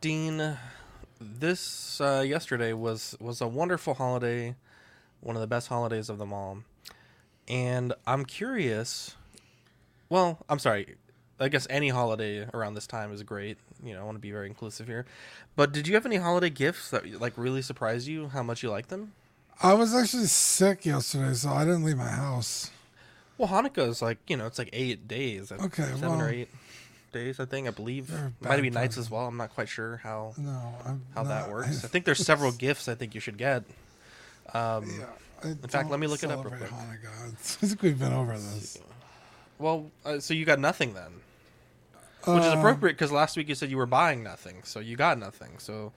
Dean, this uh, yesterday was was a wonderful holiday, one of the best holidays of them all, and I'm curious. Well, I'm sorry. I guess any holiday around this time is great. You know, I want to be very inclusive here. But did you have any holiday gifts that like really surprised you? How much you like them? I was actually sick yesterday, so I didn't leave my house. Well, Hanukkah is like you know it's like eight days. Okay, seven well- or eight days. I think I believe might be nights as well. I'm not quite sure how No, I'm how that works. I think there's several gifts I think you should get. Um, Yeah, I In fact, let me look it up real quick. Hanukkah. I think we've been over this. Well, uh, so you got nothing then, which is Uh, appropriate because last week you said you were buying nothing, so you got nothing. So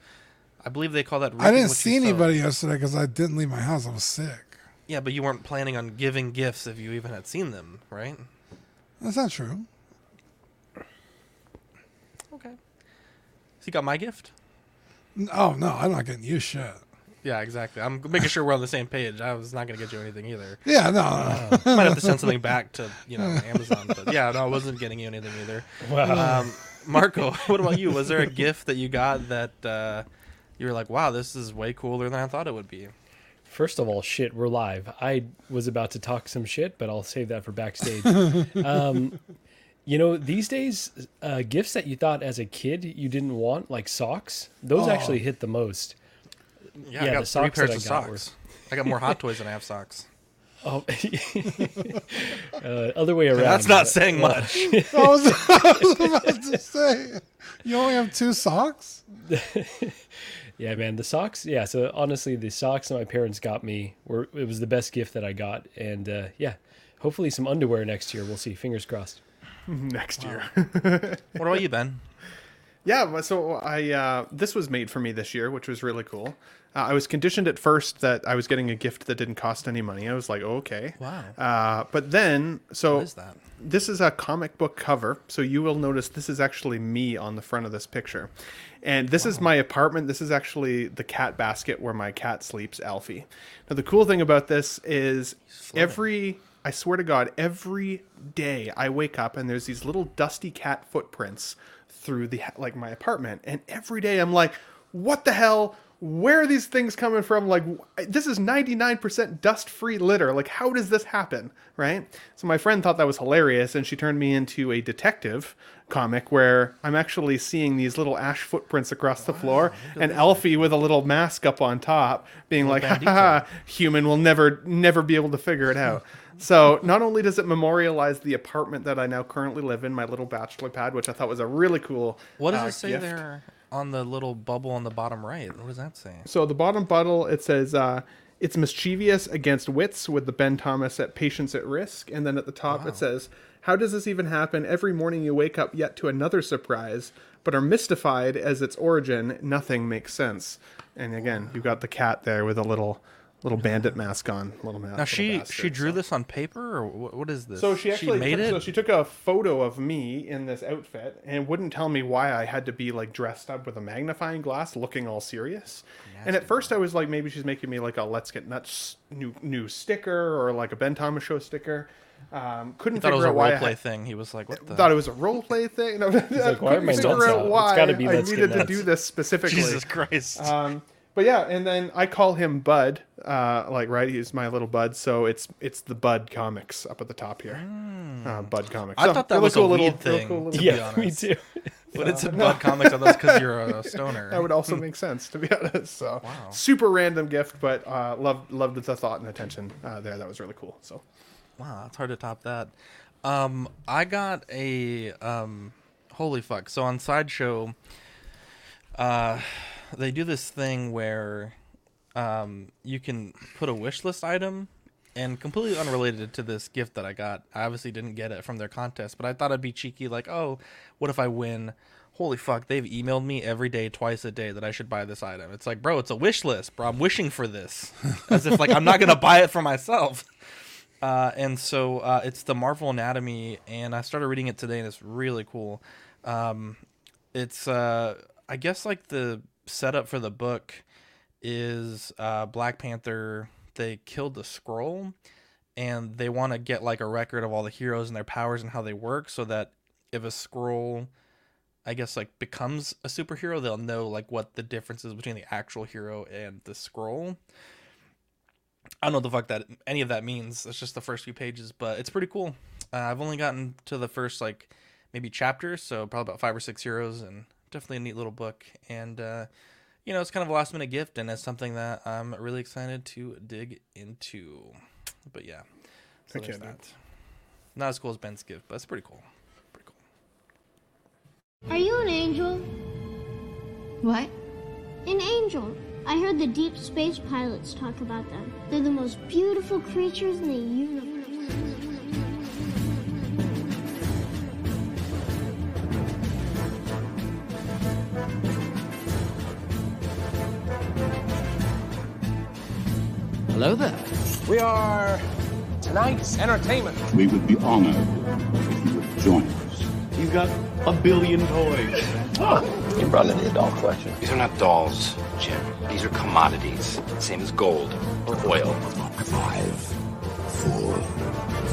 I believe they call that. I didn't see anybody yesterday because I didn't leave my house. I was sick. Yeah, but you weren't planning on giving gifts if you even had seen them, right? That's not true. Okay. So you got my gift. Oh no, I'm not getting you shit. Yeah, exactly. I'm making sure we're on the same page. I was not going to get you anything either. Yeah, no, no. Might have to send something back to you know Amazon, but yeah, no, I wasn't getting you anything either. Wow. Um, Marco, what about you? Was there a gift that you got that uh, you were like, "Wow, this is way cooler than I thought it would be"? First of all, shit, we're live. I was about to talk some shit, but I'll save that for backstage. um, you know, these days, uh, gifts that you thought as a kid you didn't want, like socks, those Oh. actually hit the most. Yeah, Yeah, I got the three socks pairs that of I got socks. I got more hot toys than I have socks. Oh, uh, other way around. That's not but- saying much. I was, I was about to say, you only have two socks. Yeah, man, the socks. Yeah, so honestly, the socks that my parents got me were it was the best gift that I got, and uh, yeah, hopefully some underwear next year. We'll see. Fingers crossed. next year. What about you, Ben? Yeah, so I uh, this was made for me this year, which was really cool. Uh, I was conditioned at first that I was getting a gift that didn't cost any money. I was like, oh, okay. Wow. Uh, but then, so What is that? this is a comic book cover, so you will notice this is actually me on the front of this picture. And this is my apartment. This is actually the cat basket where my cat sleeps, Alfie. Now, the cool thing about this is every, I swear to God, every day I wake up and there's these little dusty cat footprints through the, like my apartment. And every day I'm like, what the hell? Where are these things coming from? Like, this is 99% dust free litter. Like, how does this happen? Right? So, my friend thought that was hilarious, and she turned me into a detective comic where I'm actually seeing these little ash footprints across the floor, and Alfie with a little mask up on top, being like, ha ha ha, human will never, never be able to figure it out. So, not only does it memorialize the apartment that I now currently live in, my little bachelor pad, which I thought was a really cool. What does uh, it say gift. there on the little bubble on the bottom right? What does that say? So the bottom bottle it says uh, it's mischievous against wits with the Ben Thomas at patience at risk, and then at the top it says, "How does this even happen? Every morning you wake up yet to another surprise, but are mystified as its origin. Nothing makes sense." And again, you've got the cat there with a little little bandit mask on, little mask. Now she she drew this on paper or what, what is this? So she actually made took, it. So she took a photo of me in this outfit and wouldn't tell me why I had to be like dressed up with a magnifying glass, looking all serious. and at first I was like, maybe she's making me like a "Let's Get Nuts" new new sticker or like a Ben Thomas show sticker. Um, couldn't He thought it figure was a out why role I play had- thing. He was like, "What the?" Thought it was a role play thing. No, like, why couldn't my figure out out? It's why gotta be I Let's needed to do this specifically. Jesus Christ! Um, but yeah, and then I call him Bud. Uh, like right, he's my little Bud. So it's it's the Bud comics up at the top here. Uh, Bud comics. I So, thought that was a cool little, thing. cool little- Yeah, me too. but it's in Bud Comics. Thought that's because you're a stoner. That would also make sense, to be honest. So Wow. super random gift, but uh, loved loved the thought and attention uh, there. That was really cool. So Wow, it's hard to top that. Um, I got a um, holy fuck. So on Sideshow, uh, they do this thing where um, you can put a wish list item, and completely unrelated to this gift that I got. I obviously didn't get it from their contest, but I thought it'd be cheeky. Like, oh, what if I win? Holy fuck! They've emailed me every day, twice a day, that I should buy this item. It's like, bro, it's a wish list, bro. I'm wishing for this, as if like I'm not gonna buy it for myself. Uh, and so uh, it's the Marvel Anatomy, and I started reading it today, and it's really cool. Um, it's uh, I guess like the setup for the book is uh, Black Panther. They killed the Skrull, and they want to get like a record of all the heroes and their powers and how they work, so that if a Skrull I guess like becomes a superhero, they'll know like what the difference is between the actual hero and the Skrull. I don't know what the fuck that any of that means. It's just the first few pages, but it's pretty cool. Uh, I've only gotten to the first like maybe chapter, so probably about five or six heroes, and definitely a neat little book. And uh, you know, it's kind of a last minute gift, and it's something that I'm really excited to dig into. But yeah, so Heck there's yeah, dude. that. Not as cool as Ben's gift, but it's pretty cool. Pretty cool. Are you an angel? What? An angel. I heard the deep space pilots talk about them. They're the most beautiful creatures in the universe. Hello there. We are tonight's entertainment. We would be honored if you would join us. He's got a billion toys. Oh. You brought in the doll collection. These are not dolls, Jim. These are commodities. Same as gold or oil. Five, four,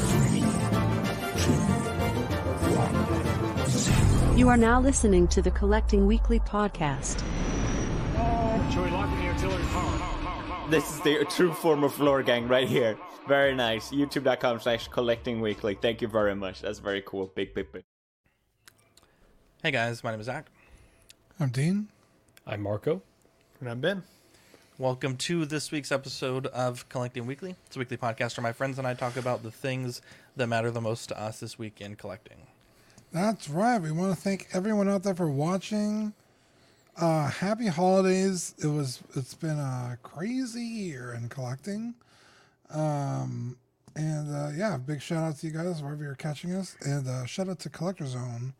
three, two, one, zero. You are now listening to the Collecting Weekly podcast. This is the true form of floor gang right here. Very nice. YouTube.com slash collecting weekly. Thank you very much. That's very cool. Big, big, big. Hey guys, my name is Zach. I'm Dean. I'm Marco. And I'm Ben. Welcome to this week's episode of Collecting Weekly. It's a weekly podcast where my friends and I talk about the things that matter the most to us this week in collecting. That's right. We want to thank everyone out there for watching. Uh, happy holidays. It was. It's been a crazy year in collecting. Um, and uh, yeah, big shout out to you guys wherever you're catching us, and uh, shout out to Collector Zone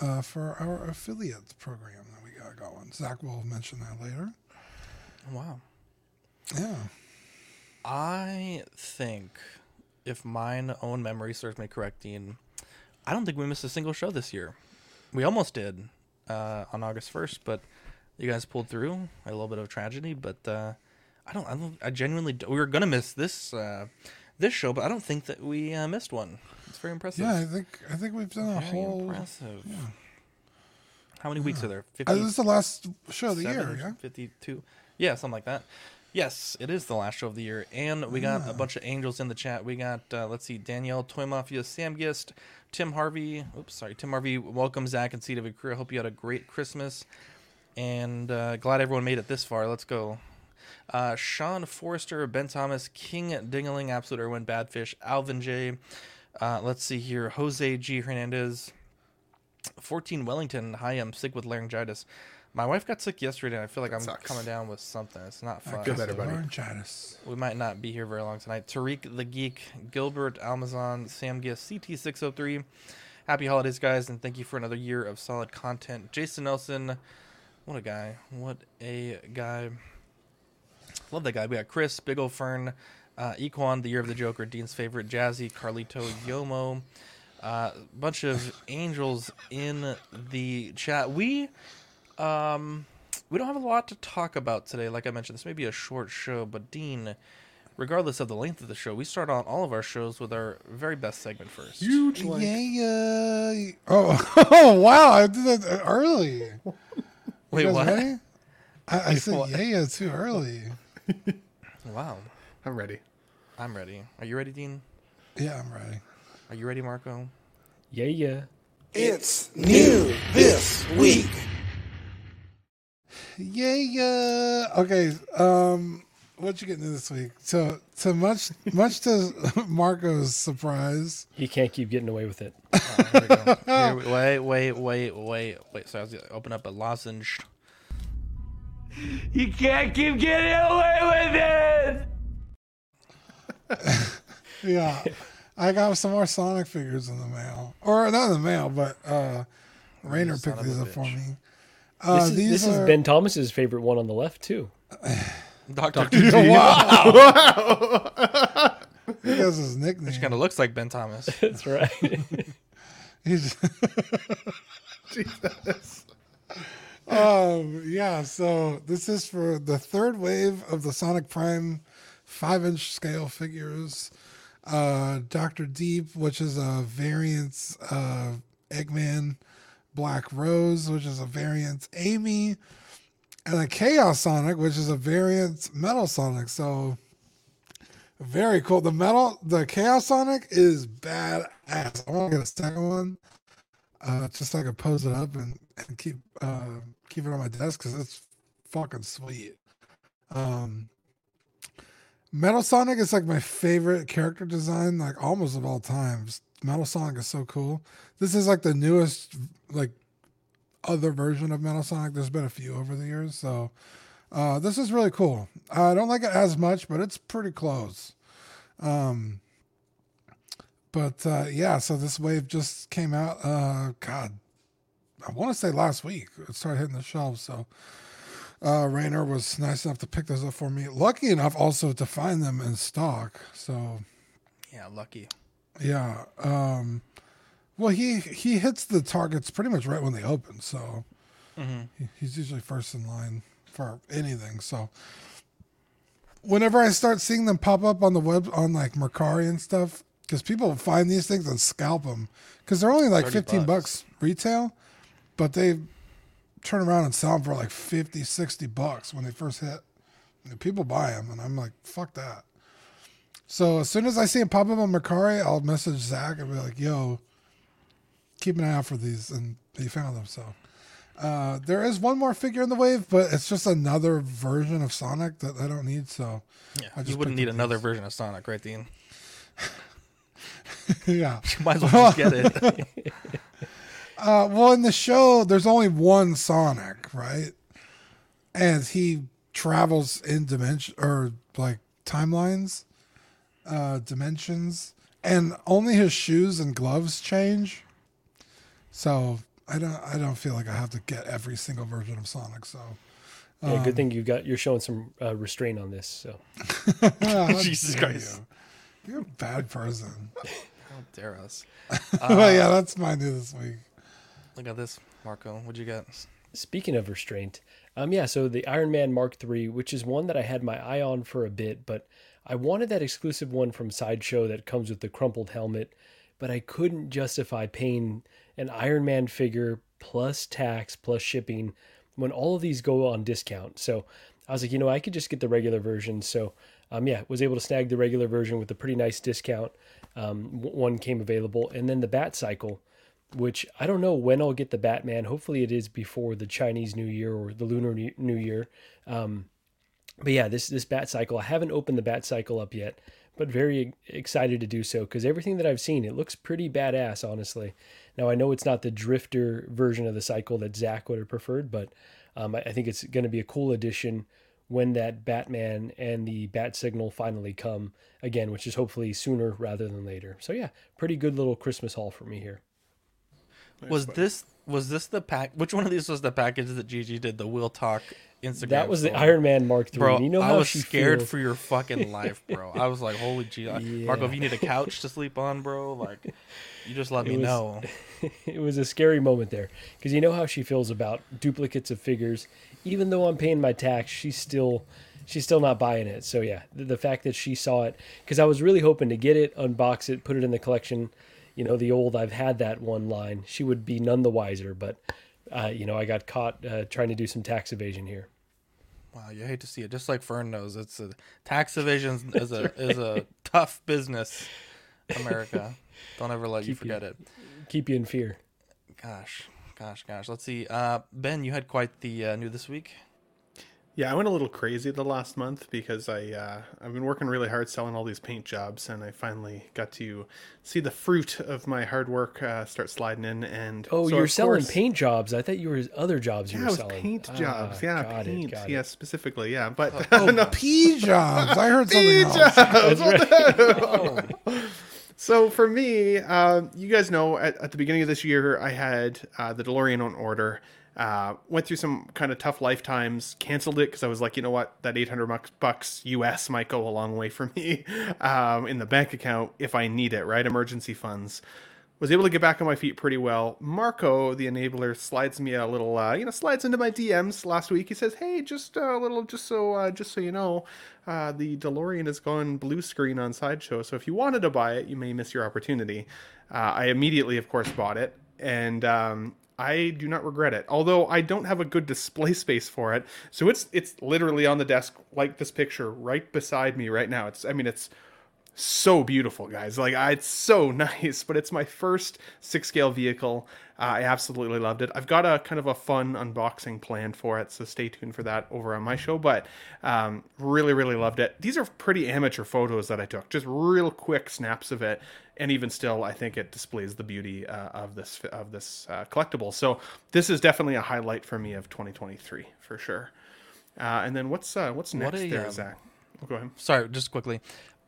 uh, for our affiliate program that we got going. Zach will mention that later. Wow. Yeah. I think, if mine own memory serves me correct, Dean, I don't think we missed a single show this year. We almost did uh, on August first, but you guys pulled through. A little bit of tragedy, but uh, I don't. I don't. I genuinely. d- We were gonna miss this uh, this show, but I don't think that we uh, missed one. It's very impressive. Yeah, I think I think we've done a very whole. impressive. How many weeks are there? Uh, this is the last show of the year. Yeah. 52 yeah something like that yes it is the last show of the year and we got a bunch of angels in the chat we got uh, let's see danielle toy mafia sam gist tim harvey oops sorry tim harvey welcome zach and c crew i hope you had a great christmas and uh, glad everyone made it this far let's go uh, sean forrester ben thomas king dingaling absolute erwin badfish alvin j uh, let's see here jose g hernandez 14 Wellington. Hi, I'm sick with laryngitis. My wife got sick yesterday, and I feel like I'm sucks. coming down with something. It's not fun. Feel better, buddy. Laryngitis. We might not be here very long tonight. Tariq the Geek, Gilbert Amazon, Sam Giss, CT603. Happy holidays, guys, and thank you for another year of solid content. Jason Nelson, what a guy. What a guy. Love that guy. We got Chris, Big Ol' Fern, uh, Equan, the Year of the Joker, Dean's favorite, Jazzy, Carlito, Yomo, a uh, bunch of angels in the chat. We um we don't have a lot to talk about today. Like I mentioned, this may be a short show, but Dean, regardless of the length of the show, we start on all of our shows with our very best segment first. Huge Yeah, like. yeah. Oh, oh, wow! I did that early. Wait, what? ready? I, I said what? yeah, yeah too early. Wow, I'm ready. I'm ready. Are you ready, Dean? Yeah, I'm ready. Are you ready, Marco? Yeah, yeah. It's new this week. Yeah, yeah. Okay. Um, what you getting this week? So, to much, much to Marco's surprise, He can't keep getting away with it. Oh, here we go. Here we- wait, wait, wait, wait, wait. So I was gonna open up a lozenge. You can't keep getting away with it! yeah, I got some more Sonic figures in the mail, or not in the mail, but uh, Rainer picked these up for me. Uh, This is, these this are, is Ben Thomas's favorite one on the left too. Doctor wow. Because his nickname. Which kind of looks like Ben Thomas. That's right. He's Jesus. um yeah, so this is for the third wave of the Sonic Prime five inch scale figures. Uh Dr. Deep, which is a variant of Eggman Black Rose, which is a variant Amy, and a Chaos Sonic, which is a variant Metal Sonic. So very cool. The metal, the Chaos Sonic is badass. I want to get a second one, uh, just so I can pose it up and, and keep uh, keep it on my desk because it's fucking sweet. Um, Metal Sonic is like my favorite character design, like almost of all times. Metal Sonic is so cool. This is like the newest, like other version of Metal Sonic. There's been a few over the years, so uh, this is really cool. I don't like it as much, but it's pretty close. Um, but uh, yeah, so this wave just came out. Uh, God, I want to say last week. It started hitting the shelves, so uh, Rainer was nice enough to pick those up for me. Lucky enough also to find them in stock. So Yeah, lucky. Yeah. Um, well, he he hits the targets pretty much right when they open, so Mhm. he, he's usually first in line for anything. So whenever I start seeing them pop up on the web on like Mercari and stuff, because people find these things and scalp them, because they're only like fifteen bucks. bucks retail, but they turn around and sell them for like 50, 60 bucks when they first hit. And people buy them, and I'm like, fuck that. So as soon as I see them pop up on Mercari, I'll message Zach and be like, yo, keep an eye out for these. And he found them. So uh, there is one more figure in the wave, but it's just another version of Sonic that I don't need. So Yeah, I you wouldn't need another version of Sonic, right, Dean? yeah. You might as well just get it. Uh, well, in the show, there's only one Sonic, right? And he travels in dimension or like timelines, uh, dimensions, and only his shoes and gloves change. So I don't, I don't feel like I have to get every single version of Sonic. So Yeah, um, good thing you got you're showing some uh, restraint on this. So Jesus Christ. you. You're a bad person. How dare us? well, yeah, that's my new this week. Look at this, Marco. What'd you get? Speaking of restraint, um, yeah, so the Iron Man Mark III, which is one that I had my eye on for a bit, but I wanted that exclusive one from Sideshow that comes with the crumpled helmet, but I couldn't justify paying an Iron Man figure plus tax plus shipping when all of these go on discount. So I was like, you know, I could just get the regular version. So um, yeah, was able to snag the regular version with a pretty nice discount. Um, one came available, and then the Bat Cycle which I don't know when I'll get the Batman. Hopefully, it is before the Chinese New Year or the Lunar New Year. Um, but yeah, this this Bat Cycle, I haven't opened the Bat Cycle up yet, but very excited to do so because everything that I've seen, it looks pretty badass, honestly. Now I know it's not the Drifter version of the cycle that Zach would have preferred, but um, I, I think it's going to be a cool addition when that Batman and the Bat Signal finally come again, which is hopefully sooner rather than later. So yeah, pretty good little Christmas haul for me here. was this was this the pack? Which one of these was the package that Gigi did? The Will Talk Instagram. That was the? Iron Man Mark III. Bro, you know I how was she scared feels. for your fucking life, bro. I was like, holy gee, Marco, if you need a couch to sleep on, bro, like, you just let It me was- know. it was a scary moment there because you know how she feels about duplicates of figures. Even though I'm paying my tax, she's still she's still not buying it. So yeah, the, the fact that she saw it because I was really hoping to get it, unbox it, put it in the collection. You know, the old I've had that one line. She would be none the wiser, but uh, you know, I got caught uh, trying to do some tax evasion here. Wow, you hate to see it. Just like Fern knows, it's a tax evasion is a is a tough business. America, don't ever let you Keep you- forget it. Keep you in fear. Gosh, gosh, gosh. Let's see. Uh, ben, you had quite the uh, new this week. Yeah, I went a little crazy the last month because I uh, I've been working really hard selling all these paint jobs, and I finally got to see the fruit of my hard work uh, start sliding in. And Oh, so you're selling course- paint jobs. I thought you were other jobs you Yeah, were it was selling. paint Ah, jobs. Yeah, got it, paint. it. yeah, specifically. Yeah, but Oh, no, Pea jobs. I heard something else. jobs. Right. So for me, uh, you guys know at, at the beginning of this year, I had uh, the DeLorean on order. Uh, went through some kind of tough lifetimes. Canceled it because I was like, you know what, that eight hundred bucks, bucks US might go a long way for me um, in the bank account if I need it. Right, emergency funds. Was able to get back on my feet pretty well. Marco, the enabler, slides me a little, uh, you know, slides into my DMs last week. He says, "Hey, just a little, just so, uh, just so you know, uh, the DeLorean has gone blue screen on Sideshow. So if you wanted to buy it, you may miss your opportunity." Uh, I immediately, of course, bought it, and um, I do not regret it. Although I don't have a good display space for it, so it's it's literally on the desk like this picture right beside me right now. It's I mean it's so beautiful, guys. Like I, it's so nice, but it's my first six scale vehicle. Uh, I absolutely loved it. I've got a kind of a fun unboxing planned for it, so stay tuned for that over on my show. But um, really, really loved it. These are pretty amateur photos that I took, just real quick snaps of it, and even still, I think it displays the beauty uh, of this of this uh, collectible. So this is definitely a highlight for me of 2023 for sure. Uh, and then what's uh, what's next What a, there, um, Zach? Oh, go ahead. Sorry, just quickly.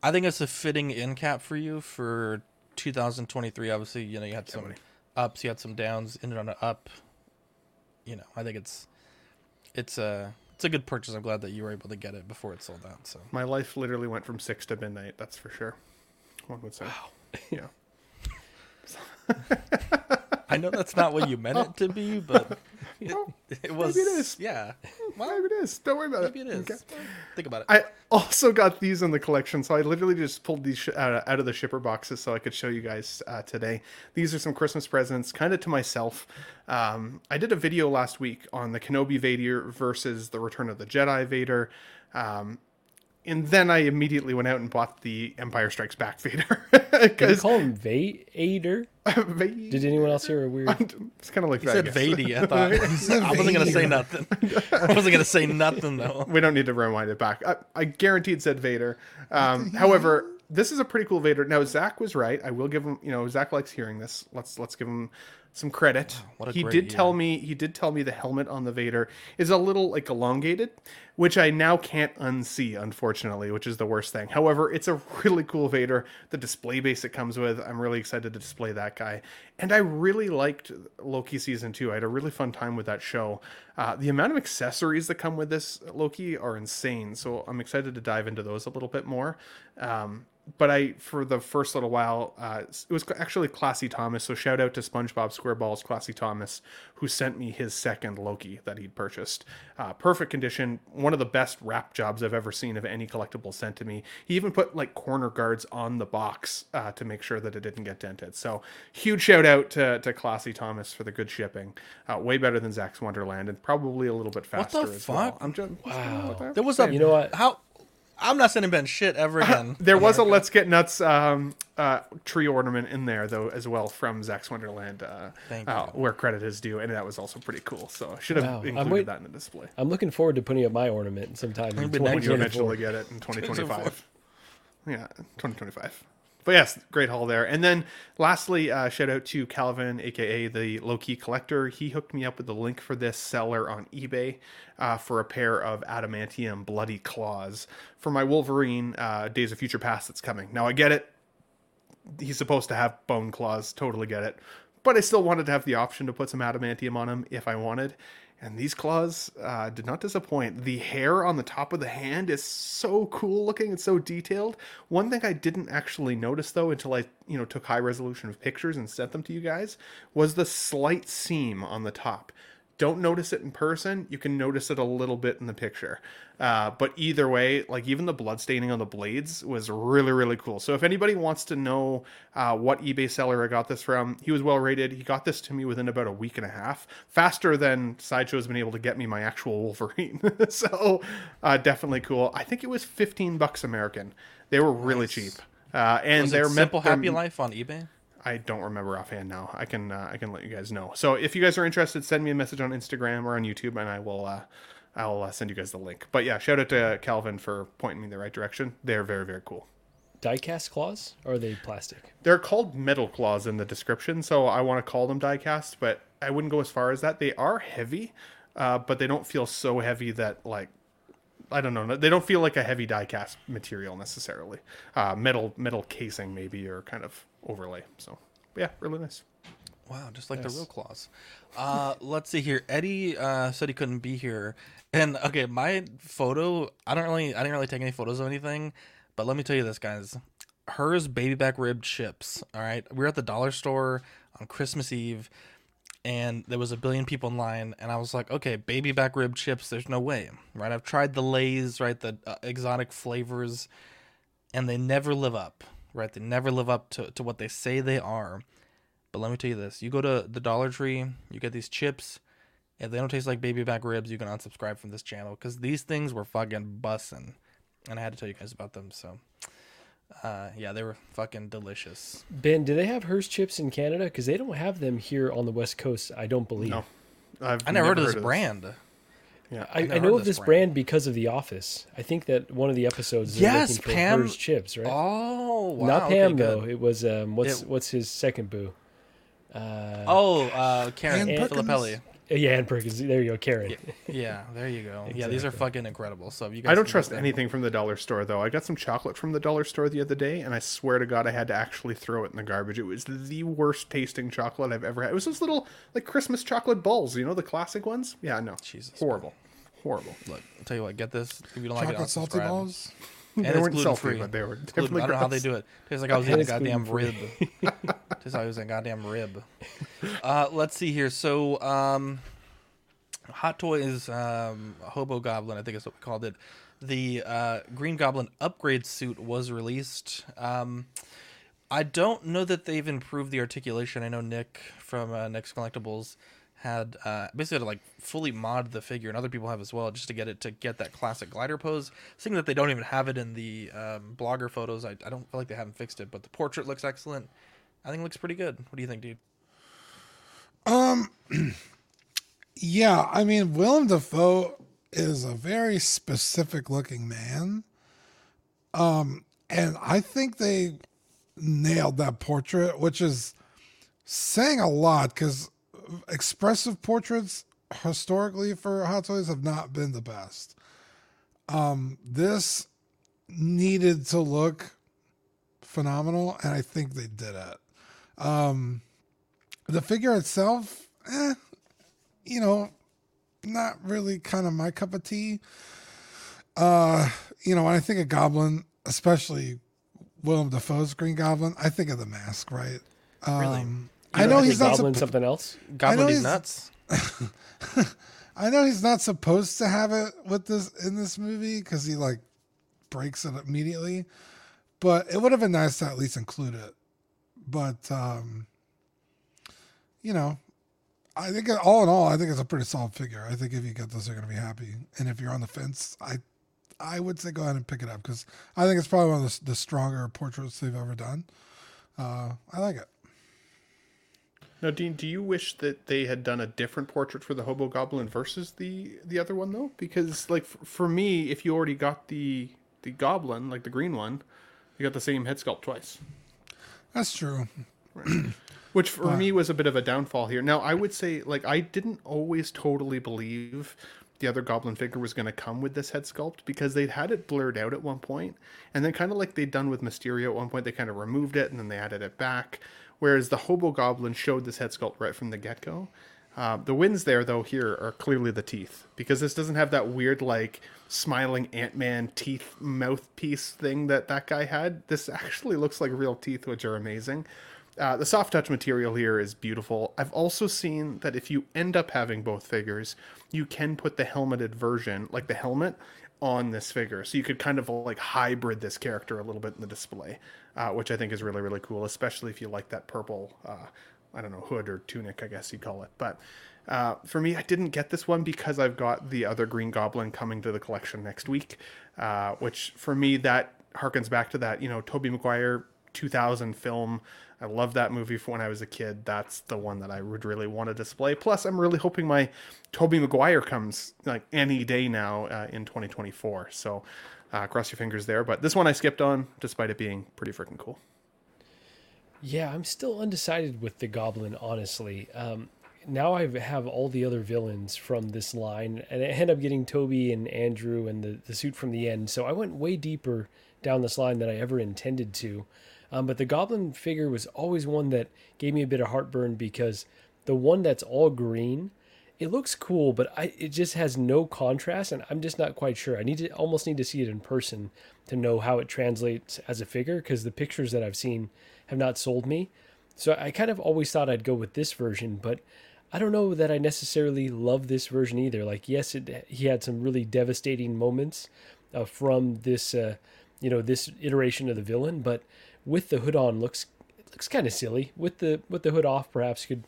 I think it's a fitting end cap for you for 2023. Obviously, you know you had some ups, you had some downs, ended on an up. You know, I think it's it's a it's a good purchase. I'm glad that you were able to get it before it sold out. So My life literally went from six to midnight. That's for sure. One would say. Yeah. I know that's not what you meant it to be, but it, it was. maybe it is. Yeah, Well, maybe it is. Don't worry about maybe it. it is. Okay. Think about it. I also got these in the collection, so I literally just pulled these sh- of, out of the shipper boxes so I could show you guys uh, today. These are some Christmas presents, kind of to myself. Um, I did a video last week on the Kenobi Vader versus the Return of the Jedi Vader. Um, and then I immediately went out and bought the Empire Strikes Back Vader. Did you call him Vader? Did anyone else hear a weird? it's kind of like He that. said I guess. Vady. I thought I wasn't gonna say nothing. I wasn't gonna say nothing though. we don't need to rewind it back. I, I guaranteed said Vader. Um, however, this is a pretty cool Vader. Now Zach was right. I will give him. You know, Zach likes hearing this. Let's let's give him some credit. he did year. tell me. He did tell me the helmet on the Vader is a little like elongated, which I now can't unsee. Unfortunately, which is the worst thing. However, it's a really cool Vader. The display base it comes with. I'm really excited to display that guy. And I really liked Loki season two. I had a really fun time with that show. Uh, the amount of accessories that come with this Loki are insane. So I'm excited to dive into those a little bit more. Um, but I, for the first little while, uh, it was actually Classy Thomas. So shout out to SpongeBob SquareBalls Classy Thomas, who sent me his second Loki that he'd purchased. Uh, perfect condition, one of the best wrap jobs I've ever seen of any collectible sent to me. He even put like corner guards on the box uh, to make sure that it didn't get dented. So huge shout out to, to Classy Thomas for the good shipping. Uh, way better than Zach's Wonderland and probably a little bit faster What faster the as well. fuck? I'm just Wow. There was a You know what? How I'm not sending Ben shit ever again. There was a Let's Get Nuts um, uh, tree ornament in there though as well from Zach's Wonderland, uh, Thank uh, you. where credit is due, and that was also pretty cool. So I should have Wow. I'm included wait- that in the display. I'm looking forward to putting up my ornament sometime in Maybe When next you 2024. eventually get it in 2025. yeah, 2025. But yes, great haul there. And then lastly, uh, shout out to Calvin, aka the low key collector. He hooked me up with the link for this seller on eBay uh, for a pair of adamantium bloody claws for my Wolverine uh, Days of Future Past that's coming. Now I get it. He's supposed to have bone claws. Totally get it. But I still wanted to have the option to put some adamantium on him if I wanted. And these claws uh, did not disappoint. The hair on the top of the hand is so cool looking. It's so detailed. One thing I didn't actually notice though until I, you know, took high resolution of pictures and sent them to you guys was the slight seam on the top. Don't notice it in person. You can notice it a little bit in the picture. Uh, but either way, like even the blood staining on the blades was really, really cool. So if anybody wants to know uh, what eBay seller I got this from, he was well rated. He got this to me within about a week and a half, faster than Sideshow's been able to get me my actual Wolverine. so uh, definitely cool. I think it was 15 bucks American. They were really cheap. Uh, and Was they're Simple Happy Life on eBay? I don't remember offhand now. I can uh, I can let you guys know. So if you guys are interested, send me a message on Instagram or on YouTube, and I will uh, I'll uh, send you guys the link. But yeah, shout out to Calvin for pointing me in the right direction. They're very very cool. Diecast claws? Or are they plastic? They're called metal claws in the description, so I want to call them diecast, but I wouldn't go as far as that. They are heavy, uh, but they don't feel so heavy that like I don't know. They don't feel like a heavy diecast material necessarily. Uh, metal metal casing maybe or kind of overlay. So but yeah, really nice. Wow, just like Yes. the real claws. Uh, let's see here. Eddie uh, said he couldn't be here, and okay, my photo. I don't really, I didn't really take any photos of anything, but let me tell you this, guys. Herr's baby back rib chips. All right, we were at the dollar store on Christmas Eve, and there was a billion people in line, and I was like, okay, baby back rib chips. There's no way, right? I've tried the Lay's, right, the uh, exotic flavors, and they never live up, right? They never live up to to what they say they are But let me tell you this: you go to the Dollar Tree, you get these chips. If they don't taste like baby back ribs, you can unsubscribe from this channel because these things were fucking bussin', and I had to tell you guys about them. So, uh, yeah, they were fucking delicious. Ben, do they have Herr's chips in Canada? Because they don't have them here on the West Coast. I don't believe. No, I've I never heard of this this. brand. Yeah, I, I know of of this this brand. because of The Office. I think that one of the episodes. they're Yes, looking for Pam- Herr's chips, right? Oh, wow. Not okay, Pam good. though. It was um, what's It- what's his second boo? Uh, Oh, uh, Karen Ann Perkins? Filippelli. yeah, and Perkins. There you go, Karen. Yeah, there you go. Yeah, these are fucking incredible. So if you guys I don't trust get them- anything from the dollar store though. I got some chocolate from the dollar store the other day, and I swear to God, I had to actually throw it in the garbage. It was the worst tasting chocolate I've ever had. It was those little like Christmas chocolate balls, you know, the classic ones. Yeah, no, Jesus, horrible, horrible. Look, I'll tell you what. Get this. If you don't like Chocolate it, salty unsubscribe. balls. And They it's weren't gluten free, but they were Gluten- definitely I don't know how they do it. Tastes like I was eating a goddamn rib. Tastes like I was eating a goddamn rib. Uh, let's see here. So, um, Hot Toys um, Hobo Goblin, I think is what we called it. The uh, Green Goblin upgrade suit was released. Um, I don't know that they've improved the articulation. I know Nick from uh, Nick's Collectibles had uh, basically had to like fully mod the figure, and other people have as well, just to get it to get that classic glider pose. Seeing that they don't even have it in the um, blogger photos, I, I don't feel like they haven't fixed it. But the portrait looks excellent. I think it looks pretty good. What do you think, dude? Um, yeah, I mean, Willem Dafoe is a very specific looking man. Um, and I think they nailed that portrait, which is saying a lot because expressive portraits historically for Hot Toys have not been the best. Um, this needed to look phenomenal, and I think they did it. Um, the figure itself, eh, you know, not really kind of my cup of tea. Uh, you know, when I think of Goblin, especially Willem Dafoe's Green Goblin, I think of the mask, right? Um, Really? I know think he's not Goblin suppo- something else. Goblin know he's- nuts. I know he's not supposed to have it with this in this movie because he like breaks it immediately, but it would have been nice to at least include it. But um, you know, I think all in all, I think it's a pretty solid figure. I think if you get this, you're gonna be happy. And if you're on the fence, I I would say go ahead and pick it up because I think it's probably one of the, the stronger portraits they've ever done. Uh, I like it. Now, Dean, do you wish that they had done a different portrait for the Hobo Goblin versus the the other one though? Because like f- for me, if you already got the the Goblin, like the green one, you got the same head sculpt twice. That's true. Which for me was a bit of a downfall here. Now, I would say, like, I didn't always totally believe the other Goblin figure was going to come with this head sculpt because they'd had it blurred out at one point, and then kind of like they'd done with Mysterio at one point, they kind of removed it and then they added it back. Whereas the Hobo Goblin showed this head sculpt right from the get go. Uh, the wins there, though, here are clearly the teeth because this doesn't have that weird, like, smiling Ant Man teeth mouthpiece thing that that guy had. This actually looks like real teeth, which are amazing. Uh, the soft touch material here is beautiful. I've also seen that if you end up having both figures, you can put the helmeted version, like the helmet, on this figure. So you could kind of like hybrid this character a little bit in the display, uh, which I think is really, really cool, especially if you like that purple, uh, I don't know, hood or tunic, I guess you'd call it. But uh, for me, I didn't get this one because I've got the other Green Goblin coming to the collection next week, uh, which for me, that harkens back to that, you know, Tobey Maguire 2000 film. I love that movie from when I was a kid. That's the one that I would really want to display. Plus, I'm really hoping my Tobey Maguire comes like any day now uh, in 2024. So uh, cross your fingers there. But this one I skipped on, despite it being pretty freaking cool. Yeah, I'm still undecided with the Goblin, honestly. Um, now I have all the other villains from this line, and I end up getting Tobey and Andrew and the, the suit from the end. So I went way deeper down this line than I ever intended to. Um, but the Goblin figure was always one that gave me a bit of heartburn because the one that's all green, it looks cool, but I, it just has no contrast, and I'm just not quite sure. I need to almost need to see it in person to know how it translates as a figure because the pictures that I've seen have not sold me. So I kind of always thought I'd go with this version, but I don't know that I necessarily love this version either. Like, yes, it, he had some really devastating moments uh, from this, uh, you know, this iteration of the villain, but with the hood on, looks looks kind of silly with the with the hood off. Perhaps could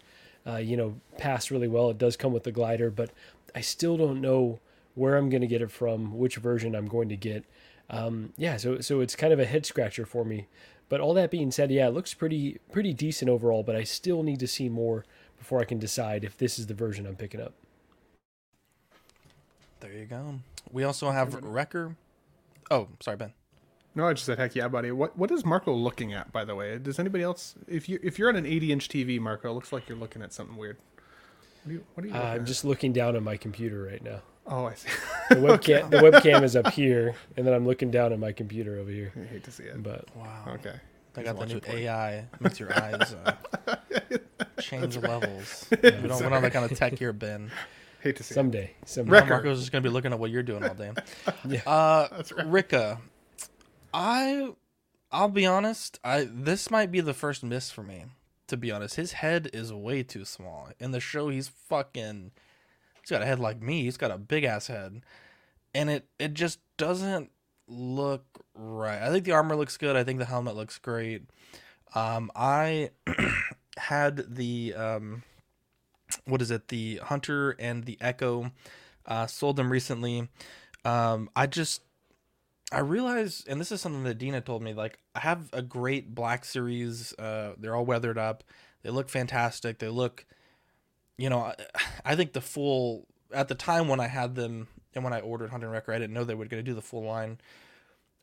uh, you know pass really well. It does come with the glider, but I still don't know where I'm going to get it from, which version I'm going to get. Um, yeah, so so it's kind of a head scratcher for me. But all that being said, yeah, it looks pretty pretty decent overall. But I still need to see more before I can decide if this is the version I'm picking up. There you go. We also have Wrecker. Oh, sorry, Ben. No, I just said heck yeah, buddy. What what is Marco looking at, by the way? Does anybody else if you if you're on an 80 inch TV, Marco, it looks like you're looking at something weird. What are you, what are you Uh, I'm at? just looking down at my computer right now. Oh, I see. The webcam Okay. the webcam is up here, and then I'm looking down at my computer over here. I hate to see it. But Wow. Okay. I got the new watching porn. AI. Makes your eyes uh, change right. levels. Yeah. we don't, we don't that kind of tech here, Ben. Hate to see it. Someday, someday. Now Marco's just gonna be looking at what you're doing all day. Yeah. Uh, That's right. Wrecker, I, I'll be honest. I this might be the first miss for me. To be honest, his head is way too small. In the show, he's fucking. He's got a head like me. He's got a big ass head, and it it just doesn't look right. I think the armor looks good. I think the helmet looks great. Um, I had the um, what is it? The Hunter and the Echo. Uh, sold them recently. Um, I just I realize, and this is something that Dina told me. Like, I have a great Black Series. Uh, they're all weathered up. They look fantastic. They look, you know, I, I think the full at the time when I had them and when I ordered Hunter and Wrecker, I didn't know they were going to do the full line.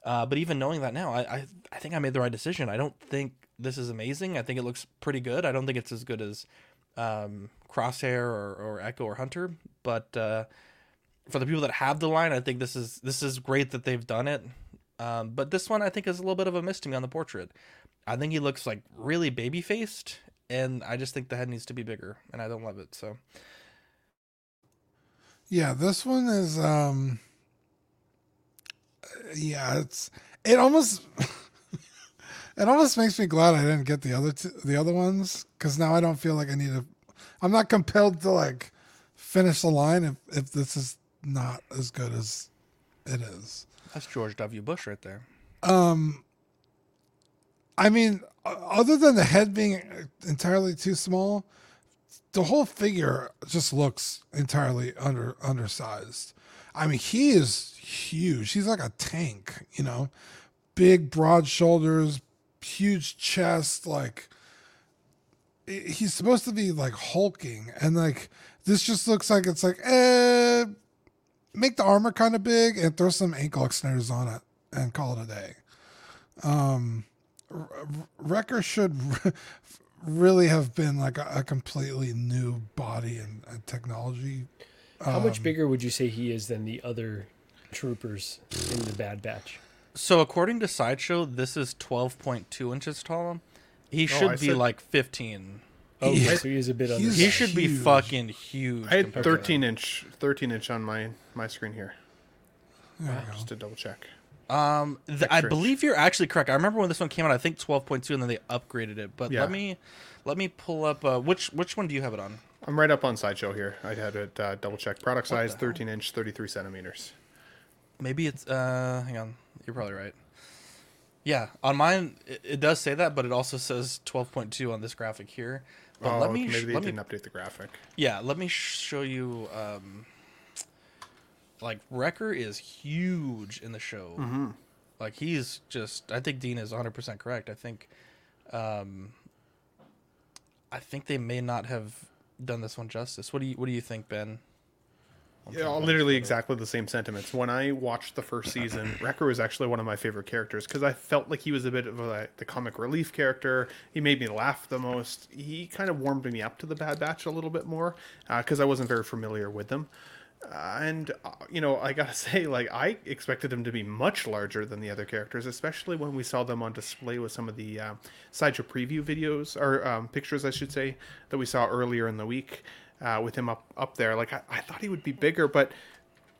Uh, but even knowing that now, I, I I think I made the right decision. I don't think this is amazing. I think it looks pretty good. I don't think it's as good as um, Crosshair or, or Echo or Hunter, but uh, for the people that have the line, I think this is this is great that they've done it. Um, but this one I think is a little bit of a miss to me on the portrait. I think he looks like really baby faced, and I just think the head needs to be bigger, and I don't love it. So Yeah, this one is um yeah, it's it almost it almost makes me glad I didn't get the other two, the other ones cuz now I don't feel like I need to I'm not compelled to like finish the line if if this is not as good as it is. that's George W. Bush right there. Um, I mean, other than the head being entirely too small, the whole figure just looks entirely under undersized. I mean, he is huge. He's like a tank, you know, big, broad shoulders, huge chest. Like he's supposed to be like hulking, and like this just looks like it's like, eh, make the armor kind of big and throw some ankle extenders on it and call it a day. Um, Wrecker should really have been like a, a completely new body and, and technology. Um, How much um, bigger would you say he is than the other troopers in the Bad Batch? So, according to Sideshow, this is 12.2 inches tall. He oh, should oh, be said, like 15. Oh, so he is a bit. He should huge. be fucking huge. I had 13 inch, 13 inch on my my screen here. Wow. Just to double check. Um, I believe you're actually correct. I remember when this one came out. I think 12.2, and then they upgraded it. But yeah. let me let me pull up. Uh, which which one do you have it on? I'm right up on sideshow here. I had it uh, double check. Product what size 13 inch, 33 centimeters. Maybe it's uh, hang on. You're probably right. Yeah, on mine it, it does say that, but it also says 12.2 on this graphic here. But oh, let me maybe they let didn't update the graphic. Yeah, let me show you. Um, like Wrecker is huge in the show. Mhm. Like he's just. I think Dean is 100 percent correct. I think, um, I think they may not have done this one justice. What do you What do you think, Ben? Yeah, literally exactly the same sentiments. When I watched the first season, Wrecker was actually one of my favorite characters because I felt like he was a bit of a, the comic relief character. He made me laugh the most. He kind of warmed me up to the Bad Batch a little bit more because I wasn't very familiar with them. Uh, and uh, you know, I gotta say, like I expected him to be much larger than the other characters, especially when we saw them on display with some of the uh, sideshow preview videos or um, pictures, I should say, that we saw earlier in the week uh, with him up up there. Like I, I thought he would be bigger, but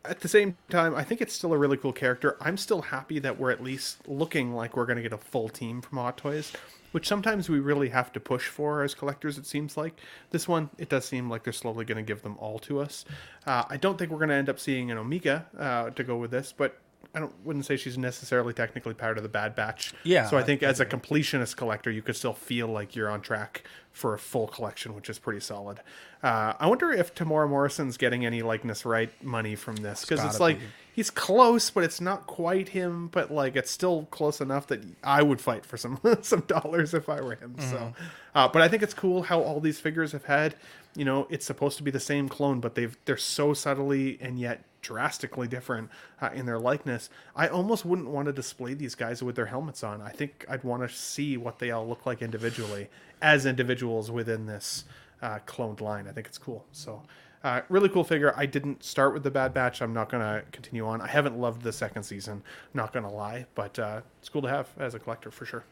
at the same time, I think it's still a really cool character. I'm still happy that we're at least looking like we're going to get a full team from Hot Toys, which sometimes we really have to push for as collectors, it seems like. This one, it does seem like they're slowly going to give them all to us. Uh, I don't think we're going to end up seeing an Omega uh, to go with this, but I don't wouldn't say she's necessarily technically part of the Bad Batch. Yeah, So I I- think as a completionist collector, you could still feel like you're on track for a full collection, which is pretty solid. Uh, I wonder if Temuera Morrison's getting any likeness right money from this because it's gotta like be. he's close, but it's not quite him. But like it's still close enough that I would fight for some some dollars if I were him. So, uh, but I think it's cool how all these figures have had. You know, it's supposed to be the same clone, but they've they're so subtly and yet drastically different uh, in their likeness. I almost wouldn't want to display these guys with their helmets on. I think I'd want to see what they all look like individually as individuals within this uh, cloned line. I think it's cool. So, uh, really cool figure. I didn't start with the Bad Batch. I'm not going to continue on. I haven't loved the second season, not going to lie, but uh, it's cool to have as a collector for sure.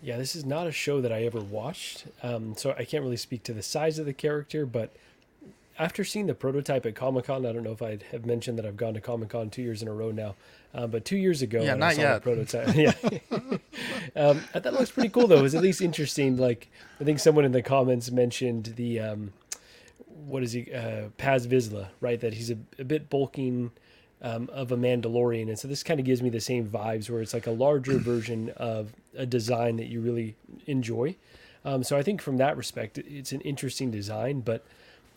Yeah, this is not a show that I ever watched, um, so I can't really speak to the size of the character. But after seeing the prototype at Comic Con, I don't know if I have mentioned that I've gone to Comic Con two years in a row now, uh, but two years ago, Yeah, I not saw yet. The prototype. yeah, um, I thought it looks pretty cool though. It was at least interesting. Like I think someone in the comments mentioned the um, what is he, uh, Paz Vizsla, right? That he's a, a bit bulking um, of a Mandalorian, and so this kind of gives me the same vibes where it's like a larger version of a design that you really enjoy. Um, so I think from that respect, it's an interesting design, but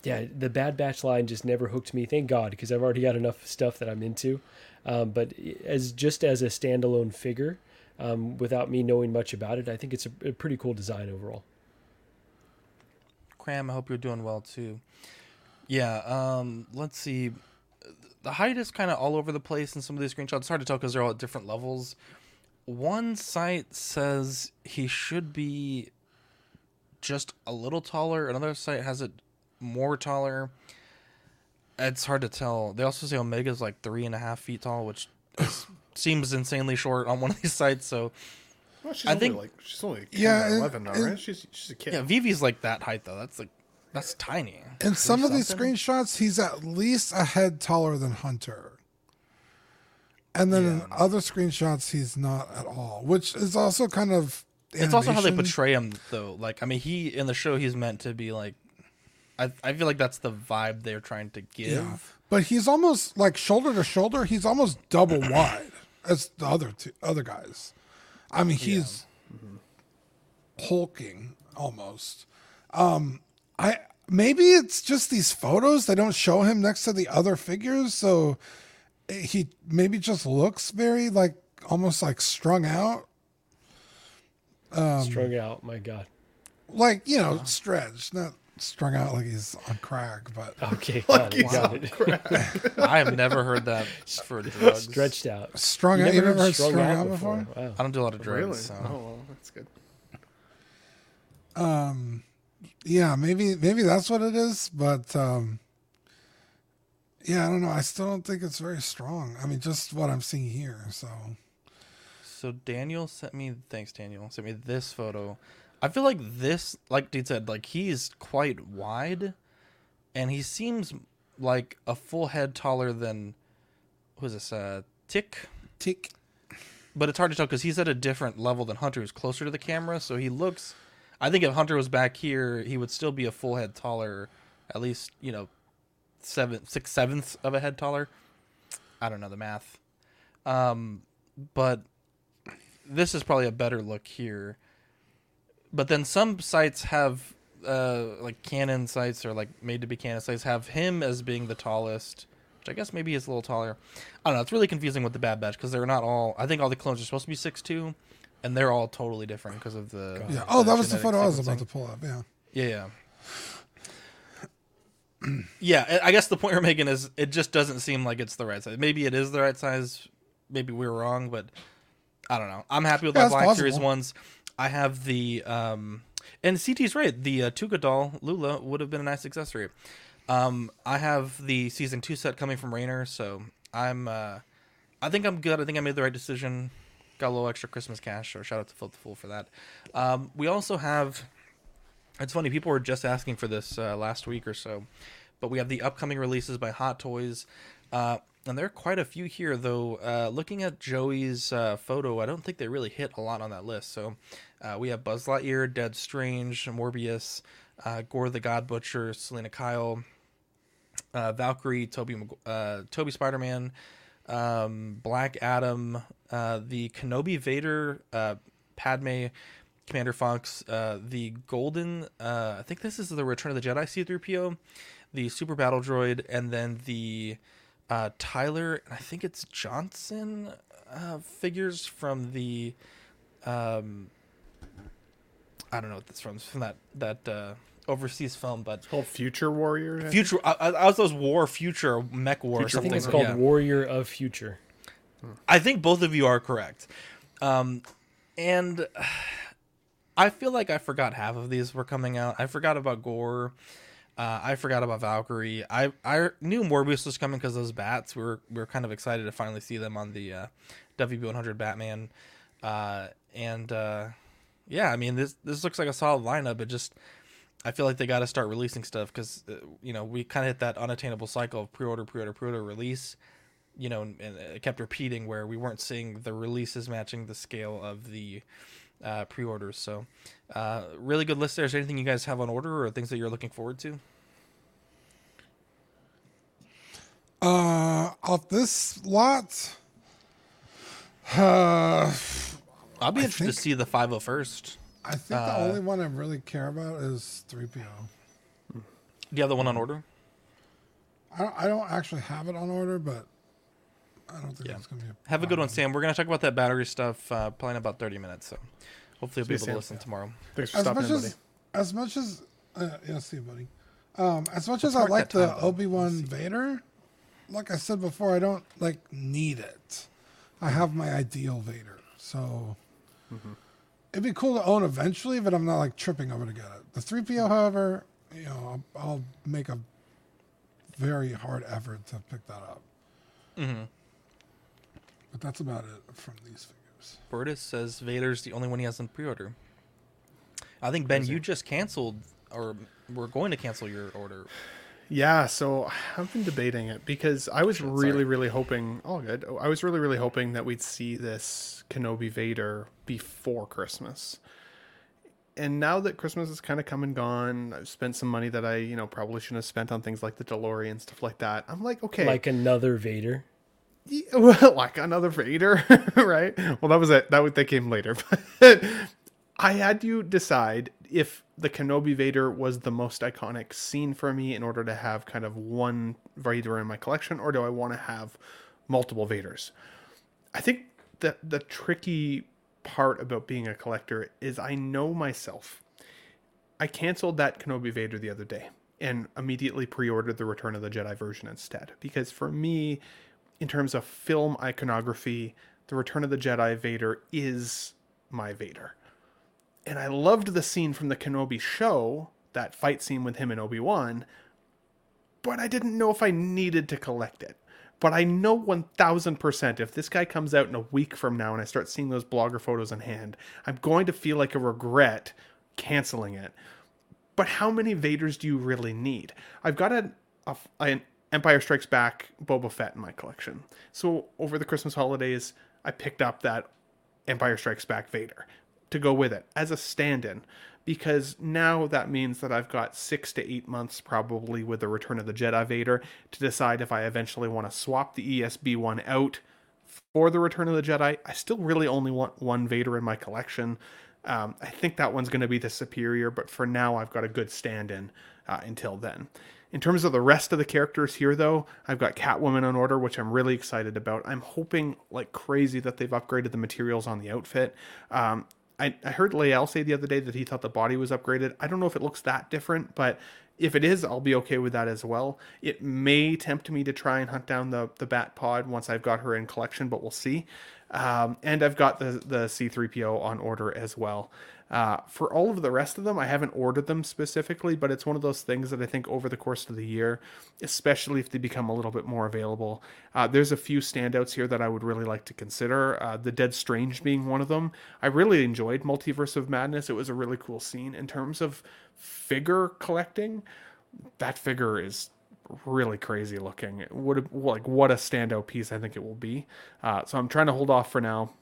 yeah, the Bad Batch line just never hooked me. Thank God, because I've already got enough stuff that I'm into. Um, but as just as a standalone figure, um, without me knowing much about it, I think it's a, a pretty cool design overall. Cram, I hope you're doing well too. Yeah, um, let's see. The height is kind of all over the place in some of these screenshots. It's hard to tell because they're all at different levels. One site says he should be just a little taller. Another site has it more taller. It's hard to tell. They also say Omega's like three and a half feet tall, which is, seems insanely short on one of these sites. So Well, she's I only think like she's only Yeah, yeah, and- eleven now, and- right? She's she's a kid. yeah, Vivi's like that height though. That's like that's tiny. In some of these screenshots, he's at least a head taller than Hunter. And then in other screenshots, he's not at all, which is also kind of. It's also how they portray him, though. Like, I mean, he in the show, he's meant to be like. I I feel like that's the vibe they're trying to give. Yeah. But he's almost like shoulder to shoulder. He's almost double wide as the other two other guys. I mean, he's hulking almost. Um, I maybe it's just these photos. They don't show him next to the other figures, so he maybe just looks very like almost like strung out. Um, Strung out, my God. like you know, stretched, not strung out like he's on crack, but Okay, got it, got it. I have never heard that for drugs. Stretched out. Strung out- you never heard strung out before. Wow. I don't do a lot of drugs. Really? So. Oh, well, that's good. Um, yeah, maybe maybe that's what it is, but um, yeah, I don't know. I still don't think it's very strong. I mean, just what I'm seeing here. So So Daniel sent me thanks Daniel sent me this photo. I feel like this like dude said like he's quite wide and he seems like a full head taller than who's this uh Tick? Tick. But it's hard to tell cuz he's at a different level than Hunter who's closer to the camera so he looks I think if Hunter was back here he would still be a full head taller at least you know seven six sevenths of a head taller. I don't know the math. Um but this is probably a better look here. But then some sites have uh like canon sites or like made to be canon sites have him as being the tallest, which I guess maybe is a little taller. I don't know. It's really confusing with the Bad Batch because they're not all. I think all the clones are supposed to be six two, and they're all totally different because of the. yeah. Oh, that was the genetic photo I was about to pull up. Yeah. Yeah, yeah. yeah, I- I guess the point we're making is it just doesn't seem like it's the right size. Maybe it is the right size. Maybe we were wrong, but I don't know. I'm happy with Yeah, my it's Black Series ones. I have the um, and CT's right. The uh, Tuga doll Lula would have been a nice accessory. Um, I have the season two set coming from Rainer, so I'm. Uh, I think I'm good. I think I made the right decision. Got a little extra Christmas cash, so shout out to Flip the Fool for that. Um, we also have. It's funny, people were just asking for this uh, last week or so, but we have the upcoming releases by Hot Toys, uh, and there are quite a few here. Though, uh, looking at Joey's uh, photo, I don't think they really hit a lot on that list. So, uh, we have Buzz Lightyear, Dead Strange, Morbius, uh, Gore the God Butcher, Selina Kyle, uh, Valkyrie, Tobey, uh, Tobey Spider Man, um, Black Adam, the Kenobi Vader, Padme, Commander Fox, the Golden. I think this is the Return of the Jedi C-3PO, the Super Battle Droid, and then the uh, Tyler. And I think it's Johnson uh, figures from the. Um, I don't know what that's from. From that that uh, overseas film, but it's called Future Warrior. Future. I, I, I was those War Future Mech War. Future or something. I think it's called yeah. Warrior of Future. I think both of you are correct. Um, and I feel like I forgot half of these were coming out. I forgot about Gore. Uh, I forgot about Valkyrie. I I knew Morbius was coming because those bats. We were we were kind of excited to finally see them on the uh, WB100 Batman. Uh, and uh, yeah, I mean this this looks like a solid lineup. It just I feel like they got to start releasing stuff because uh, you know we kind of hit that unattainable cycle of pre-order, pre-order, pre-order, release. You know, and it kept repeating where we weren't seeing the releases matching the scale of the uh, pre-orders. So, uh, really good list there. Is there anything you guys have on order or things that you're looking forward to? Uh, off this lot, uh, I'll be I interested think- to see the 501st. I think Uh, the only one I really care about is 3PO. Do you have the one on order? I don't, I don't actually have it on order, but I don't think Yeah. it's going to be a Have a good one, Sam. We're gonna talk about that battery stuff uh, probably in about 30 minutes. So hopefully you'll be able you, to Sam. listen tomorrow. Thanks for as stopping much in, as buddy. as much as uh, yeah, see, you, buddy. Um, as much as I like the. Obi Wan Vader, like I said before, I don't like need it. I have my ideal Vader, so Mm-hmm. it'd be cool to own eventually, but I'm not like tripping over to get it. The three PO, however, you know, I'll, I'll make a very hard effort to pick that up. Mm-hmm. But that's about it from these figures. Burtis says Vader's the only one he has in pre-order. I think Ben, you just canceled, or we're going to cancel your order. Yeah, so I've been debating it because I was really, sorry. really hoping. All good. I was really, really hoping that we'd see this Kenobi Vader before Christmas. And now that Christmas has kind of come and gone, I've spent some money that I, you know, probably shouldn't have spent on things like the DeLorean stuff like that. I'm like, okay, Like another Vader. Well, like another Vader, right? Well, that was it. That was, that came later. But I had to decide if the Kenobi Vader was the most iconic scene for me in order to have kind of one Vader in my collection, or do I want to have multiple Vaders? I think that the tricky part about being a collector is I know myself. I canceled that Kenobi Vader the other day and immediately pre-ordered the Return of the Jedi version instead because for me in terms of film iconography, the Return of the Jedi Vader is my Vader. And I loved the scene from the Kenobi show, that fight scene with him and Obi-Wan, but I didn't know if I needed to collect it. But I know 1000% if this guy comes out in a week from now and I start seeing those blogger photos in hand, I'm going to feel like a regret canceling it. But how many Vaders do you really need? I've got an, a, an Empire Strikes Back Boba Fett in my collection. So over the Christmas holidays, I picked up that Empire Strikes Back Vader to go with it as a stand in because now that means that I've got six to eight months probably with the Return of the Jedi Vader to decide if I eventually want to swap the ESB one out for the Return of the Jedi. I still really only want one Vader in my collection. Um, I think that one's going to be the superior, but for now, I've got a good stand in uh, until then. In terms of the rest of the characters here, though, I've got Catwoman on order, which I'm really excited about. I'm hoping like crazy that they've upgraded the materials on the outfit. Um, I, I heard Lael say the other day that he thought the body was upgraded. I don't know if it looks that different, but if it is, I'll be okay with that as well. It may tempt me to try and hunt down the the Bat Pod once I've got her in collection, but we'll see. Um, and I've got the the C3PO on order as well. Uh, for all of the rest of them, I haven't ordered them specifically, but it's one of those things that I think over the course of the year, especially if they become a little bit more available, uh, there's a few standouts here that I would really like to consider. Uh, the Dead Strange being one of them. I really enjoyed Multiverse of Madness. It was a really cool scene in terms of figure collecting. That figure is really crazy looking. It would like what a standout piece I think it will be. Uh, so I'm trying to hold off for now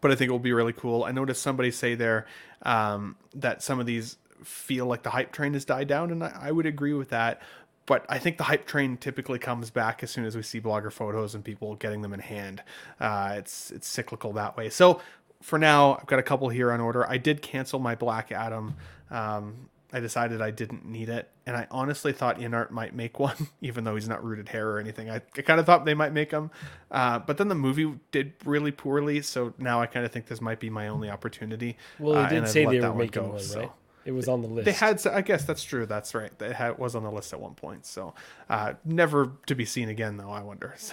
but I think it will be really cool. I noticed somebody say there um, that some of these feel like the hype train has died down, and I, I would agree with that. but I think the hype train typically comes back as soon as we see blogger photos and people getting them in hand. Uh, it's it's cyclical that way. So for now, I've got a couple here on order. I did cancel my Black Adam. Um, I decided I didn't need it, and I honestly thought Inart might make one, even though he's not rooted hair or anything. I, I kind of thought they might make him, uh, but then the movie did really poorly, so now I kind of think this might be my only opportunity. Well, uh, they did I've say they were making go, one, so. right? It was on the list. They had, I guess that's true. That's right. It had, was on the list at one point. So, uh, never to be seen again, though. I wonder.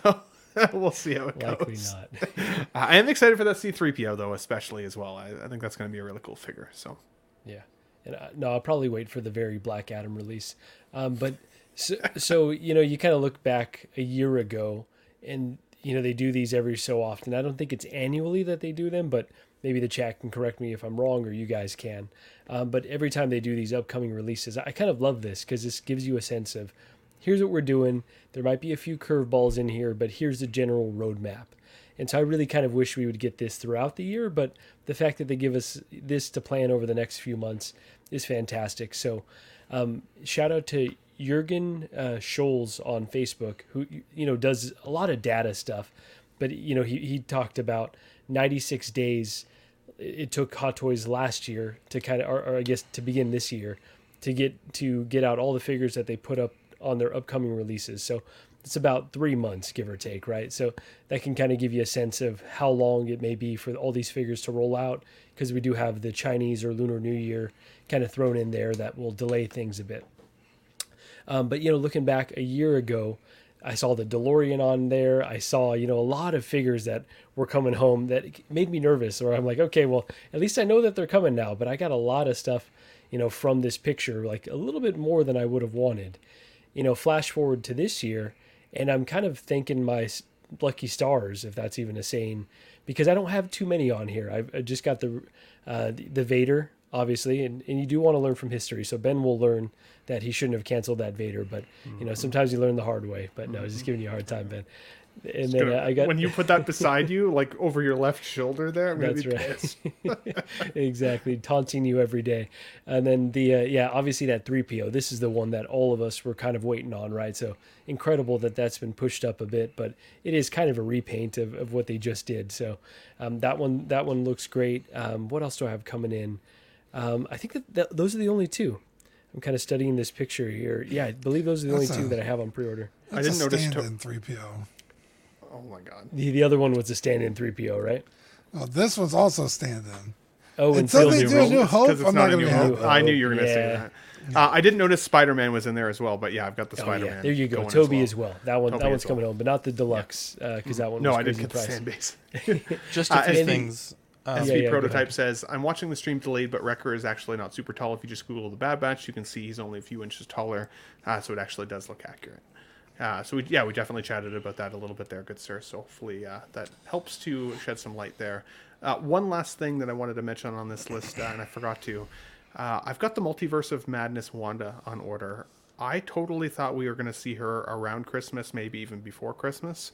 So, we'll see how it Likely goes. not. Uh, I am excited for that C3PO though, especially as well. I, I think that's going to be a really cool figure. So, Yeah, and uh, no, I'll probably wait for the very Black Adam release. Um, but so, so you know, you kind of look back a year ago, and you know they do these every so often. I don't think it's annually that they do them, but maybe the chat can correct me if I'm wrong, or you guys can. Um, but every time they do these upcoming releases, I kind of love this because this gives you a sense of here's what we're doing. There might be a few curveballs in here, but here's the general roadmap. And so I really kind of wish we would get this throughout the year, but the fact that they give us this to plan over the next few months is fantastic. So um, shout out to Jurgen uh, Scholes on Facebook, who you know does a lot of data stuff, but you know he he talked about 96 days it took Hot Toys last year to kind of, or, or I guess to begin this year, to get to get out all the figures that they put up on their upcoming releases. So it's about three months, give or take, right? So that can kind of give you a sense of how long it may be for all these figures to roll out, because we do have the Chinese or Lunar New Year kind of thrown in there that will delay things a bit. Um, but you know, looking back a year ago, I saw the DeLorean on there. I saw, you know, a lot of figures that were coming home that made me nervous. Or I'm like, okay, well, at least I know that they're coming now. But I got a lot of stuff, you know, from this picture, like a little bit more than I would have wanted. You know, flash forward to this year, and I'm kind of thanking my lucky stars, if that's even a saying, because I don't have too many on here. I've I just got the uh, the Vader, obviously, and, and you do want to learn from history. So Ben will learn that he shouldn't have canceled that Vader, but you know sometimes you learn the hard way. But no, I was just giving you a hard time, Ben. And then Gonna- I got when you put that beside you, like over your left shoulder there, I'm That's right. exactly, taunting you every day. And then the uh, yeah, obviously that three PO. This is the one that all of us were kind of waiting on, right? So incredible that that's been pushed up a bit, but it is kind of a repaint of, of what they just did. So um, that one that one looks great. Um, what else do I have coming in? Um, I think that, that those are the only two. I'm kind of studying this picture here. Yeah, I believe those are the That's only two that I have on pre-order. I didn't notice. Stand-in 3PO. Oh my god. The, the other one was a stand-in 3PO, right? Oh, this one's also stand-in. Oh, Until they do a New Hope, it's I'm not not going to be hope. I knew you were going to say Yeah. that. Uh, I didn't notice Spider Man was in there as well, but yeah, I've got the Oh, Spider yeah. Man. There you go. Tobey as well. That one. Tobey that one's well. coming home, but not the deluxe because that one. No, was I didn't crazy get the sand base. Just Uh, a few and- things. Um, SV Yeah, yeah, Prototype says, I'm watching the stream delayed, but Wrecker is actually not super tall. If you just Google the Bad Batch, you can see he's only a few inches taller, uh, so it actually does look accurate. Uh, so, we, yeah, we definitely chatted about that a little bit there, good sir. So, hopefully, uh, that helps to shed some light there. Uh, one last thing that I wanted to mention on this list, uh, and I forgot to. Uh, I've got the Multiverse of Madness Wanda on order. I totally thought we were going to see her around Christmas, maybe even before Christmas,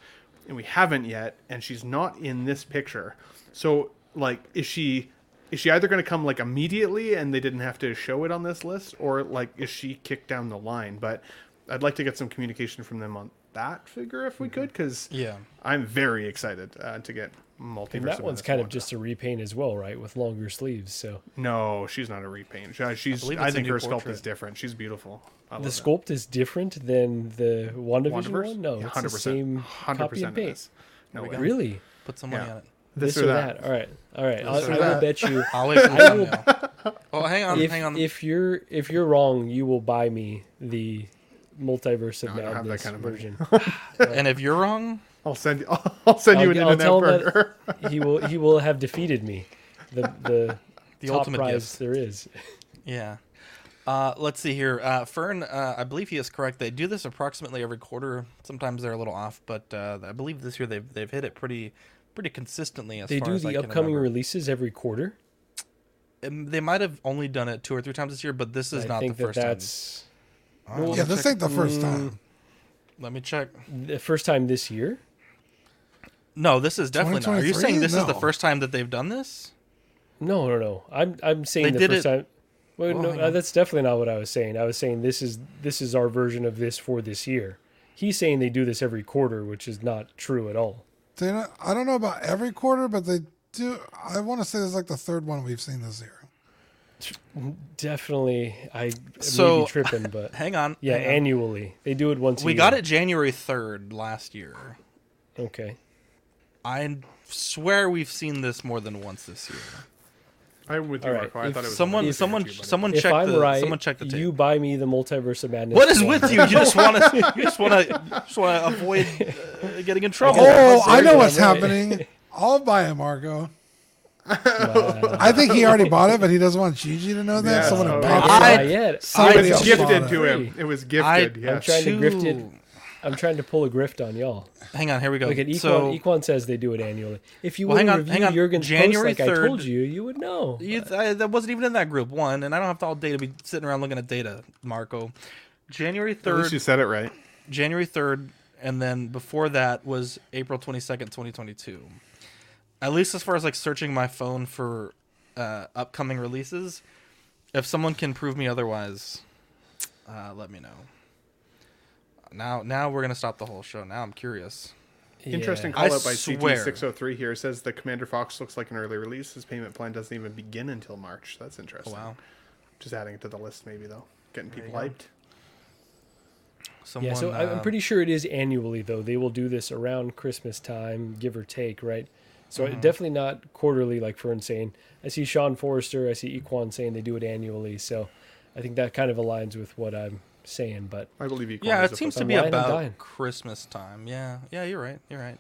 and we haven't yet. And she's not in this picture. So, like, is she is she either going to come like immediately and they didn't have to show it on this list, or like is she kicked down the line? But I'd like to get some communication from them on that figure if we could, because Yeah. I'm very excited uh, to get multiverse. And that one's Madness kind of just a repaint as well, right? With longer sleeves. So no, she's not a repaint. She- She's believe I, think new her sculpt is different. She's beautiful. The sculpt is different than the WandaVision Wandaverse? one. No, Yeah, it's the same 100% copy and paste. No way. Really? Put some money Yeah. on it. This, This or or that. that? All right, all right. I'll, I will bet you. I'll wait for will- Oh, hang on, if, hang on. if you're if you're wrong, you will buy me the multiverse of No, I don't have that kind of version. and if you're wrong, I'll send you. I'll send you I'll, an I'll in tell burger. that he will he will have defeated me. The the, The top ultimate prize gift. there is. yeah. Uh, let's see here. Uh, Fern, uh, I believe he is correct. They do this approximately every quarter. Sometimes they're a little off, but uh, I believe this year they've they've hit it pretty pretty consistently. As They far do as the can upcoming releases every quarter. Um, They might have only done it two or three times this year, but this is I not the that first time. That's Well, Yeah, this ain't the first Mm. time. Let me check. the first time this year. No, this is definitely not. Are you saying 2023? this is the first time that they've done this? No, no, no. I'm I'm saying They the did first it- time. Well, Well, no, uh, that's definitely not what I was saying. I was saying this is this is our version of this for this year. He's saying they do this every quarter, which is not true at all. They don't, I don't know about every quarter, but they do. I want to say this is like the third one we've seen this year. Definitely, I may So, be tripping, but hang on, Yeah, hang on. annually they do it once. a year. We year. got it January third last year. Okay. I swear we've seen this more than once this year. I'm with you, All right, Marco. I if thought it was someone, someone, two or three, but- someone check the, right, someone check the tape. you buy me the multiverse of madness. What is with you? You just want to, you just want to, just want to avoid uh, getting in trouble. Oh, I know what's right. happening. I'll buy it, Marco. I think he already bought it, but he doesn't want Gigi to know that. Yeah, Someone so- popped I- it. Not yet. It Somebody was else gifted bought to it. him. It was I- gifted. I'm yes. trying to grift it. I'm trying to pull a grift on y'all. Hang on, here we go. Look at Equan. so, Equan says they do it annually. If you Well, would hang on, review hang on. Jurgen's January post like 3rd I told you, you would know. you, I, that wasn't even in that group one, and I don't have to all day to be sitting around looking at data, Marco. January third. At least you said it right. January third, and then before that was April twenty second, twenty twenty two. At least as far as like searching my phone for uh, upcoming releases, if someone can prove me otherwise, uh, let me know. Now, now we're gonna stop the whole show. Now I'm curious. Interesting I call out by swear. CT603 here. It says the Commander Fox looks like an early release. His payment plan doesn't even begin until March. That's interesting. wow. Just adding it to the list, maybe, though. Getting people hyped. Someone, yeah, so I- I'm uh, pretty sure it is annually though. They will do this around Christmas time, give or take, right? So Mm-hmm. definitely not quarterly, like for Insane. I see Sean Forrester, I see Equan saying they do it annually. So I think that kind of aligns with what I'm saying. But I believe you. Yeah, it seems to be lying, about. Christmas time. Yeah, yeah, you're right. You're right.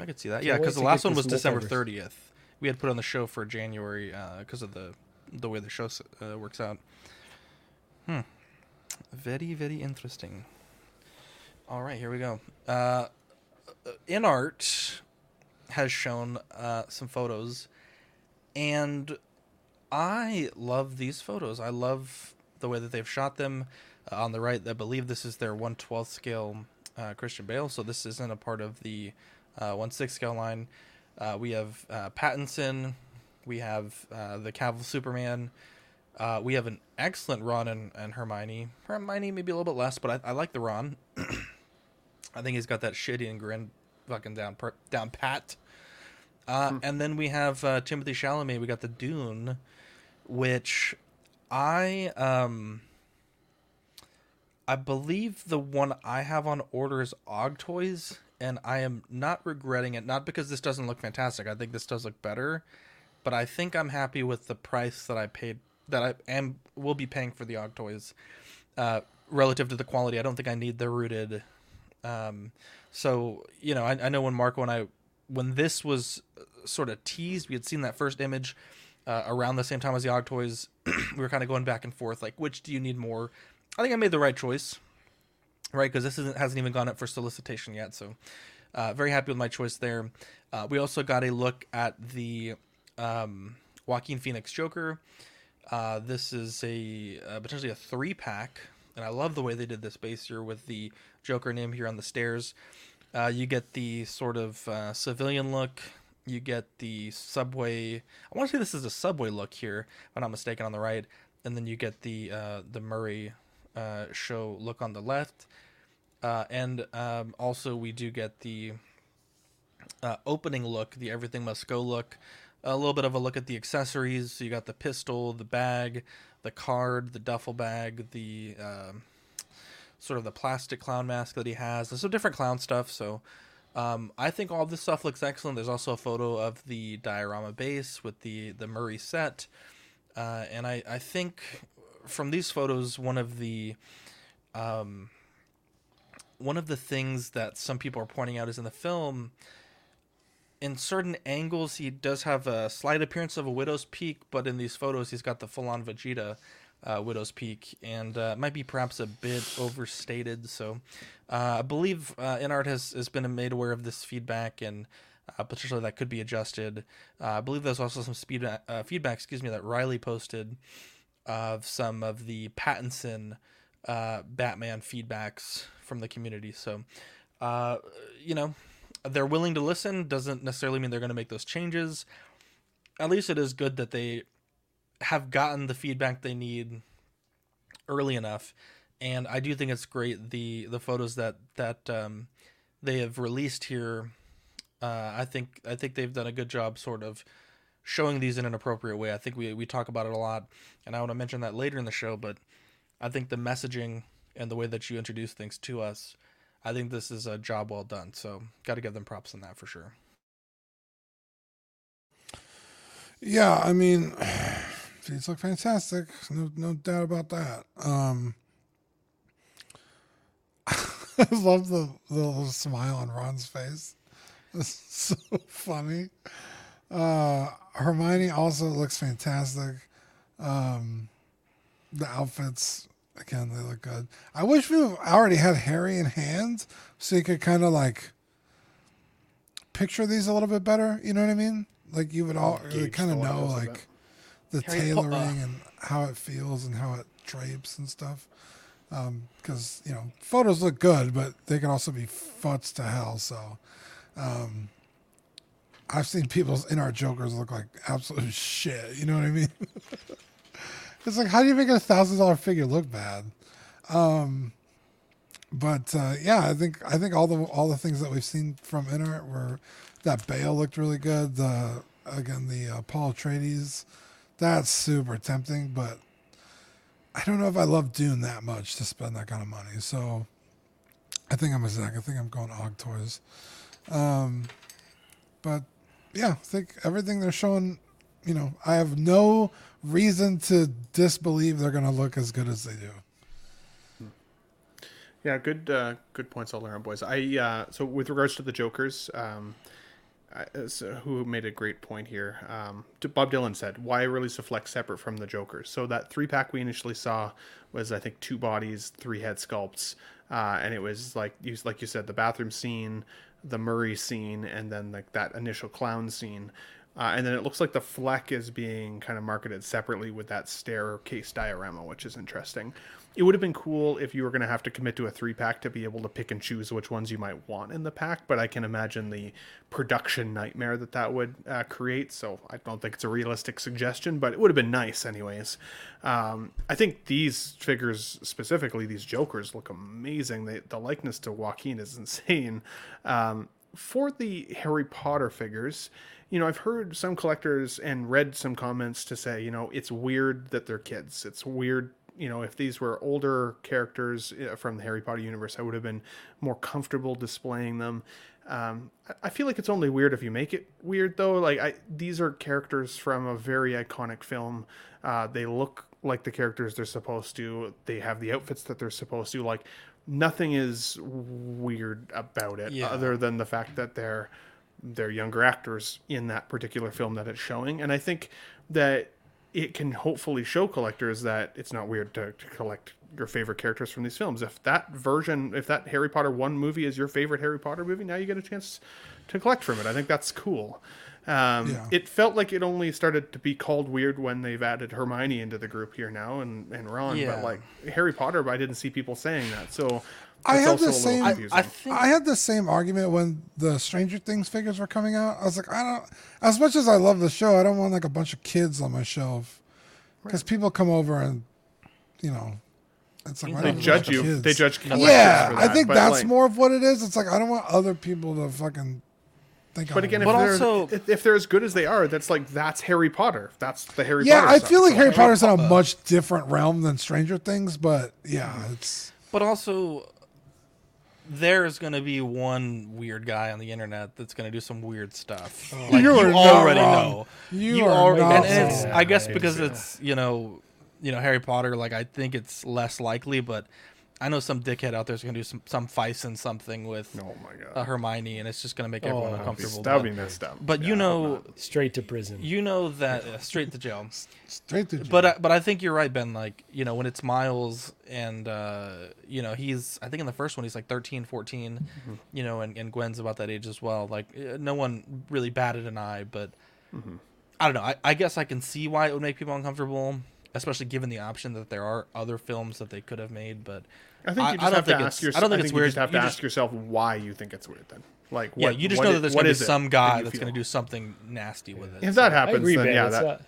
I could see that. Can't yeah, because the last one was December multiverse. thirtieth. We had put on the show for January because of the the way the show uh, works out. Hmm. Very very interesting. All right, here we go. Uh, Inart has shown uh, some photos, and I love these photos. I love the way that they've shot them. Uh, on the right, I believe this is their 112th scale uh, Christian Bale, so this isn't a part of the uh, 1/6 scale line. Uh, we have uh, Pattinson, we have uh, the Cavill Superman, we have an excellent Ron and, and Hermione. Hermione maybe a little bit less, but I, I like the Ron. I think he's got that shitty and grin fucking down per, down pat. Uh, And then we have uh, Timothée Chalamet. We got the Dune, which I um I believe the one I have on order is Og Toys, and I am not regretting it. Not because this doesn't look fantastic. I think this does look better, but I think I'm happy with the price that I paid. That I am will be paying for the Og Toys, uh, relative to the quality. I don't think I need the rooted. Um, so you know, I, I know when Marco and I, when this was sort of teased, we had seen that first image uh, around the same time as the Og Toys. we were kind of going back and forth, like which do you need more? I think I made the right choice, right? Because this hasn't even gone up for solicitation yet. So, uh, very happy with my choice there. Uh, we also got a look at the um, Joaquin Phoenix Joker. Uh, this is a uh, potentially a three pack, and I love the way they did this base here with the Joker name here on the stairs. Uh, you get the sort of uh, civilian look. You get the subway. I want to say this is a subway look here, if I'm not mistaken, on the right, and then you get the uh, the Murray uh, show look on the left, uh, and um, also we do get the uh, opening look, the everything must go look. A little bit of a look at the accessories. So you got the pistol, the bag, the card, the duffel bag, the um, sort of the plastic clown mask that he has. There's some different clown stuff. So um, I think all this stuff looks excellent. There's also a photo of the diorama base with the the Murray set, uh, and I I think from these photos one of the um, one of the things that some people are pointing out is in the film in certain angles he does have a slight appearance of a widow's peak but in these photos he's got the full-on vegeta uh, widow's peak and uh, might be perhaps a bit overstated so uh, i believe uh, inart has, has been made aware of this feedback and uh, potentially that could be adjusted uh, i believe there's also some speed, uh, feedback excuse me that riley posted of some of the pattinson batman feedbacks from the community so you know they're willing to listen doesn't necessarily mean they're going to make those changes. At least it is good that they have gotten the feedback they need early enough, and I do think it's great the the photos that that um, they have released here. Uh, I think I think they've done a good job, sort of showing these in an appropriate way. I think we we talk about it a lot, and I want to mention that later in the show. But I think the messaging and the way that you introduce things to us, I think this is a job well done. So got to give them props on that for sure. Yeah, I mean, these look fantastic. No, no doubt about that. Um, I love the, the little smile on Ron's face. It's so funny. Uh, Hermione also looks fantastic. Um, the outfits, again, they look good. I wish we already had Harry in hand so you could kind of like picture these a little bit better. You know what I mean? Like you would all kind of know like. The Harry tailoring and how it feels and how it drapes and stuff. Because you know photos look good, but they can also be futs to hell. So um, I've seen people's Inart jokers look like absolute shit. You know what I mean? it's like how do you make a thousand dollar figure look bad? Um, but uh, yeah, I think I think all the all the things that we've seen from Inart were that Bale looked really good. The again the uh, Paul Atreides, that's super tempting, but I don't know if I love Dune that much to spend that kind of money. So I think I'm a Zach. I think I'm going Og Toys. Um, but yeah, I think everything they're showing, you know, I have no reason to disbelieve they're going to look as good as they do. Yeah, good uh, good points all around, boys. I uh, so with regards to the Jokers, um, so who made a great point here. Um, Bob Dylan said, "Why release a flex separate from the Jokers?" So that three pack we initially saw was, I think, two bodies, three head sculpts, uh, and it was like you like you said, the bathroom scene, the Murray scene, and then like that initial clown scene. Uh, and then it looks like the Fleck is being kind of marketed separately with that staircase diorama, which is interesting. It would have been cool if you were going to have to commit to a three pack to be able to pick and choose which ones you might want in the pack, but I can imagine the production nightmare that that would uh, create. So I don't think it's a realistic suggestion, but it would have been nice, anyways. Um, I think these figures, specifically these Jokers, look amazing. They, the likeness to Joaquin is insane. Um, for the Harry Potter figures, you know, I've heard some collectors and read some comments to say, you know, it's weird that they're kids. It's weird, you know, if these were older characters uh, from the Harry Potter universe, I would have been more comfortable displaying them. Um, I- I feel like it's only weird if you make it weird, though. Like, I, these are characters from a very iconic film. Uh, they look like the characters they're supposed to. They have the outfits that they're supposed to. Like, nothing is weird about it, Yeah. other than the fact that they're they're younger actors in that particular film that it's showing. And I think that it can hopefully show collectors that it's not weird to, to collect your favorite characters from these films. If that version, if that Harry Potter 1 movie is your favorite Harry Potter movie, now you get a chance to collect from it. I think that's cool. Um, Yeah. It felt like it only started to be called weird when they've added Hermione into the group here now and, and Ron. Yeah. But like Harry Potter, I didn't see people saying that. So I had the same. confusing. I think I had the same argument when the Stranger Things figures were coming out. I was like, I don't. As much as I love the show, I don't want like a bunch of kids on my shelf because people come over and, you know, it's like they judge you. kids? They judge collectors Yeah, for I think that's like- more of what it is. It's like I don't want other people to fucking think. But I'm again, if But they're also- if, if they're as good as they are, that's like that's Harry Potter. That's the Harry yeah, Potter. I stuff. feel like So- Harry Potter's in a much different realm than Stranger Things, but yeah, it's But also, there's gonna be one weird guy on the internet that's gonna do some weird stuff. Oh, like, You you, already wrong. know. You are already, and, and it's, wrong. I guess because it's you know, you know Harry Potter. Like I think it's less likely, but I know some dickhead out there's gonna do some some Feisen something with Oh my god, uh, Hermione, and it's just gonna make everyone Oh, uncomfortable. that would be but, messed up. but Yeah, you know. Straight to prison. you know that uh, straight to jail. straight to. Jail. But uh, but I think you're right, Ben. Like you know when it's Miles and uh, you know he's I think in the first one he's like 13, 14, Mm-hmm. you know, and, and Gwen's about that age as well. Like uh, no one really batted an eye, but Mm-hmm. I don't know. I, I guess I can see why it would make people uncomfortable, especially given the option that there are other films that they could have made. But I think you I just don't have to think ask it's- yourself. I don't think it's you weird. just have to You ask just- yourself why you think it's weird. Then, like, yeah, you just what know that there's gonna be some guy you that's gonna do something nasty with it. If that I happens, agree, then Ben. yeah, that, not-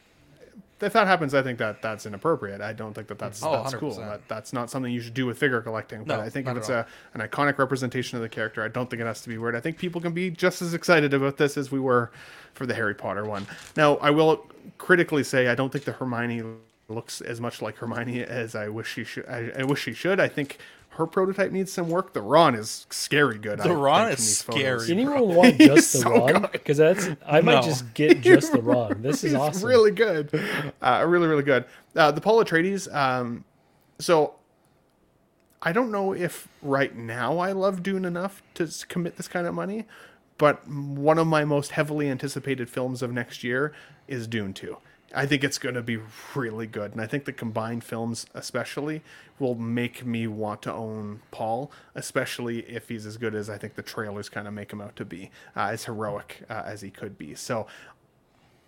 if that happens, I think that that's inappropriate. I don't think that that's Oh, that's cool. 100%. That, that's not something you should do with figure collecting. But No, I think if it's a an iconic representation of the character, I don't think it has to be weird. I think people can be just as excited about this as we were for the Harry Potter one. Now, I will critically say I don't think the Hermione looks as much like Hermione as I wish she should. I, I wish she should. I think her prototype needs some work. The Ron is scary good. The I Ron think, is in these scary, photos. Anyone want just the so Ron? Because that's I might No. just get just the Ron. This is awesome. really good. Uh, really, really good. Uh, the Paul Atreides. Um, so I don't know if right now I love Dune enough to commit this kind of money, but one of my most heavily anticipated films of next year is Dune 2. I think it's going to be really good. And I think the combined films, especially, will make me want to own Paul, especially if he's as good as I think the trailers kind of make him out to be, uh, as heroic uh, as he could be. So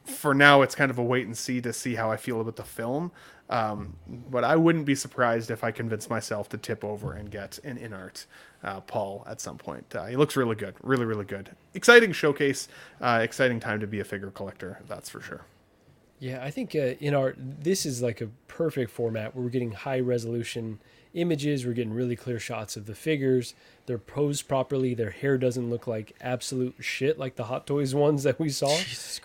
for now, it's kind of a wait and see to see how I feel about the film. Um, but I wouldn't be surprised if I convince myself to tip over and get an Inart uh, Paul at some point. Uh, he looks really good, really, really good. Exciting showcase, uh, exciting time to be a figure collector, that's for sure. Yeah, I think uh, in our this is like a perfect format where we're getting high resolution images, we're getting really clear shots of the figures. They're posed properly. Their hair doesn't look like absolute shit like the Hot Toys ones that we saw.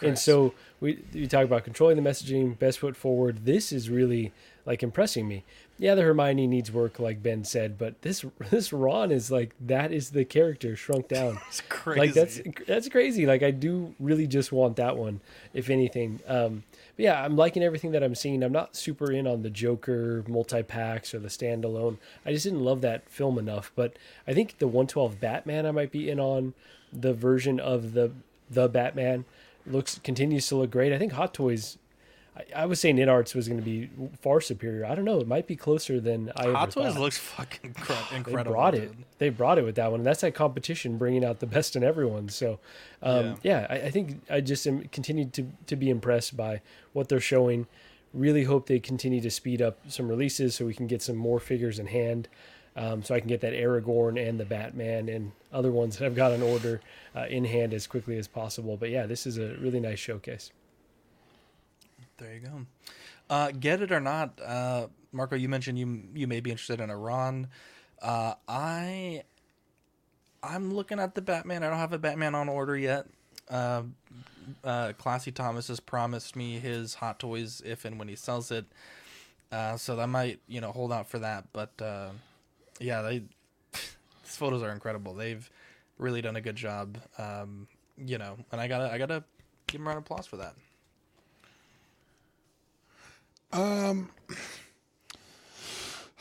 And so we you talk about controlling the messaging, best foot forward. This is really like impressing me. Yeah, the Hermione needs work, like Ben said, but this this Ron is like that is the character shrunk down. It's crazy. Like that's crazy. that's crazy. Like I do really just want that one, if anything. Um, but yeah, I'm liking everything that I'm seeing. I'm not super in on the Joker multi packs or the standalone. I just didn't love that film enough. But I think the 112 Batman I might be in on. The version of the the Batman looks continues to look great. I think Hot Toys. I, I was saying InArts was going to be far superior. I don't know. It might be closer than I Hot Toys looks fucking incre- They incredible. brought it. They brought it with that one. And that's that competition bringing out the best in everyone. So, um, yeah, I, I think I just am continued to, to be impressed by what they're showing. Really hope they continue to speed up some releases so we can get some more figures in hand. Um, so I can get that Aragorn and the Batman and other ones that I've got on order uh, in hand as quickly as possible. But yeah, this is a really nice showcase. There you go. Uh, get it or not, uh, Marco? You mentioned you you may be interested in Iran. Uh, I I'm looking at the Batman. I don't have a Batman on order yet. Uh, uh, Classy Thomas has promised me his Hot Toys if and when he sells it. Uh, so that might you know hold out for that. But uh, yeah, they these photos are incredible. They've really done a good job. Um, you know, and I gotta I gotta give a round of applause for that. Um,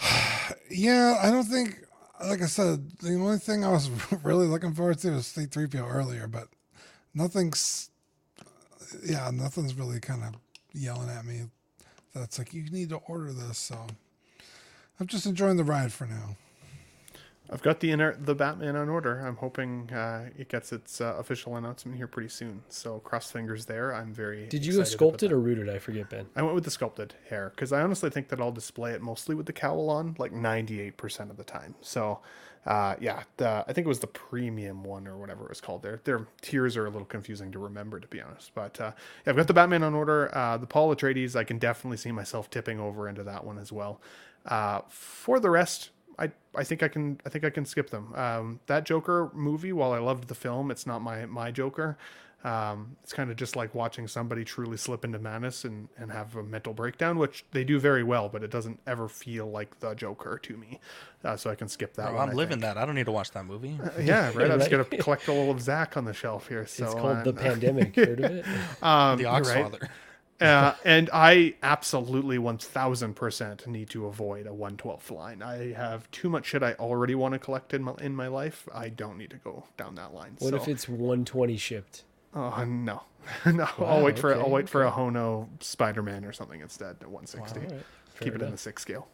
yeah, I don't think, like I said, the only thing I was really looking forward to was C3PO earlier, but nothing's, yeah, nothing's really kind of yelling at me that's like, you need to order this. So I'm just enjoying the ride for now. I've got the inner the Batman on order. I'm hoping uh, it gets its uh, official announcement here pretty soon. So cross fingers there. I'm very. Did you go sculpted or rooted? I forget, Ben. I went with the sculpted hair because I honestly think that I'll display it mostly with the cowl on, like 98% of the time. So, uh, yeah, the, I think it was the premium one or whatever it was called. Their their tiers are a little confusing to remember, to be honest. But uh, yeah, I've got the Batman on order. Uh, the Paul Atreides, I can definitely see myself tipping over into that one as well. Uh, for the rest, I I think I can I think I can skip them. Um, that Joker movie, while I loved the film, it's not my my Joker. Um, it's kind of just like watching somebody truly slip into madness and, and have a mental breakdown, which they do very well, but it doesn't ever feel like the Joker to me. Uh, so I can skip that Bro, one. I'm I living think. that. I don't need to watch that movie. Uh, yeah, right. I'm just gonna collect a little of Zach on the shelf here. So it's called uh, The Pandemic. Heard of it? um, The you're right. Uh, and I absolutely 1000% need to avoid a 112th line. I have too much shit I already want to collect in my, in my life. I don't need to go down that line. What so, if it's 120 shipped? Oh no, no! I'll Wow, wait for okay, I'll wait for a Hono Spider-Man or something instead at 160. All right, Keep it in the six scale.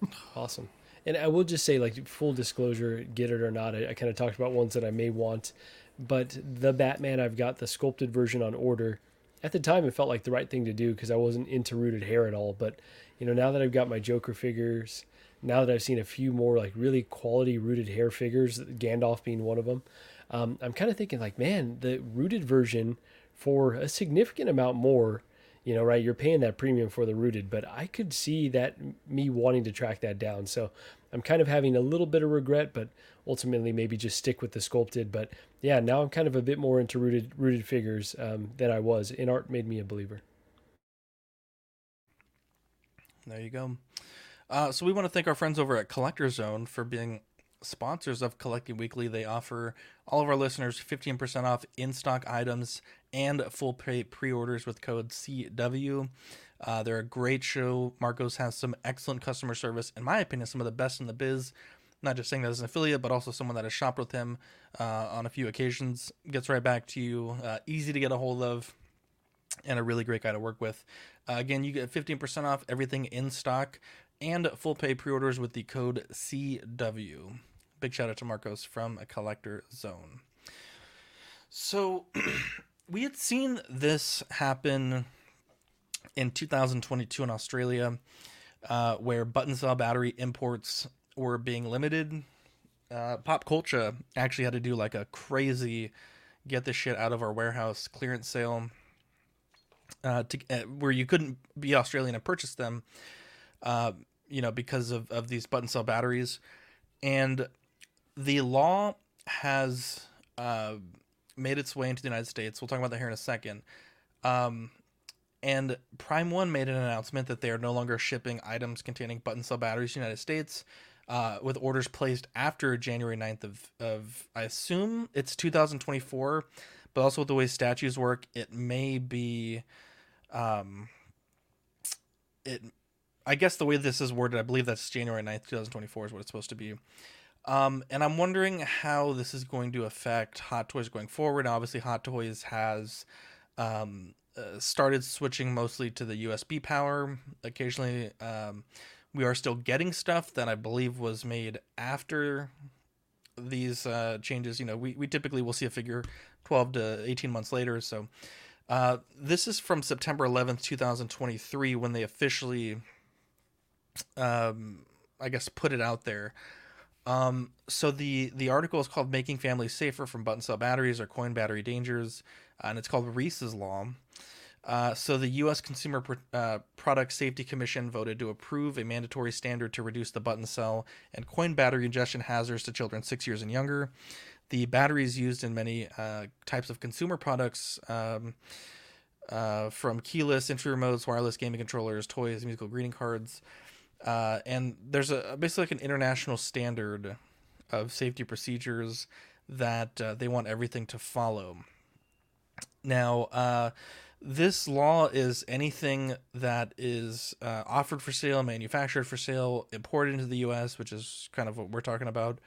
Awesome. And I will just say, like, full disclosure, get it or not, I, I kind of talked about ones that I may want, but the Batman, I've got the sculpted version on order. At the time, it felt like the right thing to do because I wasn't into rooted hair at all. But, you know, now that I've got my Joker figures, now that I've seen a few more, like, really quality rooted hair figures, Gandalf being one of them, um, I'm kind of thinking, like, man, the rooted version for a significant amount more you know, right? You're paying that premium for the rooted, but I could see that me wanting to track that down. So I'm kind of having a little bit of regret, but ultimately maybe just stick with the sculpted. But yeah, now I'm kind of a bit more into rooted rooted figures um, than I was. Inart made me a believer. There you go. Uh, so we want to thank our friends over at Collector Zone for being sponsors of Collecting Weekly. They offer all of our listeners 15% off in stock items and full pre orders with code CW. Uh, they're a great show. Marcos has some excellent customer service, in my opinion, some of the best in the biz. Not just saying that as an affiliate, but also someone that has shopped with him uh, on a few occasions. Gets right back to you. Uh, easy to get a hold of, and a really great guy to work with. Uh, again, you get 15% off everything in stock and full pay pre orders with the code CW. Big shout out to Marcos from a collector zone. So we had seen this happen in 2022 in Australia, uh, where button cell battery imports were being limited. Uh, Pop Culture actually had to do like a crazy get this shit out of our warehouse clearance sale, uh, to uh, where you couldn't be Australian and purchase them, uh, you know, because of of these button cell batteries, and the law has uh, made its way into the United States. We'll talk about that here in a second. Um, and Prime One made an announcement that they are no longer shipping items containing button cell batteries to the United States, uh, with orders placed after January 9th of, of I assume it's 2024, but also with the way statues work, it may be, um, it, I guess the way this is worded, I believe that's January 9th, 2024 is what it's supposed to be. Um, and I'm wondering how this is going to affect Hot Toys going forward. Obviously, Hot Toys has um, uh, started switching mostly to the USB power. Occasionally, um, we are still getting stuff that I believe was made after these uh, changes. You know, we, we typically will see a figure 12 to 18 months later. So, uh, this is from September 11th, 2023, when they officially, um, I guess, put it out there. Um, so the the article is called "Making Families Safer from Button Cell Batteries or Coin Battery Dangers," uh, and it's called Reese's Law. Uh, so the U.S. Consumer Pro- uh, Product Safety Commission voted to approve a mandatory standard to reduce the button cell and coin battery ingestion hazards to children six years and younger. The batteries used in many uh, types of consumer products. Um, uh, from keyless entry remotes, wireless gaming controllers, toys, musical greeting cards, uh, and there's a basically like an international standard of safety procedures that they want everything to follow. Now, this law is anything that is uh, offered for sale, manufactured for sale, imported into the U.S., which is kind of what we're talking about,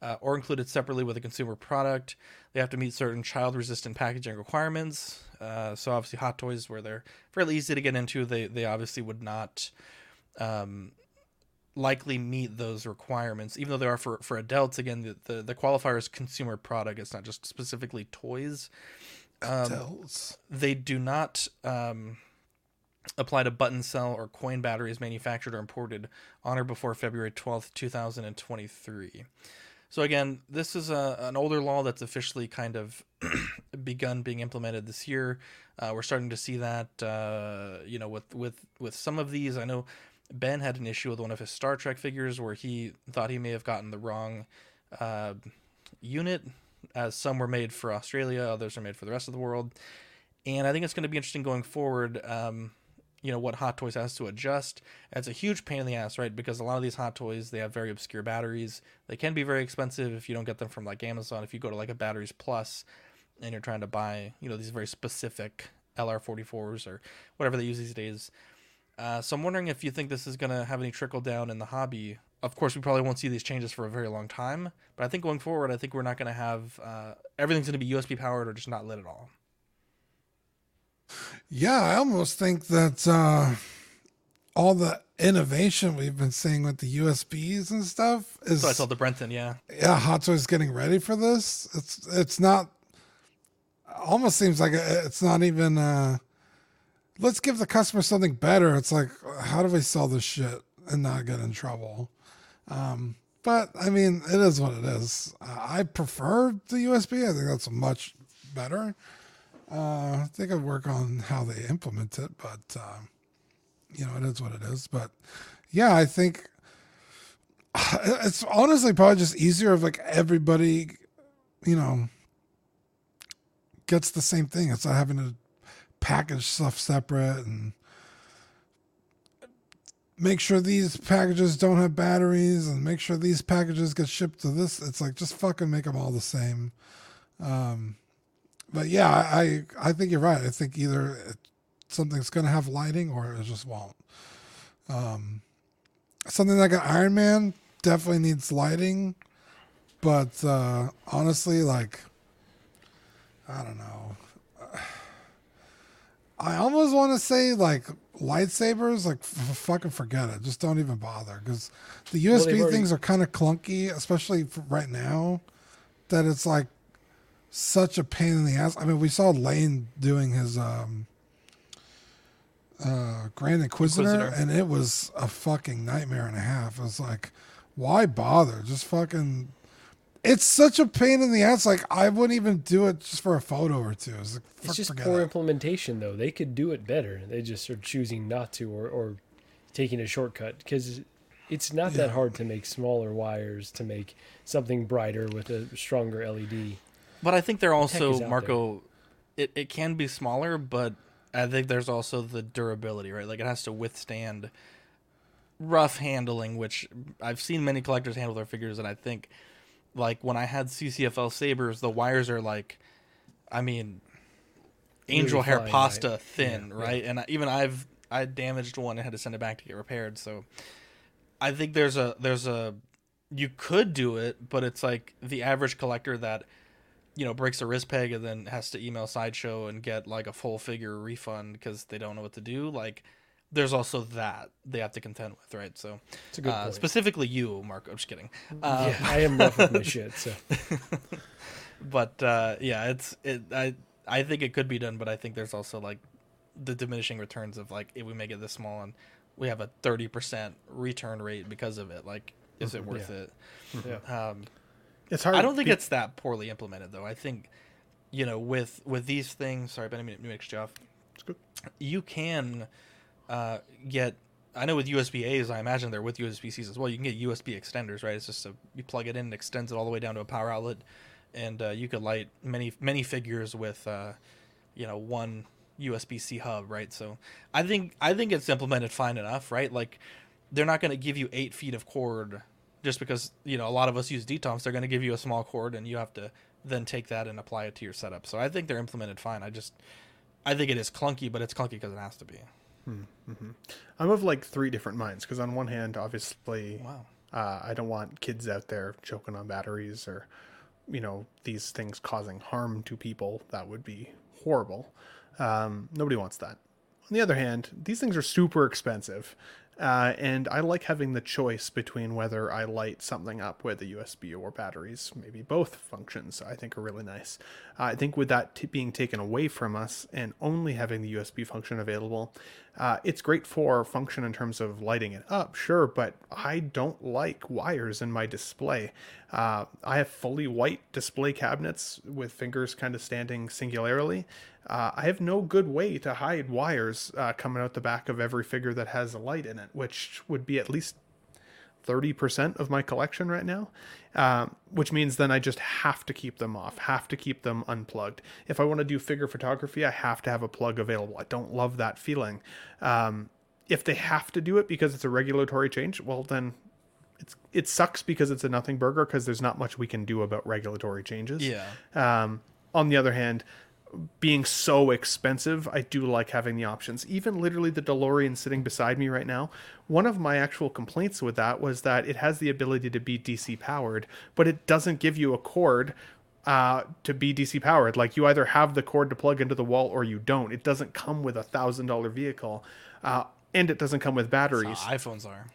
uh, or included separately with a consumer product. They have to meet certain child-resistant packaging requirements. Uh, so obviously, hot toys, where they're fairly easy to get into, they they obviously would not um, likely meet those requirements, even though they are for, for adults. Again, the, the, the qualifier is consumer product. It's not just specifically toys. Um, they do not um, apply to button cell or coin batteries manufactured or imported on or before February 12th, 2023. So again, this is a, an older law that's officially kind of begun being implemented this year. Uh, we're starting to see that, uh, you know, with with with some of these. I know Ben had an issue with one of his Star Trek figures where he thought he may have gotten the wrong uh, unit, as some were made for Australia, others are made for the rest of the world. And I think it's going to be interesting going forward. Um, you know what Hot Toys has to adjust. It's a huge pain in the ass, right? Because a lot of these Hot Toys they have very obscure batteries. They can be very expensive if you don't get them from like Amazon. If you go to like a Batteries Plus, and you're trying to buy you know these very specific LR44s or whatever they use these days. Uh, so I'm wondering if you think this is going to have any trickle down in the hobby. Of course, we probably won't see these changes for a very long time, but I think going forward, I think we're not going to have uh, everything's going to be USB powered or just not lit at all. Yeah, I almost think that uh, all the innovation we've been seeing with the USBs and stuff is. So I told the Brenton, yeah. Yeah, Hot Toys getting ready for this. It's it's not. Almost seems like it's not even. Uh, let's give the customer something better. It's like, how do we sell this shit and not get in trouble? Um, but I mean, it is what it is. I prefer the USB. I think that's much better. Uh, they could work on how they implement it, but uh, you know, it is what it is. But yeah, I think it's honestly probably just easier if like everybody, you know, gets the same thing. It's not having to package stuff separate and make sure these packages don't have batteries and make sure these packages get shipped to this. It's like just fucking make them all the same. Um, but yeah, I I think you're right. I think either it, something's gonna have lighting or it just won't. Um, something like an Iron Man definitely needs lighting, but uh, honestly, like I don't know. I almost want to say like lightsabers, like f- fucking forget it. Just don't even bother because the USB already- things are kind of clunky, especially right now. That it's like such a pain in the ass. I mean, we saw Lane doing his um, uh, Grand Inquisitor, Inquisitor. and it was a fucking nightmare and a half. It was like, why bother? Just fucking. It's such a pain in the ass. Like I wouldn't even do it just for a photo or two. It's, like, It's just poor it. implementation, though. They could do it better. They just are choosing not to, or, or taking a shortcut because it's not that hard to make smaller wires to make something brighter with a stronger LED. But I think they're The tech is also out Marco. It it can be smaller, but I think there's also the durability, right? Like it has to withstand rough handling, which I've seen many collectors handle their figures, and I think like when I had CCFL sabers, the wires are like, I mean, angel hair pasta right? thin, Yeah, right? And I- even I've I damaged one and had to send it back to get repaired. So I think there's a there's a you could do it, but it's like the average collector that you know breaks a wrist peg and then has to email sideshow and get like a full figure refund because they don't know what to do. Like there's also that they have to contend with, right? So It's a good uh, point. specifically you, Mark. I'm just kidding. Uh, yeah, I am rough with my shit. So but uh, yeah, it's it. I I think it could be done, but I think there's also like the diminishing returns of like if we make it this small and we have a thirty percent return rate because of it. Like, is it worth Yeah. it? Yeah. Um, It's hard. I don't think be- it's that poorly implemented though. I think you know with with these things. Sorry, Benny, me mix you off. It's good. You can uh, get. I know with USB A's, I imagine they're with USB C's as well. You can get USB extenders, right? It's just a you plug it in, it extends it all the way down to a power outlet, and uh, you could light many many figures with, uh, you know, one USB C hub, right? So I think I think it's implemented fine enough, right? Like they're not going to give you eight feet of cord just because you know a lot of us use Detolfs. They're going to give you a small cord, and you have to then take that and apply it to your setup. So I think they're implemented fine. I just I think it is clunky, but it's clunky because it has to be. I'm of like three different minds because on one hand, obviously, Wow. uh, I don't want kids out there choking on batteries or, you know, these things causing harm to people. That would be horrible. Um, nobody wants that. On the other hand, these things are super expensive. Uh, and I like having the choice between whether I light something up with a USB or batteries. Maybe both functions I think are really nice. Uh, I think with that t- being taken away from us and only having the USB function available, uh, it's great for function in terms of lighting it up, sure, but I don't like wires in my display. Uh, I have fully white display cabinets with fingers kind of standing singularly. Uh, I have no good way to hide wires uh, coming out the back of every figure that has a light in it, which would be at least 30% of my collection right now, um, which means then I just have to keep them off, have to keep them unplugged. If I want to do figure photography, I have to have a plug available. I don't love that feeling. Um, if they have to do it because it's a regulatory change, well, then it's it sucks because it's a nothing burger because there's not much we can do about regulatory changes. Yeah. Um, on the other hand, being so expensive, I do like having the options. Even literally the DeLorean sitting beside me right now, one of my actual complaints with that was that it has the ability to be DC powered, but it doesn't give you a cord uh, to be DC powered. Like you either have the cord to plug into the wall or you don't. It doesn't come with a thousand dollar vehicle, uh, and it doesn't come with batteries iPhones are.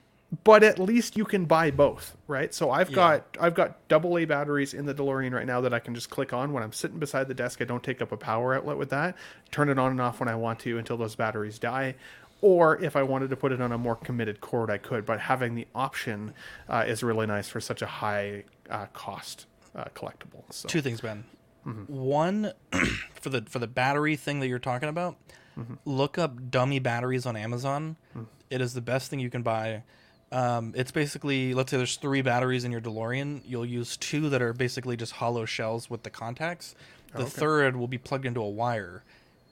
But at least you can buy both, right? So I've Yeah. got I've got double A batteries in the DeLorean right now that I can just click on when I'm sitting beside the desk. I don't take up a power outlet with that. Turn it on and off when I want to until those batteries die. Or if I wanted to put it on a more committed cord, I could. But having the option uh, is really nice for such a high uh, cost uh, collectible. So Two things, Ben. One for the for the battery thing that you're talking about, look up dummy batteries on Amazon. It is the best thing you can buy. Um, it's basically let's say there's three batteries in your DeLorean. You'll use two that are basically just hollow shells with the contacts. The Okay. third will be plugged into a wire,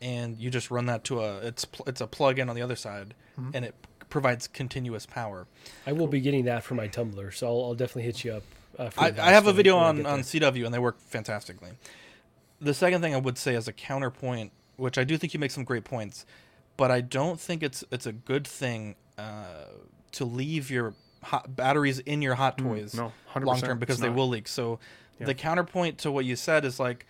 and you just run that to a it's it's a plug in on the other side, Mhm. and it provides continuous power. I will be getting that for my Tumbler, so I'll, I'll definitely hit you up. Uh, for I, I have a video on, on. CW and they work fantastically. The second thing I would say as a counterpoint, which I do think you make some great points, but I don't think it's it's a good thing uh, to leave your hot batteries in your hot Mm, toys no, long term because they will leak. So Yeah. the counterpoint to what you said is like,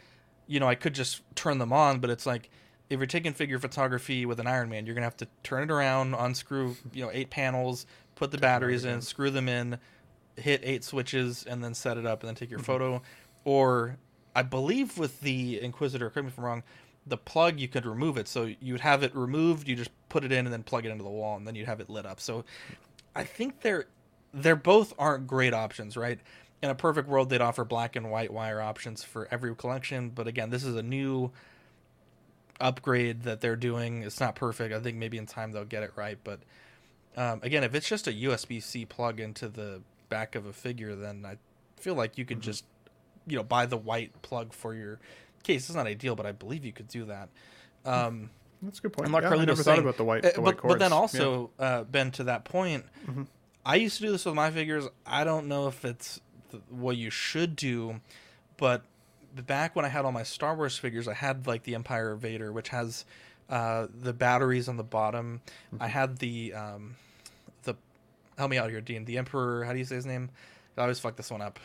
you know, I could just turn them on, but it's like if you're taking figure photography with an Iron Man, you're gonna have to turn it around, unscrew, you know, eight panels, put the batteries in, screw them in, hit eight switches, and then set it up, and then take your Mm-hmm. photo. Or I believe with the Inquisitor, correct me if I'm wrong, the plug you could remove it, so you'd have it removed, you just put it in, and then plug it into the wall, and then you'd have it lit up. So I think they're they're both aren't great options, right? In a perfect world, they'd offer black and white wire options for every collection, but again, this is a new upgrade that they're doing. It's not perfect. I think maybe in time they'll get it right, but um, again, if it's just a USB C plug into the back of a figure, then I feel like you could just you know buy the white plug for your case. It's not ideal, but I believe you could do that. Um, That's a good point. and like Yeah, I Carlito's never thought saying- about the white- uh, the but, white but then cords. also, uh, Ben, to that point, Mhm. I used to do this with my figures. I don't know if it's th- what you should do, but back when I had all my Star Wars figures, I had like the Empire Vader, which has uh, the batteries on the bottom. Mm-hmm. I had the um, the help me out here, Dean. The Emperor. How do you say his name? I always fuck this one up.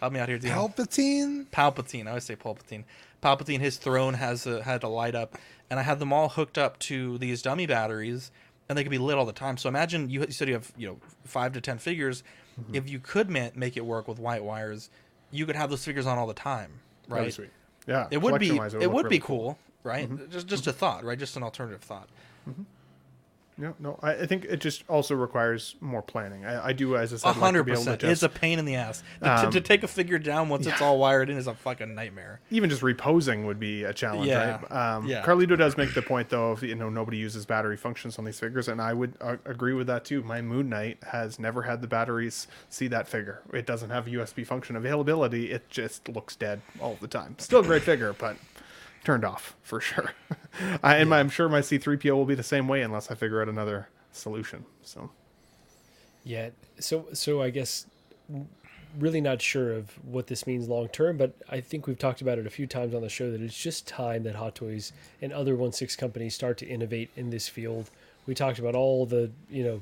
Help me out here, Dean. Palpatine. Palpatine. I always say Palpatine. Palpatine. His throne has a, had a light up, and I had them all hooked up to these dummy batteries, and they could be lit all the time. So imagine you, you said you have you know five to ten figures. Mm-hmm. If you could ma- make it work with white wires, you could have those figures on all the time, right? sweet. Yeah, it would be. It it would, would be really cool. cool, right? Mhm. Just just a thought, right? Just an alternative thought. Yeah, no, I, I think it just also requires more planning. I, I do, as I A said, like to hundred be able to percent. just It's a pain in the ass. To, to- Um, to take a figure down once it's all wired in is a fucking nightmare. even just reposing would be a challenge, Yeah, right? Um, yeah. Carlito does make the point though, of you know nobody uses battery functions on these figures, and I would uh, agree with that too. My Moon Knight has never had the batteries see that figure. It doesn't have USB function availability. It just looks dead all the time. Still a great figure, but turned off for sure. I, and my, I'm sure my C3PO will be the same way unless I figure out another solution. So Yeah. So so I guess really not sure of what this means long term, but I think we've talked about it a few times on the show that it's just time that Hot Toys and other one six companies start to innovate in this field. We talked about all the you know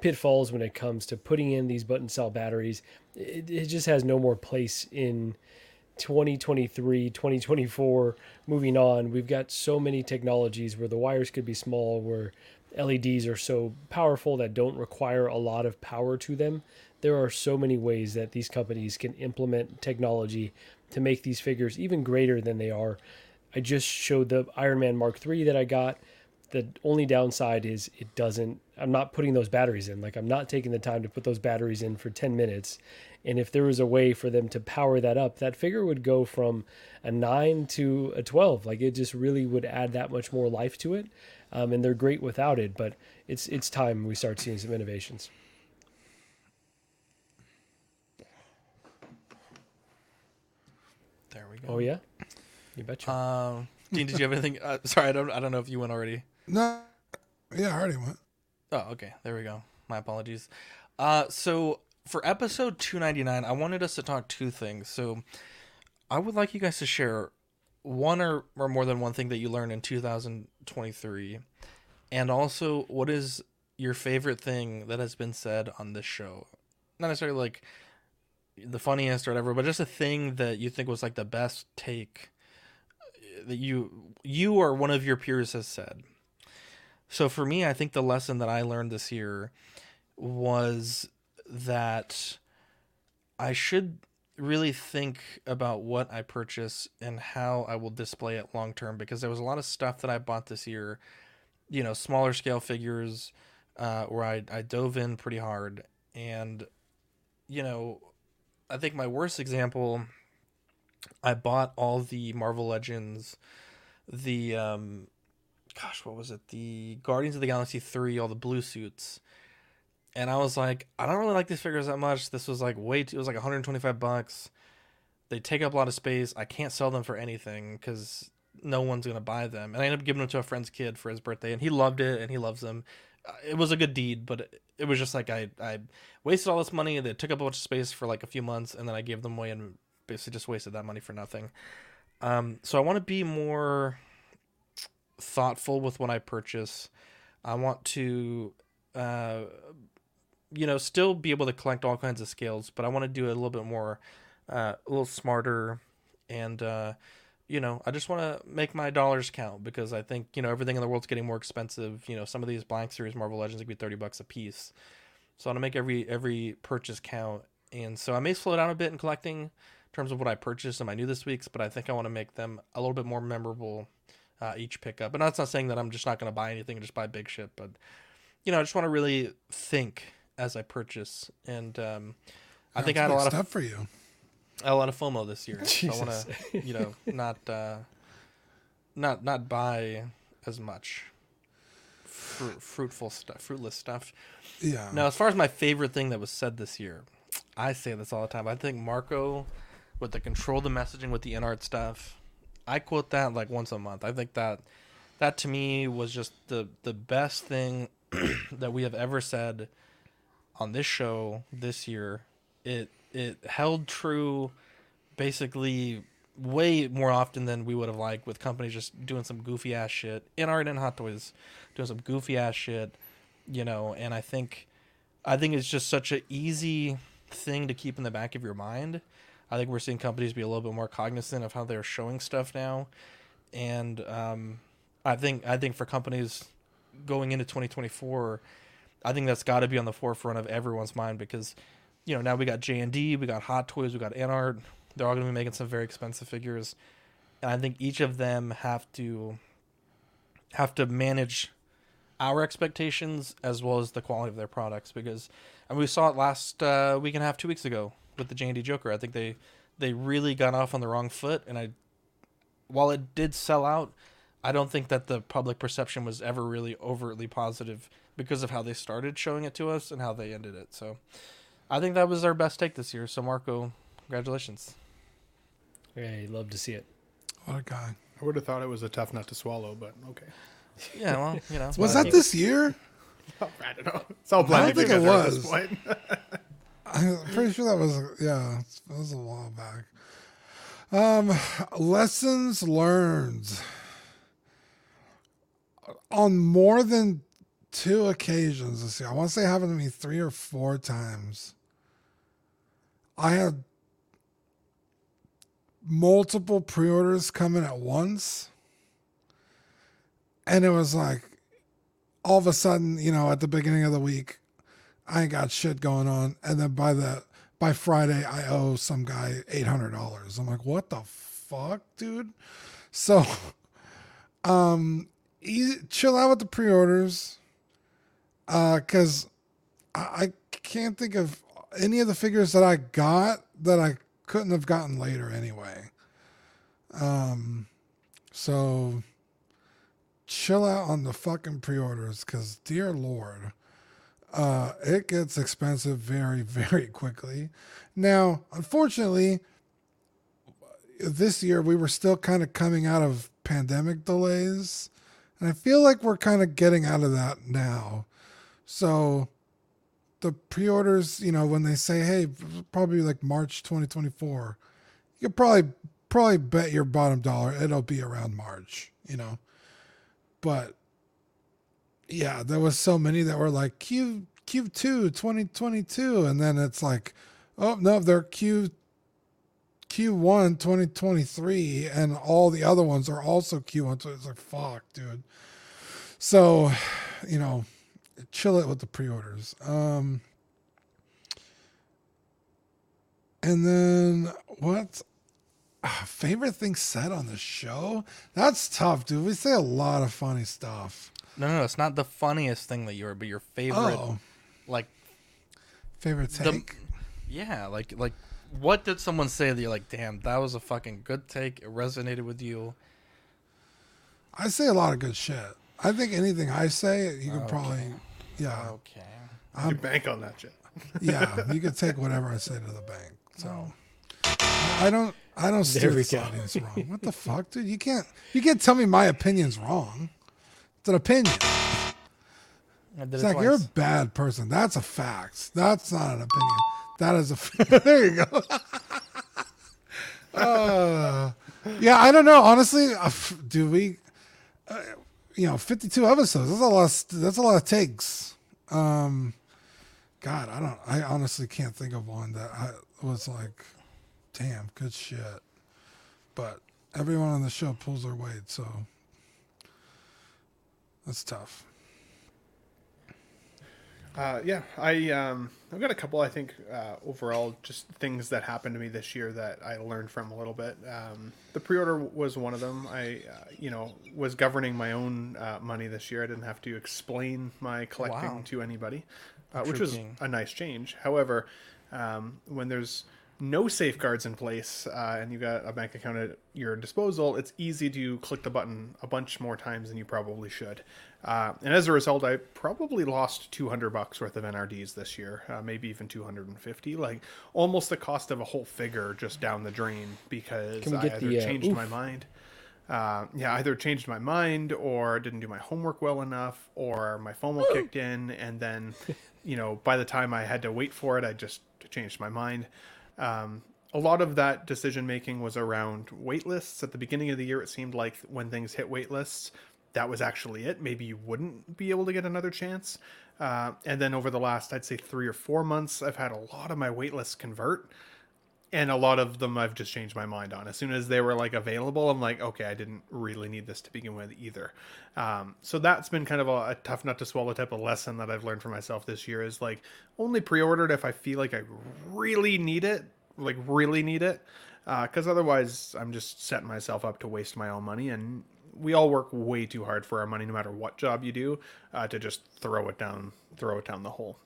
pitfalls when it comes to putting in these button cell batteries. It, it just has no more place in 2023, 2024, moving on. We've got so many technologies where the wires could be small, where LEDs are so powerful that don't require a lot of power to them. There are so many ways that these companies can implement technology to make these figures even greater than they are. I just showed the Iron Man Mark III that I got. The only downside is it doesn't, I'm not putting those batteries in. Like, I'm not taking the time to put those batteries in for 10 minutes. And if there was a way for them to power that up, that figure would go from a 9 to a 12. Like, it just really would add that much more life to it. Um, and they're great without it, but it's it's time we start seeing some innovations. There we go. Oh yeah, you betcha. Um, Dean, did you have anything? Uh, sorry, I don't. I don't know if you went already. No. Yeah, I already went. Oh, okay. There we go. My apologies. Uh, so for episode 299, I wanted us to talk two things. So I would like you guys to share one or, or more than one thing that you learned in 2023. And also, what is your favorite thing that has been said on this show? Not necessarily like the funniest or whatever, but just a thing that you think was like the best take that you you or one of your peers has said. So for me, I think the lesson that I learned this year was that I should really think about what I purchase and how I will display it long term because there was a lot of stuff that I bought this year, you know, smaller scale figures uh, where I, I dove in pretty hard. And, you know, I think my worst example I bought all the Marvel Legends, the um, gosh, what was it? The Guardians of the Galaxy three, all the blue suits, and I was like, I don't really like these figures that much. This was like way too. It was like 125 bucks. They take up a lot of space. I can't sell them for anything because no one's gonna buy them. And I ended up giving them to a friend's kid for his birthday, and he loved it and he loves them. Uh, It was a good deed, but it, it was just like I I wasted all this money. They took up a bunch of space for like a few months, and then I gave them away and basically just wasted that money for nothing. Um, so I want to be more thoughtful with what I purchase. I want to, uh, you know, still be able to collect all kinds of scales, but I want to do a little bit more, uh, a little smarter, and uh, you know, I just want to make my dollars count because I think you know everything in the world's getting more expensive. You know, some of these blank series Marvel Legends could be thirty bucks a piece, so I want to make every every purchase count. And so I may slow down a bit in collecting in terms of what I purchased in my new this week's, but I think I want to make them a little bit more memorable uh, each pickup. And that's not saying that I'm just not going to buy anything and just buy big shit, but you know, I just want to really think as I purchase. And um, I think I had a lot of stuff for you. I had a lot of FOMO this year. So I want to, you know, not uh, not not buy as much fruit, fruitful stuff, fruitless stuff. Yeah. Now, as far as my favorite thing that was said this year, I say this all the time. I think Marco, with the control the messaging with the Inart stuff, I quote that like once a month. I think that that to me was just the the best thing that we have ever said on this show this year. It it held true basically way more often than we would have liked with companies just doing some goofy ass shit Inart and hot toys doing some goofy ass shit you know and i think i think it's just such an easy thing to keep in the back of your mind i think we're seeing companies be a little bit more cognizant of how they're showing stuff now and um, i think i think for companies going into 2024 i think that's got to be on the forefront of everyone's mind because you know now we got j&d we got hot toys we got Inart they're all going to be making some very expensive figures. And i think each of them have to have to manage our expectations as well as the quality of their products because and we saw it last uh, week and a half two weeks ago with the j&d joker. I think they they really got off on the wrong foot and i while it did sell out i don't think that the public perception was ever really overtly positive because of how they started showing it to us and how they ended it so i think that was our best take this year so marco congratulations Hey, love to see it. What a guy. I would have thought it was a tough nut to swallow, but okay. yeah well you know Was that this year? I don't know. It's all I don't think it together at this was. I'm pretty sure that was yeah, that was a while back. Um, lessons learned on more than two occasions this year. I want to say it happened to me three or four times. I had multiple pre-orders coming at once, and it was like all of a sudden, you know, at the beginning of the week, I ain't got shit going on, and then by the by Friday, I owe some guy eight hundred dollars. I'm like, what the fuck, dude? So, um, easy, chill out with the pre-orders, uh, because I, I can't think of any of the figures that I got that I couldn't have gotten later anyway. Um, so chill out on the fucking pre-orders because dear lord uh it gets expensive very very quickly now unfortunately this year we were still kind of coming out of pandemic delays and i feel like we're kind of getting out of that now so the pre-orders you know when they say hey probably like march 2024 you could probably probably bet your bottom dollar it'll be around march you know but yeah, there was so many that were like Q Q2 2022 and then it's like oh no, they're Q Q1 2023 and all the other ones are also Q1 so it's like fuck, dude. So, you know, chill it with the pre-orders. Um and then what Ah, favorite thing said on the show? That's tough, dude. We say a lot of funny stuff. no no, it's not the funniest thing that you were but your favorite Oh. like Favorite the- take? yeah like like what did someone say that you're like, damn, that was a fucking good take. It resonated with you. I say a lot of good shit. I think anything I say, you could Okay. probably, yeah. Okay. You I'm- bank on that shit. yeah, you could take whatever I say to the bank. So I don't, I don't steer There we this audience wrong. What the fuck, dude? You can't, you can't tell me my opinion's wrong. It's an opinion. I did it Zach, you're a bad person. That's a fact. That's not an opinion. That is a. f- there you go. uh, yeah, I don't know. Honestly, uh, f- do we? Uh, you know, 52 episodes. That's a lot. Of, that's a lot of takes. Um, God, I don't. I honestly can't think of one that I was like, damn, good shit. But everyone on the show pulls their weight, so that's tough. Uh, yeah, I um, I've got a couple. I think uh, overall, just things that happened to me this year that I learned from a little bit. Um, the pre-order was one of them. I, uh, you know, was governing my own uh, money this year. I didn't have to explain my collecting Wow. to anybody, uh, which was a nice change. However, um, when there's no safeguards in place uh, and you got a bank account at your disposal, it's easy to click the button a bunch more times than you probably should. Uh, and as a result, I probably lost 200 bucks worth of NRDs this year, uh, maybe even 250, like almost the cost of a whole figure just down the drain because I either the, uh, changed my mind. Uh, yeah, either changed my mind or didn't do my homework well enough, or my FOMO kicked in, and then, you know, by the time I had to wait for it, I just changed my mind. Um, a lot of that decision making was around wait lists. At the beginning of the year, it seemed like when things hit wait lists, that was actually it. Maybe you wouldn't be able to get another chance. Uh, and then over the last, I'd say three or four months, I've had a lot of my wait lists convert and a lot of them I've just changed my mind on. As soon as they were like available, I'm like, okay, I didn't really need this to begin with either. Um, so that's been kind of a, a tough nut to swallow type of lesson that I've learned for myself this year is like only pre-ordered if I feel like I really need it, like really need it, because otherwise I'm just setting myself up to waste my own money and. We all work way too hard for our money, no matter what job you do, uh, to just throw it down, throw it down the hole.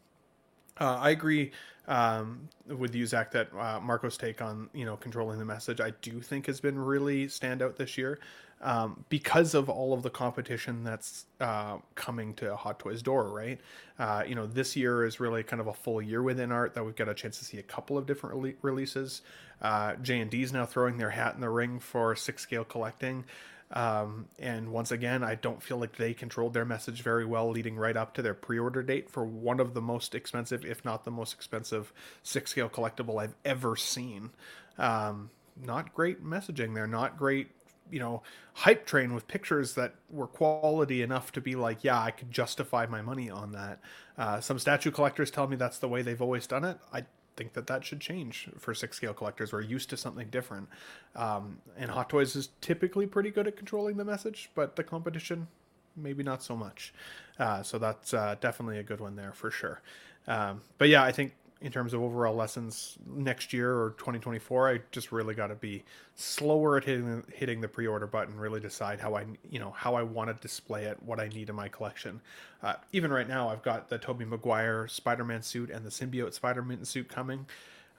Uh, I agree um, with you, Zach, that uh, Marco's take on you know controlling the message I do think has been really standout this year um, because of all of the competition that's uh, coming to Hot Toys door. Right, uh, you know this year is really kind of a full year with Inart that we've got a chance to see a couple of different rele- releases. Uh, J and D's now throwing their hat in the ring for six scale collecting. Um, and once again, I don't feel like they controlled their message very well leading right up to their pre order date for one of the most expensive, if not the most expensive, six scale collectible I've ever seen. Um, not great messaging there, not great, you know, hype train with pictures that were quality enough to be like, yeah, I could justify my money on that. Uh, some statue collectors tell me that's the way they've always done it. I think that that should change for six scale collectors. We're used to something different. Um, and Hot Toys is typically pretty good at controlling the message, but the competition, maybe not so much. Uh, so that's uh, definitely a good one there for sure. Um, but yeah, I think in terms of overall lessons next year or 2024, I just really got to be slower at hitting hitting the pre-order button. Really decide how I you know how I want to display it, what I need in my collection. Uh, even right now, I've got the Tobey Maguire Spider-Man suit and the symbiote Spider-Man suit coming,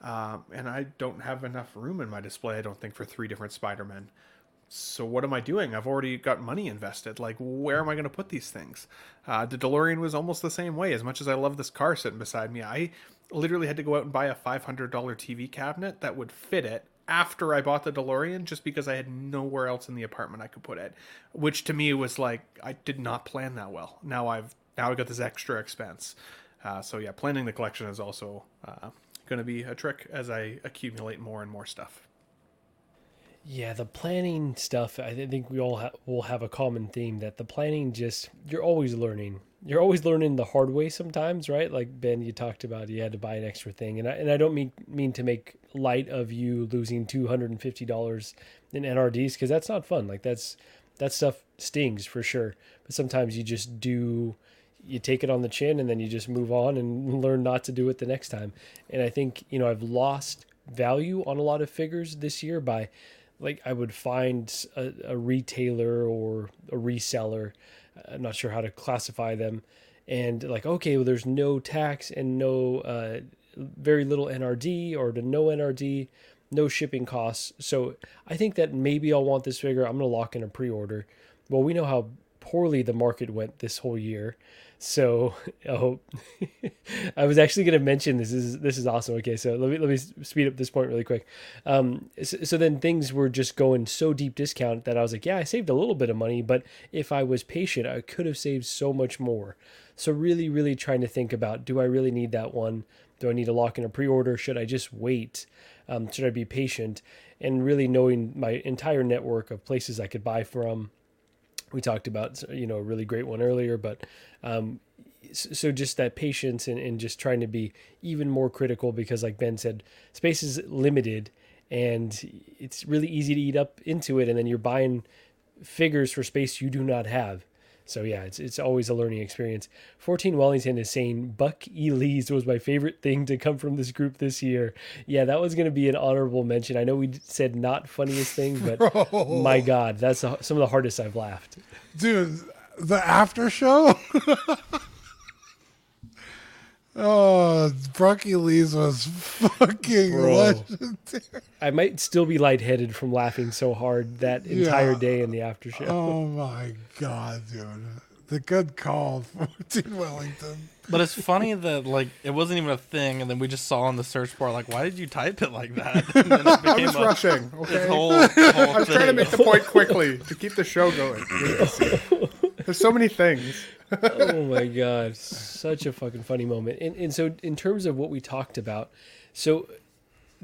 um, and I don't have enough room in my display. I don't think for three different Spider-Men. So what am I doing? I've already got money invested. Like, where am I going to put these things? Uh, the DeLorean was almost the same way. As much as I love this car sitting beside me, I literally had to go out and buy a $500 TV cabinet that would fit it after I bought the DeLorean, just because I had nowhere else in the apartment I could put it. Which to me was like I did not plan that well. Now I've now I got this extra expense. Uh, so yeah, planning the collection is also uh, going to be a trick as I accumulate more and more stuff. Yeah, the planning stuff. I think we all ha- will have a common theme that the planning just you're always learning. You're always learning the hard way sometimes, right? Like Ben, you talked about you had to buy an extra thing, and I, and I don't mean mean to make light of you losing two hundred and fifty dollars in NRDs because that's not fun. Like that's that stuff stings for sure. But sometimes you just do you take it on the chin and then you just move on and learn not to do it the next time. And I think, you know, I've lost value on a lot of figures this year by like I would find a, a retailer or a reseller, I'm not sure how to classify them, and like okay, well, there's no tax and no uh, very little NRD or to no NRD, no shipping costs. So I think that maybe I'll want this figure. I'm to lock in a pre order. Well, we know how poorly the market went this whole year. So oh, I was actually going to mention this. this is this is awesome. Okay, so let me let me speed up this point really quick. Um, so, so then things were just going so deep discount that I was like, yeah, I saved a little bit of money, but if I was patient, I could have saved so much more. So really, really trying to think about: Do I really need that one? Do I need to lock in a pre-order? Should I just wait? Um, should I be patient? And really knowing my entire network of places I could buy from we talked about you know a really great one earlier but um, so just that patience and, and just trying to be even more critical because like ben said space is limited and it's really easy to eat up into it and then you're buying figures for space you do not have so yeah, it's it's always a learning experience. 14 Wellington is saying Buck E. Lee's was my favorite thing to come from this group this year. Yeah, that was going to be an honorable mention. I know we said not funniest thing, but my God, that's a, some of the hardest I've laughed. Dude, the after show. Oh, Bucky Lee's was fucking Bro. legendary. I might still be lightheaded from laughing so hard that entire Yeah. day in the after show. Oh my god, dude. The good call, 14 Wellington. But it's funny that like it wasn't even a thing, and then we just saw on the search bar like, why did you type it like that? And then it I became was a- rushing. this Okay, whole- whole I was trying to make the point quickly to keep the show going. There's so many things. Oh my god, such a fucking funny moment. And and so in terms of what we talked about, so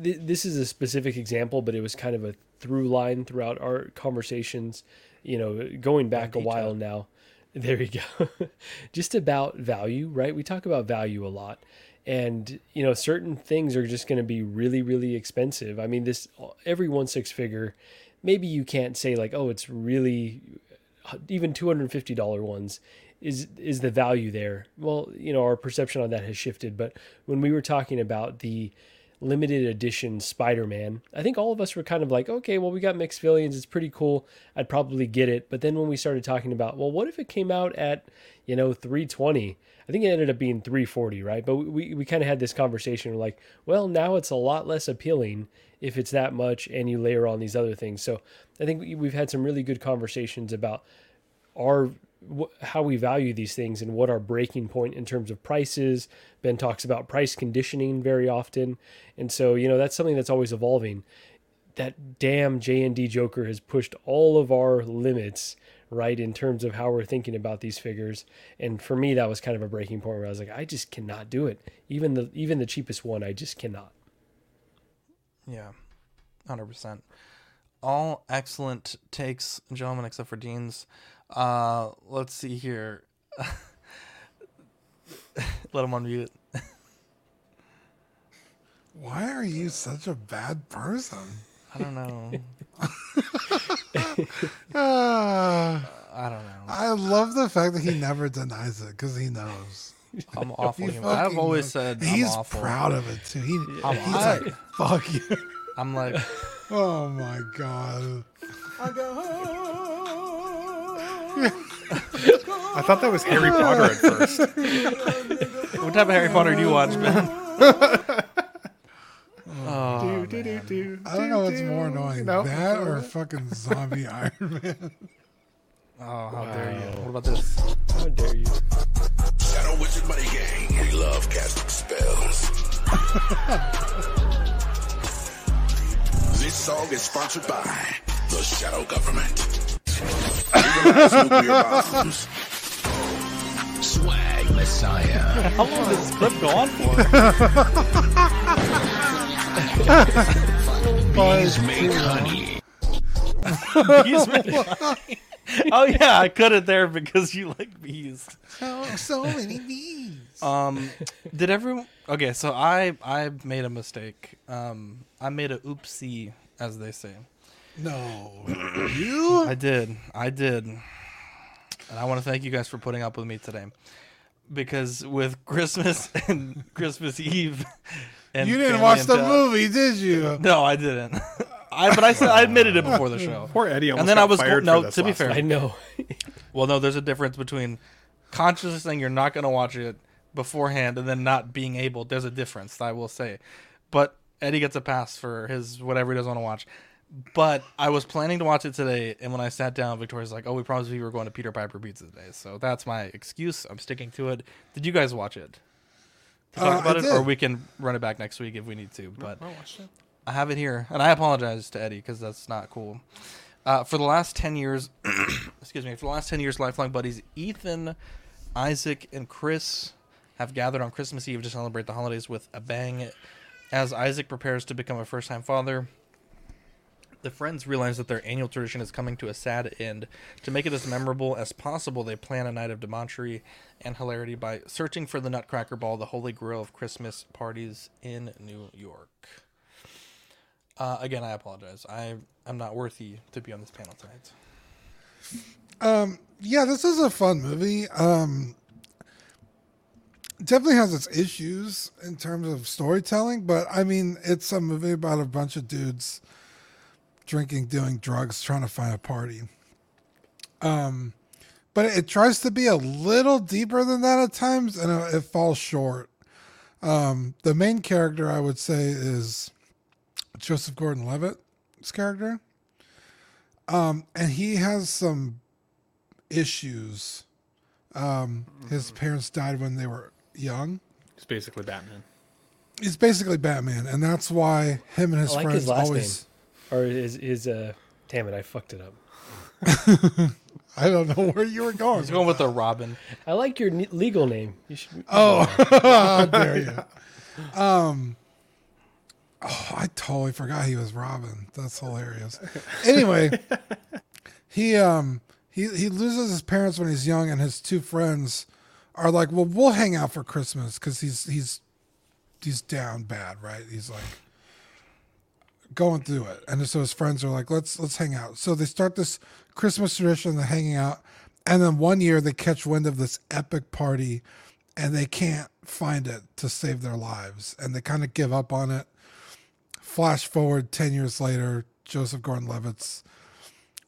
th- this is a specific example, but it was kind of a through line throughout our conversations. You know, going back a while now. There you go. just about value, right? We talk about value a lot. And you know, certain things are just going to be really, really expensive. I mean, this every one six figure, maybe you can't say like, oh, it's really uh, even two hundred fifty dollar ones is is the value there. Well, you know, our perception on that has shifted. But when we were talking about the limited edition Spider-Man, I think all of us were kind of like, okay, well, we got mixed feelings. It's pretty cool. I'd probably get it. But then when we started talking about, well, what if it came out at, you know, 320? I think it ended up being 340, right? But we, we kind of had this conversation. Like, well, now it's a lot less appealing if it's that much and you layer on these other things. So I think we- we've had some really good conversations about our wh- how we value these things and what our breaking point in terms of prices. Ben talks about price conditioning very often, and so you know that's something that's always evolving. That damn J and D Joker has pushed all of our limits right in terms of how we're thinking about these figures and for me that was kind of a breaking point where i was like i just cannot do it even the even the cheapest one i just cannot Yeah, hundred percent. All excellent takes, gentlemen, except for Dean's. Uh, let's see here. Let him unmute. Why are you such a bad person? I don't know. Ah, I don't know. I love the fact that he never denies it because he knows. I'm awful. He human. I've always knows. said I'm he's awful. proud of it too. He, I'm he's I- like, "Fuck you." I'm like, Oh my god. I thought that was Harry Potter at first. what type of Harry Potter do you watch, Ben? oh, Do, do, do, I don't know what's more annoying, No. that or fucking zombie Iron Man. oh, how dare you? What about this? how dare you Shadow Wizard Money Gang. We love casting spells. this song is sponsored by the Shadow Government. Legalize nuclear bombs. Swag Messiah. How long does this clip go on for? Bees make honey. bees make Oh yeah, I cut it there because you like bees. Oh, so many bees. Um, did everyone? Okay, so I I made a mistake. Um, I made a oopsie, as they say. No. you? I did. I did. And I want to thank you guys for putting up with me today. Because with Christmas and Christmas Eve and You didn't family watch and the death- movie, did you? No, I didn't. I but I said I admitted it before the show. Poor Eddie almost and then got I was fired no. for this To be last fair, i know well, no. There's a difference between consciously saying you're not going to watch it beforehand and then not being able. There's a difference, I will say. But Eddie gets a pass for his whatever he doesn't want to watch. But I was planning to watch it today, and when I sat down, Victoria's like, "Oh, we promised we were going to Peter Piper Pizza today," so that's my excuse. I'm sticking to it. Did you guys watch it? To talk Uh, about I it, or we can run it back next week if we need to. But I watched it. I have it here, and I apologize to Eddie because that's not cool. Uh, for the last ten years, excuse me, for the last ten years, lifelong buddies Ethan, Isaac, and Chris have gathered on Christmas Eve to celebrate the holidays with a bang. As Isaac prepares to become a first-time father, the friends realize that their annual tradition is coming to a sad end. To make it as memorable as possible, they plan a night of debauchery and hilarity by searching for the Nutcracker Ball, the holy grail of Christmas parties in New York. Uh, again, I apologize. I am not worthy to be on this panel tonight. Um, yeah, this is a fun movie. Um, definitely has its issues in terms of storytelling, but I mean, it's a movie about a bunch of dudes drinking, doing drugs, trying to find a party. Um, but it tries to be a little deeper than that at times, and it, it falls short. Um, the main character, I would say, is Joseph Gordon-Levitt's character, um, and he has some issues. Um, his parents died when they were young. It's basically Batman. He's basically Batman, and that's why him and his I like friends his last always. name, or his his uh. Damn it! I fucked it up. I don't know where you were going. He's going with the Robin. I like your ne- legal name. You should. Oh, how dare you? Um, oh, I totally forgot he was Robin. That's hilarious. Anyway, he um he he loses his parents when he's young, and his two friends are like, "Well, we'll hang out for Christmas because he's he's he's down bad, right? He's like going through it, and so his friends are like, "Let's let's hang out." So they start this Christmas tradition of hanging out, and then one year they catch wind of this epic party, and they can't find it to save their lives, and they kind of give up on it. Flash forward ten years later, Joseph Gordon-Levitt's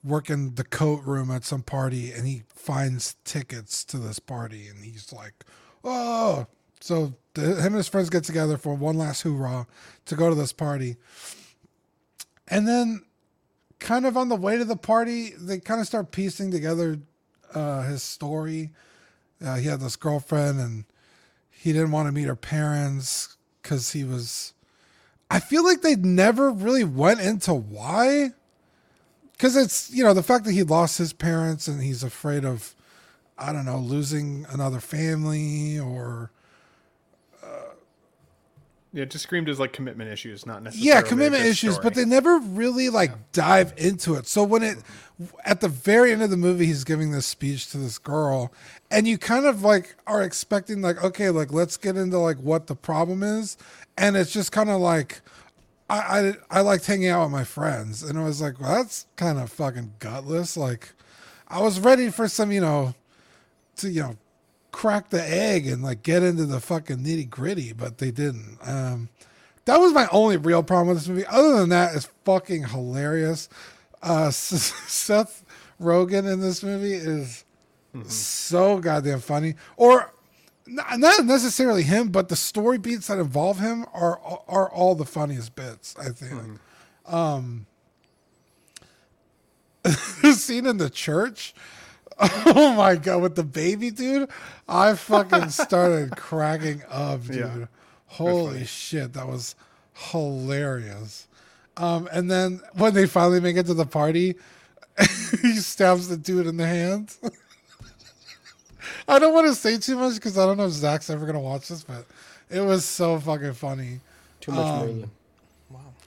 working the coat room at some party, and he finds tickets to this party, and he's like, "Oh!" So the, him and his friends get together for one last hoorah to go to this party. And then, kind of on the way to the party, they kind of start piecing together uh, his story. Uh, he had this girlfriend, and he didn't want to meet her parents because he was. I feel like they never really went into why. Because it's, you know, the fact that he lost his parents and he's afraid of, I don't know, losing another family or. Yeah, just screamed as like commitment issues, not necessarily. yeah commitment issues story. but they never really like dive into it so when it at the very end of the movie he's giving this speech to this girl and you kind of like are expecting like okay like let's get into like what the problem is and it's just kind of like I, I I liked hanging out with my friends and I was like well that's kind of fucking gutless like I was ready for some you know to you know crack the egg and like get into the fucking nitty gritty, but they didn't. Um, that was my only real problem with this movie. Other than that, it's fucking hilarious. Uh, Seth Rogen in this movie is so goddamn funny. Or n- not necessarily him, but the story beats that involve him are are all the funniest bits. I think. Um, the scene in the church. Oh my god, with the baby dude, I fucking started cracking up, dude. Yeah. Holy shit, that was hilarious. Um, and then when they finally make it to the party, he stabs the dude in the hand. I don't want to say too much because I don't know if Zach's ever gonna watch this, but it was so fucking funny. Too much Um, Merlin.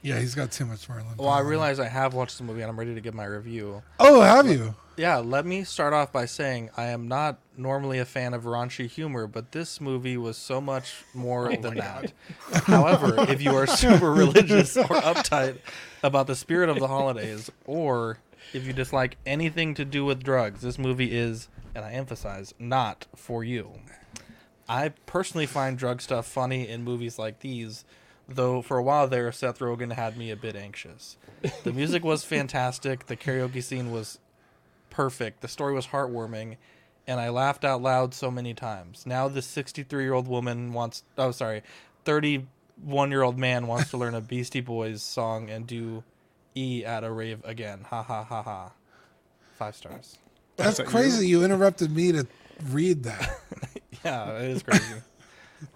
Yeah, he's got too much Merlin. Well, I realize I have watched the movie and I'm ready to give my review. Oh, have you? Yeah, let me start off by saying I am not normally a fan of raunchy humor, but this movie was so much more oh than that. However, if you are super religious or uptight about the spirit of the holidays, or if you dislike anything to do with drugs, this movie is, and I emphasize, not for you. I personally find drug stuff funny in movies like these, though for a while there, Seth Rogen had me a bit anxious. The music was fantastic. The karaoke scene was perfect. The story was heartwarming, and I laughed out loud so many times. Now this 63 year old woman wants, oh, sorry, 31 year old man wants to learn a Beastie Boys song and do E at a rave again. Ha ha ha ha. Five stars. That's crazy. You? interrupted me to read that. yeah, it is crazy.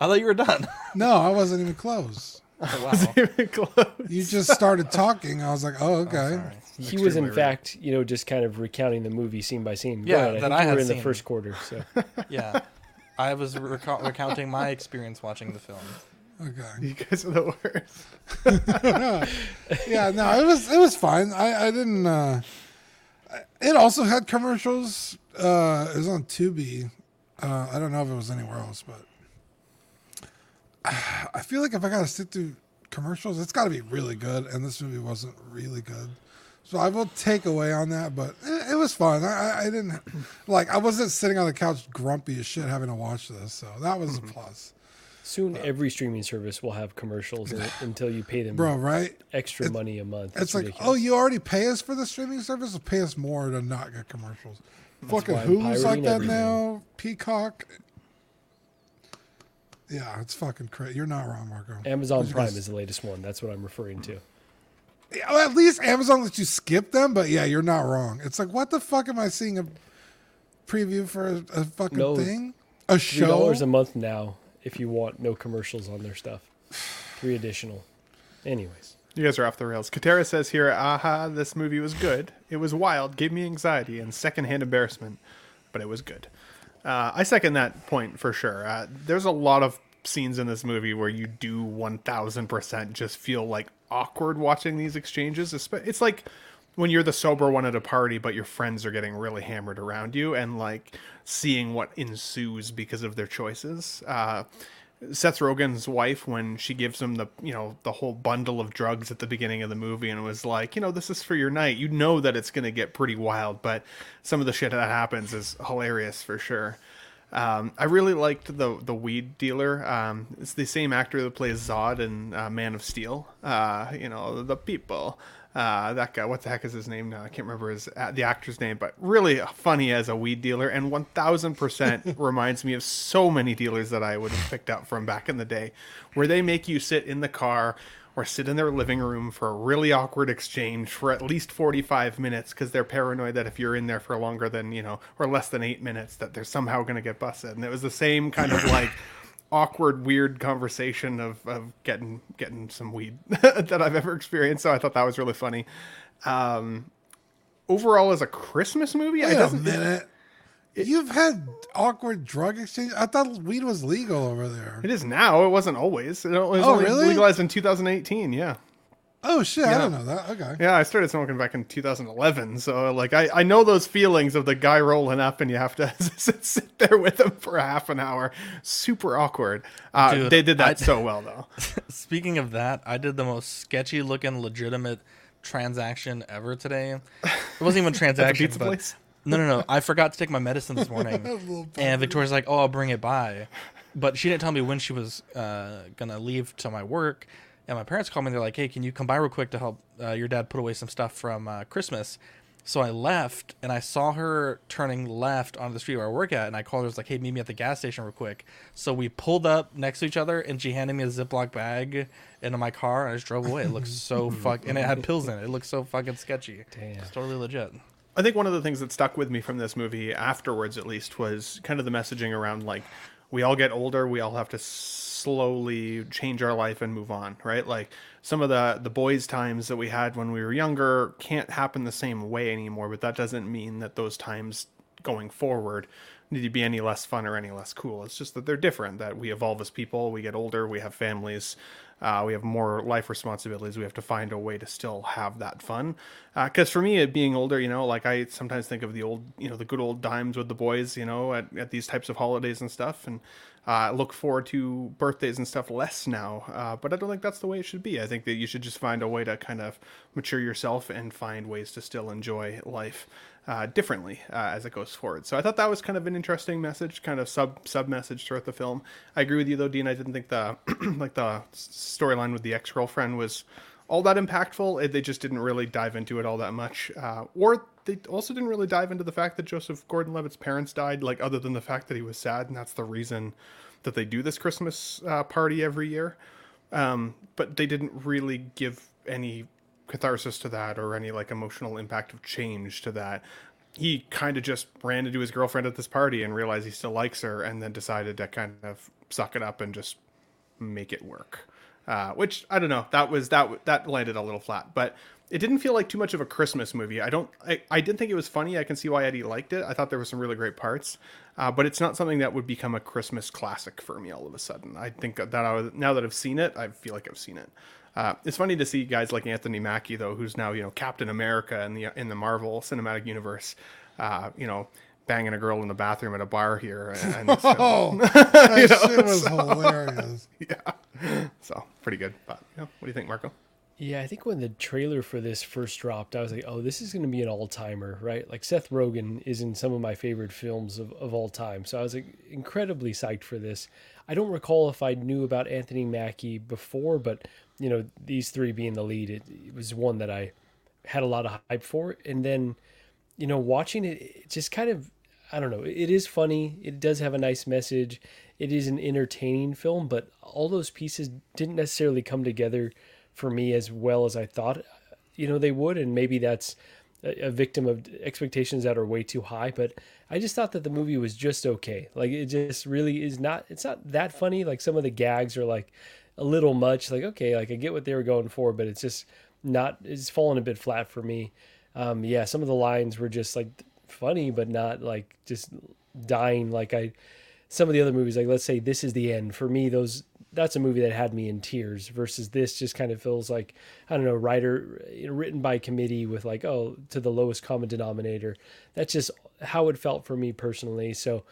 I thought you were done. No, I wasn't even close. Oh, wow. You just started talking. I was like, oh, okay. he was in fact, you know, just kind of recounting the movie scene by scene. Yeah, ahead. I that think I had were in the first quarter. So yeah. I was recou- recounting my experience watching the film. Okay. You guys are the worst. yeah, no, it was it was fine. I I didn't. uh It also had commercials. Uh It was on Tubi. Uh I don't know if it was anywhere else, but I feel like if I gotta sit through commercials, it's got to be really good, and this movie wasn't really good. So I will take away on that, but it, it was fun. I, I- didn't like. I wasn't sitting on the couch grumpy as shit having to watch this, so that was Mm-hmm. a plus. soon, every streaming service will have commercials it until you pay them, Bro, right? extra money a month. It's like, ridiculous. oh, you already pay us for the streaming service, or pay us more to not get commercials. Fucking why I'm who's like that everything. now? Peacock. Yeah, it's fucking crazy. You're not wrong, Marco. Amazon Prime guys- is the latest one. That's what I'm referring to. Yeah, well, at least Amazon lets you skip them, but yeah, you're not wrong. It's like, what the fuck am I seeing a preview for a, a fucking No, thing? A Three show? dollars a month now if you want no commercials on their stuff. Three additional. Anyways, You guys are off the rails. Katera says here, aha, this movie was good. It was wild, gave me anxiety and secondhand embarrassment, but it was good. Uh, I second that point for sure. Uh, there's a lot of scenes in this movie where you do 1000% just feel like awkward watching these exchanges. It's like when you're the sober one at a party, but your friends are getting really hammered around you and like seeing what ensues because of their choices. Uh, Seth Rogen's wife when she gives him the you know the whole bundle of drugs at the beginning of the movie and was like you know this is for your night. You know that it's going to get pretty wild but some of the shit that happens is hilarious for sure. Um, I really liked the the weed dealer. Um, it's the same actor that plays Zod in uh, Man of Steel. Uh, you know the people uh, that guy what the heck is his name now? I can't remember his uh, the actor's name but really funny as a weed dealer and 1000% reminds me of so many dealers that I would have picked up from back in the day where they make you sit in the car or sit in their living room for a really awkward exchange for at least 45 minutes because they're paranoid that if you're in there for longer than you know or less than eight minutes that they're somehow going to get busted. And it was the same kind of like awkward weird conversation of, of getting getting some weed that i've ever experienced so i thought that was really funny um overall as a christmas movie Wait it a minute. You've had awkward drug exchange. I thought weed was legal over there. it is now it wasn't always it was Oh, really? legalized in 2018 yeah Oh shit! I Yeah. don't know that. Okay. Yeah, I started smoking back in 2011, so like I, I know those feelings of the guy rolling up and you have to sit there with him for a half an hour. Super awkward. Uh, Dude, they did that I- so well though. Speaking of that, I did the most sketchy looking legitimate transaction ever today. It wasn't even a transaction. pizza but- place? No, no, no. I forgot to take my medicine this morning, and Victoria's like, "Oh, I'll bring it by," but she didn't tell me when she was uh, gonna leave to my work. And my parents called me. They're like, "Hey, can you come by real quick to help uh, your dad put away some stuff from uh, Christmas?" So I left, and I saw her turning left onto the street where I work at, and I called her. I was like, "Hey, meet me at the gas station real quick." So we pulled up next to each other, and she handed me a Ziploc bag into my car, and I just drove away. It looked so fuck, and it had pills in it. It looked so fucking sketchy. Damn. It's totally legit. I think one of the things that stuck with me from this movie afterwards, at least, was kind of the messaging around like we all get older, we all have to slowly change our life and move on, right? Like some of the the boys' times that we had when we were younger can't happen the same way anymore, but that doesn't mean that those times going forward need to be any less fun or any less cool. It's just that they're different. That we evolve as people, we get older, we have families, uh, we have more life responsibilities. We have to find a way to still have that fun. Because for me, being older, you know, like I sometimes think of the old, you know, the good old times with the boys, you know, at, at these types of holidays and stuff, and uh, look forward to birthdays and stuff less now. Uh, but I don't think that's the way it should be. I think that you should just find a way to kind of mature yourself and find ways to still enjoy life uh, differently uh, as it goes forward. So I thought that was kind of an interesting message, kind of sub sub message throughout the film. I agree with you though, Dean. I didn't think the like the storyline with the ex girlfriend was all that impactful. They just didn't really dive into it all that much, uh, or they also didn't really dive into the fact that Joseph Gordon-Levitt's parents died. Like other than the fact that he was sad, and that's the reason that they do this Christmas uh, party every year. Um, but they didn't really give any catharsis to that or any like emotional impact of change to that. He kind of just ran into his girlfriend at this party and realized he still likes her, and then decided to kind of suck it up and just make it work. Uh, which I don't know. That was that that landed a little flat, but it didn't feel like too much of a Christmas movie. I don't. I, I didn't think it was funny. I can see why Eddie liked it. I thought there were some really great parts, uh, but it's not something that would become a Christmas classic for me all of a sudden. I think that I was, now that I've seen it, I feel like I've seen it. Uh, it's funny to see guys like Anthony Mackie though, who's now you know Captain America in the in the Marvel Cinematic Universe. Uh, you know, banging a girl in the bathroom at a bar here. And, and so, Oh, that shit was so- hilarious. Yeah, so pretty good. But yeah, what do you think, Marco? Yeah, I think when the trailer for this first dropped, I was like, oh, this is going to be an all timer, right? Like Seth Rogen is in some of my favorite films of, of all time. So I was like, incredibly psyched for this. I don't recall if I knew about Anthony Mackie before, but, you know, these three being the lead, it, it was one that I had a lot of hype for. And then, you know, watching it, it just kind of, I don't know, it is funny. It does have a nice message. It is an entertaining film, but all those pieces didn't necessarily come together for me as well as I thought, you know, they would. And maybe that's a, victim of expectations that are way too high. But I just thought that the movie was just okay. Like it just really is not. It's not that funny. Like some of the gags are like a little much. Like okay, like I get what they were going for, but it's just not. It's fallen a bit flat for me. Um, yeah, some of the lines were just like funny, but not like just dying. Like I, some of the other movies, like let's say this is the end. For me, those that's a movie that had me in tears. Versus this, just kind of feels like I don't know, writer written by committee with like oh to the lowest common denominator. That's just how it felt for me personally. So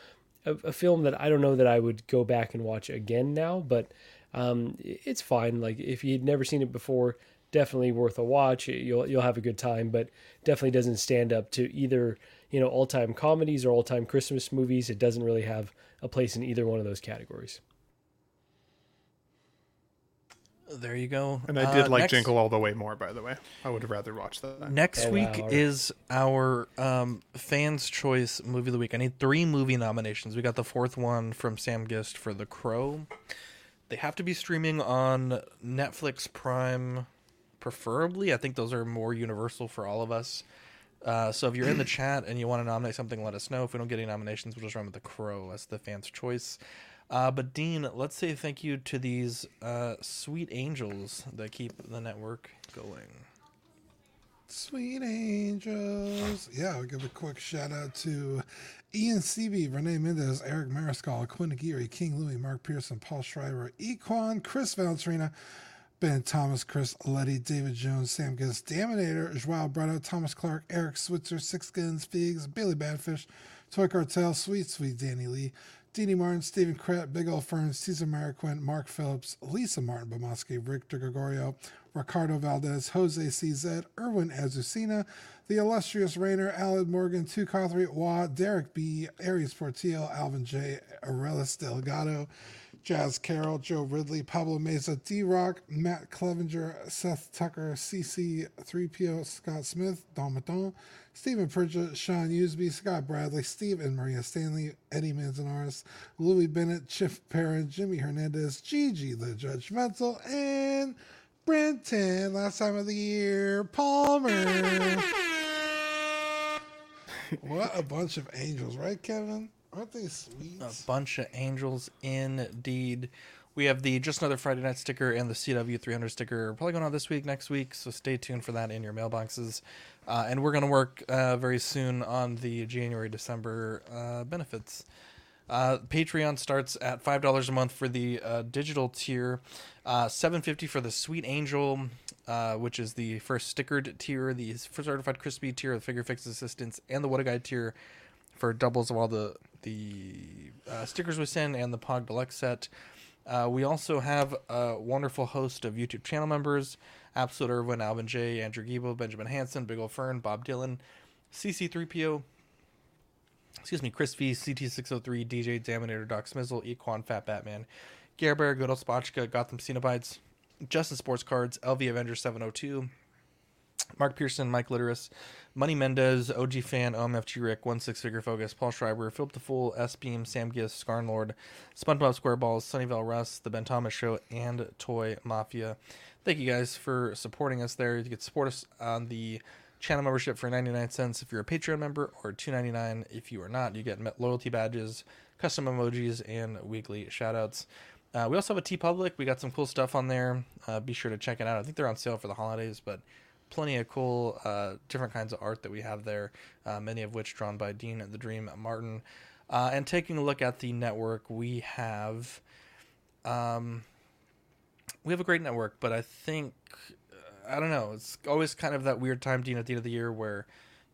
a, a film that I don't know that I would go back and watch again now, but um, it's fine. Like if you'd never seen it before, definitely worth a watch. You'll you'll have a good time, but definitely doesn't stand up to either you know all time comedies or all time Christmas movies. It doesn't really have a place in either one of those categories. There you go. And I did Uh, like next- Jingle All the Way more, by the way. I would have rather watched that. Next Oh, week wow. is our um, fans' choice movie of the week. I need three movie nominations. We got the fourth one from Sam Gist for The Crow. They have to be streaming on Netflix Prime, preferably. I think those are more universal for all of us. Uh, so if you're in the chat and you want to nominate something, let us know. If we don't get any nominations, we'll just run with The Crow as the fans' choice. Uh, but Dean, let's say thank you to these uh, sweet angels that keep the network going. Sweet angels. Yeah, I'll give a quick shout out to Ian CB, Renee Mendez, Eric Mariscal, Quinn Aguirre, King Louis, Mark Pearson, Paul Schreiber, Equan, Chris Valentrina, Ben Thomas, Chris Letty, David Jones, Sam Giz, Daminator, Joao Brito, Thomas Clark, Eric Switzer, Six Guns, Figs, Billy Badfish, Toy Cartel, Sweet Sweet Danny Lee, Deanie Martin, Stephen Kratt, Big Old Ferns, Cesar Mariquin, Mark Phillips, Lisa Martin Bomaski, Victor Gregorio, Ricardo Valdez, Jose CZ, Erwin Azucena, the illustrious Rainer, Alad Morgan, Tu Cothry, Wah, Derek B, Aries Portillo, Alvin J, Aurelis Delgado, Jazz Carroll, Joe Ridley, Pablo Mesa, D Rock, Matt Clevenger, Seth Tucker, CC 3PO, Scott Smith, Don Maton, Stephen Pritchett, Sean Usby, Scott Bradley, Steve and Maria Stanley, Eddie Manzanares, Louis Bennett, Chip Perrin, Jimmy Hernandez, Gigi the Judgmental, and Brenton, last time of the year, Palmer. what a bunch of angels, right, Kevin? Aren't they sweet? A bunch of angels indeed. We have the Just Another Friday Night sticker and the CW 300 sticker probably going on this week, next week. So stay tuned for that in your mailboxes. Uh, and we're going to work uh, very soon on the January December uh, benefits. Uh, Patreon starts at five dollars a month for the uh, digital tier, uh, seven fifty for the Sweet Angel, which is the first stickered tier, the first certified crispy tier, the figure fix assistance, and the what a guide tier for doubles of all the the stickers we send and the Pog Deluxe set. Uh, we also have a wonderful host of YouTube channel members: Absolute Irwin, Alvin J, Andrew Giebel, Benjamin Hansen, Big Ol' Fern, Bob Dylan, CC3PO, excuse me, Chris V, CT603, DJ Daminator, Doc Smizzle, Equan, Fat Batman, Gare Good Old Spotchka, Gotham Cenobites, Justin Sports Cards, LV Avenger 702, Mark Pearson, Mike Litteris, Money Mendez, OG Fan, OMFG Rick, One Six Figure Focus, Paul Schreiber, Philip the Fool, S Beam, Sam Giss, Scarnlord, SpongeBob SquareBalls, Sunnyvale Russ, The Ben Thomas Show, and Toy Mafia. Thank you guys for supporting us there. You can support us on the channel membership for 99 cents if you're a Patreon member, or 2.99 if you are not. You get loyalty badges, custom emojis, and weekly shoutouts. Uh, we also have a TeePublic. We got some cool stuff on there. Uh, be sure to check it out. I think they're on sale for the holidays, but plenty of cool, uh, different kinds of art that we have there. Uh, many of which drawn by Dean at the Dream Martin. Uh, and taking a look at the network, we have, um, we have a great network, but I think I don't know. It's always kind of that weird time, Dean, at the end of the year where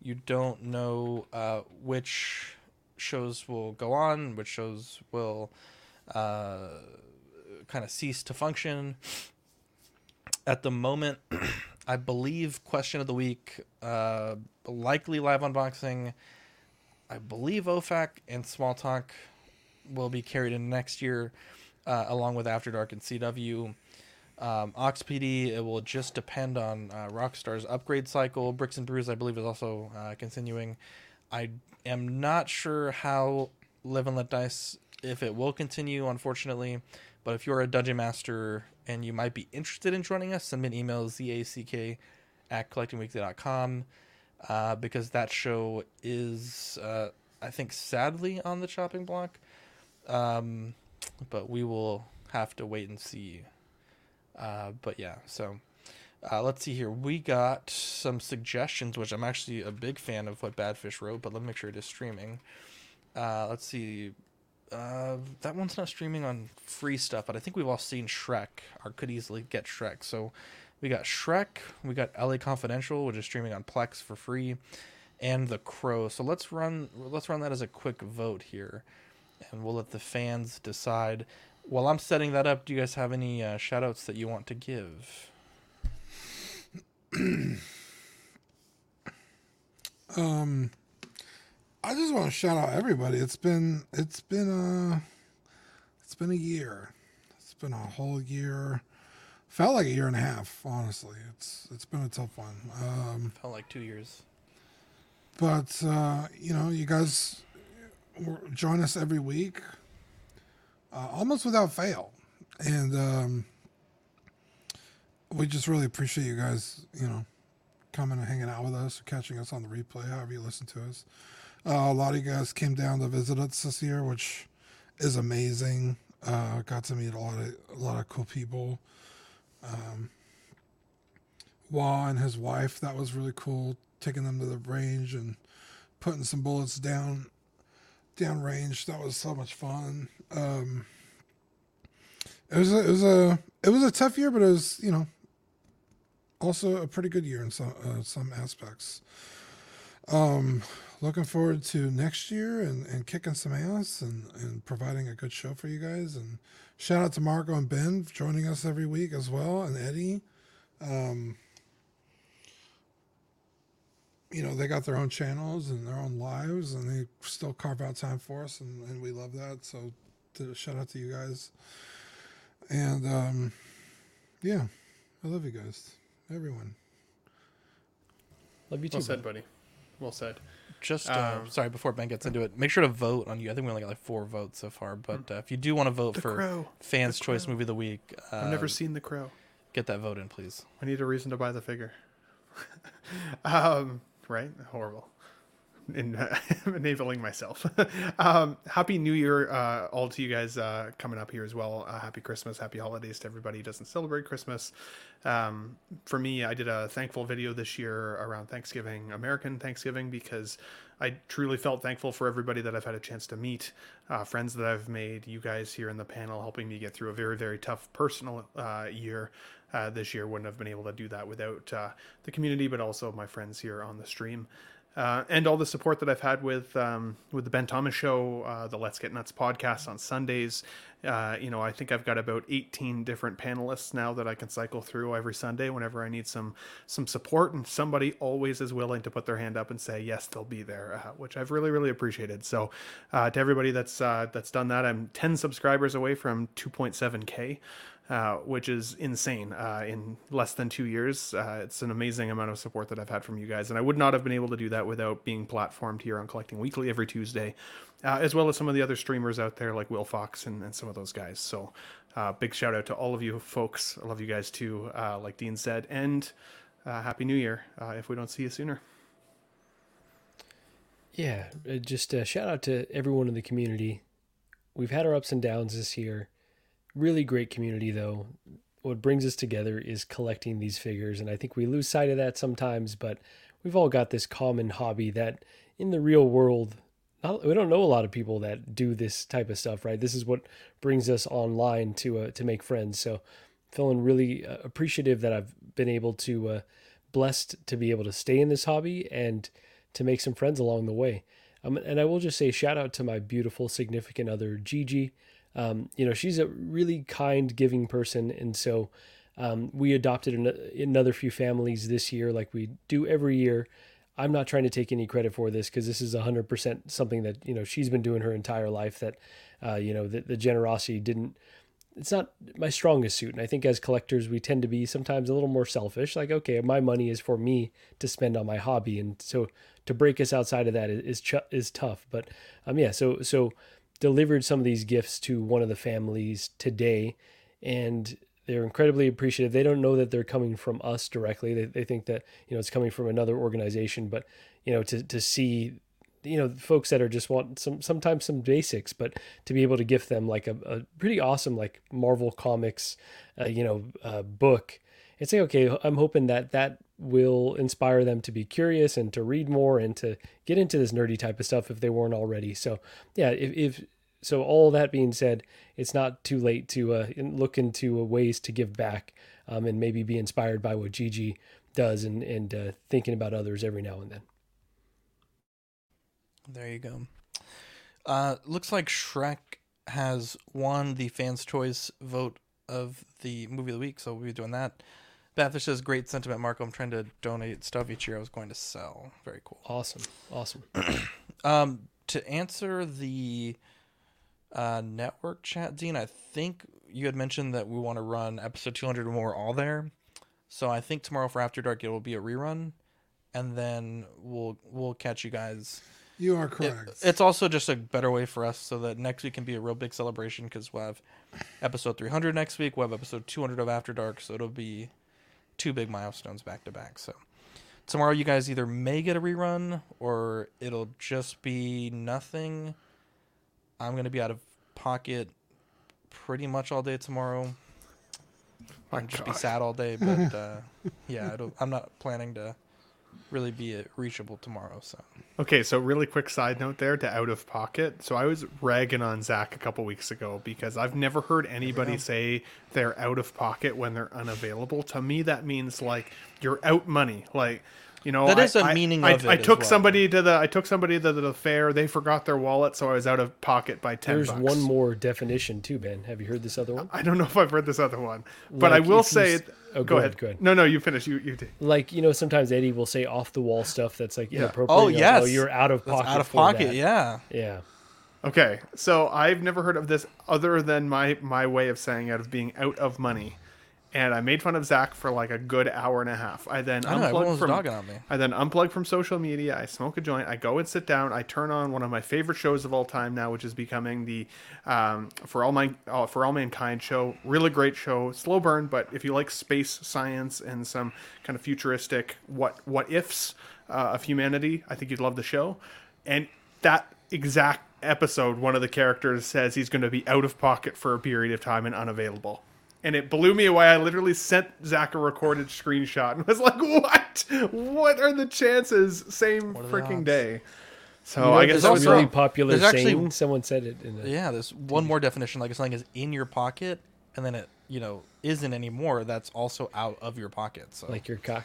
you don't know uh, which shows will go on, which shows will uh, kind of cease to function. At the moment, I believe question of the week, uh, likely live unboxing. I believe OFAC and Small Talk will be carried in next year, uh, along with After Dark and CW. Um, Ox PD, it will just depend on uh, Rockstar's upgrade cycle. Bricks and Brews, I believe, is also uh, continuing. I am not sure how Live and Let Dice, if it will continue, unfortunately. But if you're a Dungeon Master and you might be interested in joining us, send me an email, zack at collectingweekly.com, uh, because that show is, uh, I think, sadly on the chopping block. Um, but we will have to wait and see uh, but yeah, so uh, let's see here. We got some suggestions, which I'm actually a big fan of what Badfish wrote, but let me make sure it is streaming. Uh, let's see. Uh, that one's not streaming on free stuff, but I think we've all seen Shrek or could easily get Shrek. So we got Shrek, we got LA Confidential, which is streaming on Plex for free, and The Crow. So let's run let's run that as a quick vote here, and we'll let the fans decide while I'm setting that up, do you guys have any uh, shout outs that you want to give? um I just want to shout out everybody. It's been it's been a it's been a year. It's been a whole year. Felt like a year and a half, honestly. It's it's been a tough one. Um felt like 2 years. But uh, you know, you guys join us every week uh, almost without fail. And um, we just really appreciate you guys, you know, coming and hanging out with us or catching us on the replay, however you listen to us. Uh, a lot of you guys came down to visit us this year, which is amazing. Uh, got to meet a lot of a lot of cool people. Um, and his wife, that was really cool. Taking them to the range and putting some bullets down downrange. That was so much fun. Um, it was a, it was a it was a tough year, but it was you know also a pretty good year in some uh, some aspects. Um, looking forward to next year and, and kicking some ass and, and providing a good show for you guys. And shout out to Marco and Ben for joining us every week as well, and Eddie. Um, you know, they got their own channels and their own lives, and they still carve out time for us, and, and we love that. So, to, shout out to you guys. And um, yeah, I love you guys, everyone. Love you too. Well said, buddy. Well said. Just uh, um, sorry before Ben gets into it. Make sure to vote on you. I think we only got like four votes so far, but uh, if you do want to vote for Crow. fans' choice movie of the week, uh, I've never seen The Crow. Get that vote in, please. I need a reason to buy the figure. um, right? Horrible. In, uh, enabling myself. um, happy New Year, uh, all to you guys uh, coming up here as well. Uh, happy Christmas, happy holidays to everybody who doesn't celebrate Christmas. Um, for me, I did a thankful video this year around Thanksgiving, American Thanksgiving, because I truly felt thankful for everybody that I've had a chance to meet, uh, friends that I've made, you guys here in the panel helping me get through a very, very tough personal uh, year. Uh, this year wouldn't have been able to do that without uh, the community, but also my friends here on the stream. Uh, and all the support that I've had with um, with the Ben Thomas Show, uh, the Let's Get Nuts podcast on Sundays. Uh, you know, I think I've got about 18 different panelists now that I can cycle through every Sunday whenever I need some some support, and somebody always is willing to put their hand up and say yes, they'll be there, uh, which I've really really appreciated. So, uh, to everybody that's that's done that, I'm 10 subscribers away from 2.7k. uh, which is insane. Uh, in less than two years, uh, it's an amazing amount of support that I've had from you guys, and I would not have been able to do that without being platformed here on Collecting Weekly every Tuesday, uh, as well as some of the other streamers out there like Will Fox and, and some of those guys. So, uh, big shout out to all of you folks. I love you guys too, like Dean said, and happy New Year if we don't see you sooner. Yeah, just a shout out to everyone in the community. We've had our ups and downs this year. Really great community, though. What brings us together is collecting these figures, and I think we lose sight of that sometimes. But we've all got this common hobby that, in the real world, we don't know a lot of people that do this type of stuff, right? This is what brings us online to uh, to make friends. So, feeling really uh, appreciative that I've been able to, uh, blessed to be able to stay in this hobby and to make some friends along the way. Um, and I will just say shout out to my beautiful significant other, Gigi. Um, you know, she's a really kind, giving person, and so um, we adopted an, another few families this year, like we do every year. I'm not trying to take any credit for this because this is 100% something that you know she's been doing her entire life. That uh, you know the, the generosity didn't. It's not my strongest suit, and I think as collectors we tend to be sometimes a little more selfish. Like, okay, my money is for me to spend on my hobby, and so to break us outside of that is is, is tough. But um, yeah, so so delivered some of these gifts to one of the families today, and they're incredibly appreciative. They don't know that they're coming from us directly. They, they think that you know it's coming from another organization, but you know to to see you know folks that are just want some sometimes some basics but to be able to gift them like a, a pretty awesome like marvel comics uh, you know uh, book it's like okay i'm hoping that that will inspire them to be curious and to read more and to get into this nerdy type of stuff if they weren't already so yeah if, if so all that being said it's not too late to uh, look into ways to give back um, and maybe be inspired by what gigi does and and uh, thinking about others every now and then there you go. Uh, looks like Shrek has won the fans' choice vote of the movie of the week, so we'll be doing that. Baptist says, "Great sentiment, Marco. I'm trying to donate stuff each year. I was going to sell. Very cool. Awesome, awesome." um, to answer the uh, network chat, Dean, I think you had mentioned that we want to run episode 200 more all there. So I think tomorrow for After Dark it will be a rerun, and then we'll we'll catch you guys. You are correct. It, it's also just a better way for us so that next week can be a real big celebration because we'll have episode 300 next week. We'll have episode 200 of After Dark, so it'll be two big milestones back to back. So tomorrow you guys either may get a rerun or it'll just be nothing. I'm going to be out of pocket pretty much all day tomorrow. My I'll just God. be sad all day, but uh, yeah, it'll, I'm not planning to really be uh, reachable tomorrow. So Okay, so really quick side note there to out of pocket. So I was ragging on Zach a couple weeks ago because I've never heard anybody say they're out of pocket when they're unavailable. To me, that means like you're out money. Like you know, That I- is a I- meaning I, of it I took well. somebody to the I took somebody to the fair. They forgot their wallet, so I was out of pocket by ten. There's bucks. one more definition too, Ben. Have you heard this other one? I don't know if I've read this other one, but I will if you say. s- oh, go, ahead. Go ahead. No, no, you finish. You you did. Like you know, sometimes Eddie will say off the wall stuff that's like Yeah. inappropriate. Oh, Like, yes. you're out of That's pocket. out of for pocket, that. yeah. yeah. Okay, so I've never heard of this other than my my way of saying out of being out of money, and I made fun of Zach for like a good hour and a half. I then I know, unplugged from on me. I then unplug from social media. I smoke a joint. I go and sit down. I turn on one of my favorite shows of all time now, which is becoming the um, for all my uh, for all mankind show. Really great show, slow burn, but if you like space science and some kind of futuristic what what ifs uh, of humanity, I think you'd love the show. And that exact episode, one of the characters says he's going to be out of pocket for a period of time and unavailable. And it blew me away. I literally sent Zach a recorded screenshot and was like, "What? What are the chances? Same the freaking odds? day." So You know, I guess there's that a was really popular there's actually- saying. Someone said it in the, yeah, there's one more definition. Like if something is in your pocket and then it you know isn't anymore, that's also out of your pocket. So like your cock.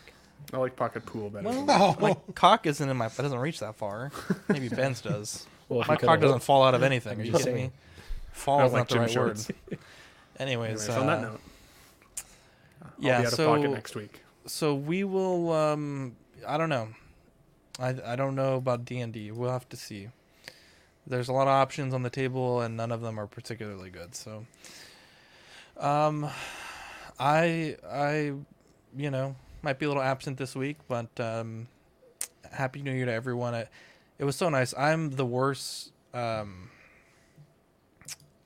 I like pocket pool better. Well, my cock isn't in my. It doesn't reach that far. Maybe Ben's does. Well, my you cock doesn't fall out of anything. Are you kidding me? Fall I is don't like the gym right shorts. word. Anyways, Anyways, on that uh, note, I'll yeah. be out of so pocket next week. so we will. Um, I don't know. I I don't know about D and D. We'll have to see. There's a lot of options on the table, and none of them are particularly good. So. Um, I I, you know, might be a little absent this week, but um, happy New Year to everyone. It, it was so nice. I'm the worst. Um,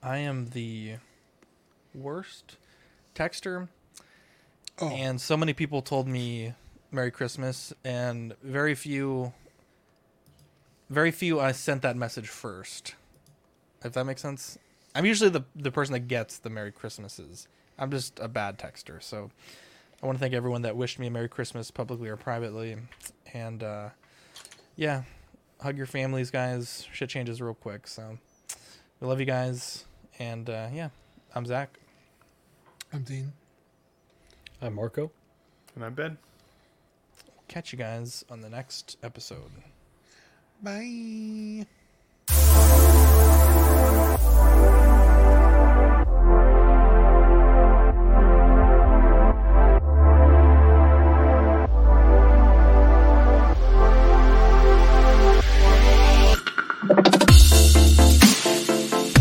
I am the worst texter, Oh. and so many people told me Merry Christmas, and very few. Very few. I sent that message first. If that makes sense. I'm usually the the person that gets the Merry Christmases. I'm just a bad texter, so I want to thank everyone that wished me a Merry Christmas publicly or privately, and uh, yeah, hug your families, guys. Shit changes real quick, so we love you guys, and uh, yeah, I'm Zach. I'm Dean. I'm Marco. And I'm Ben. Catch you guys on the next episode. Bye.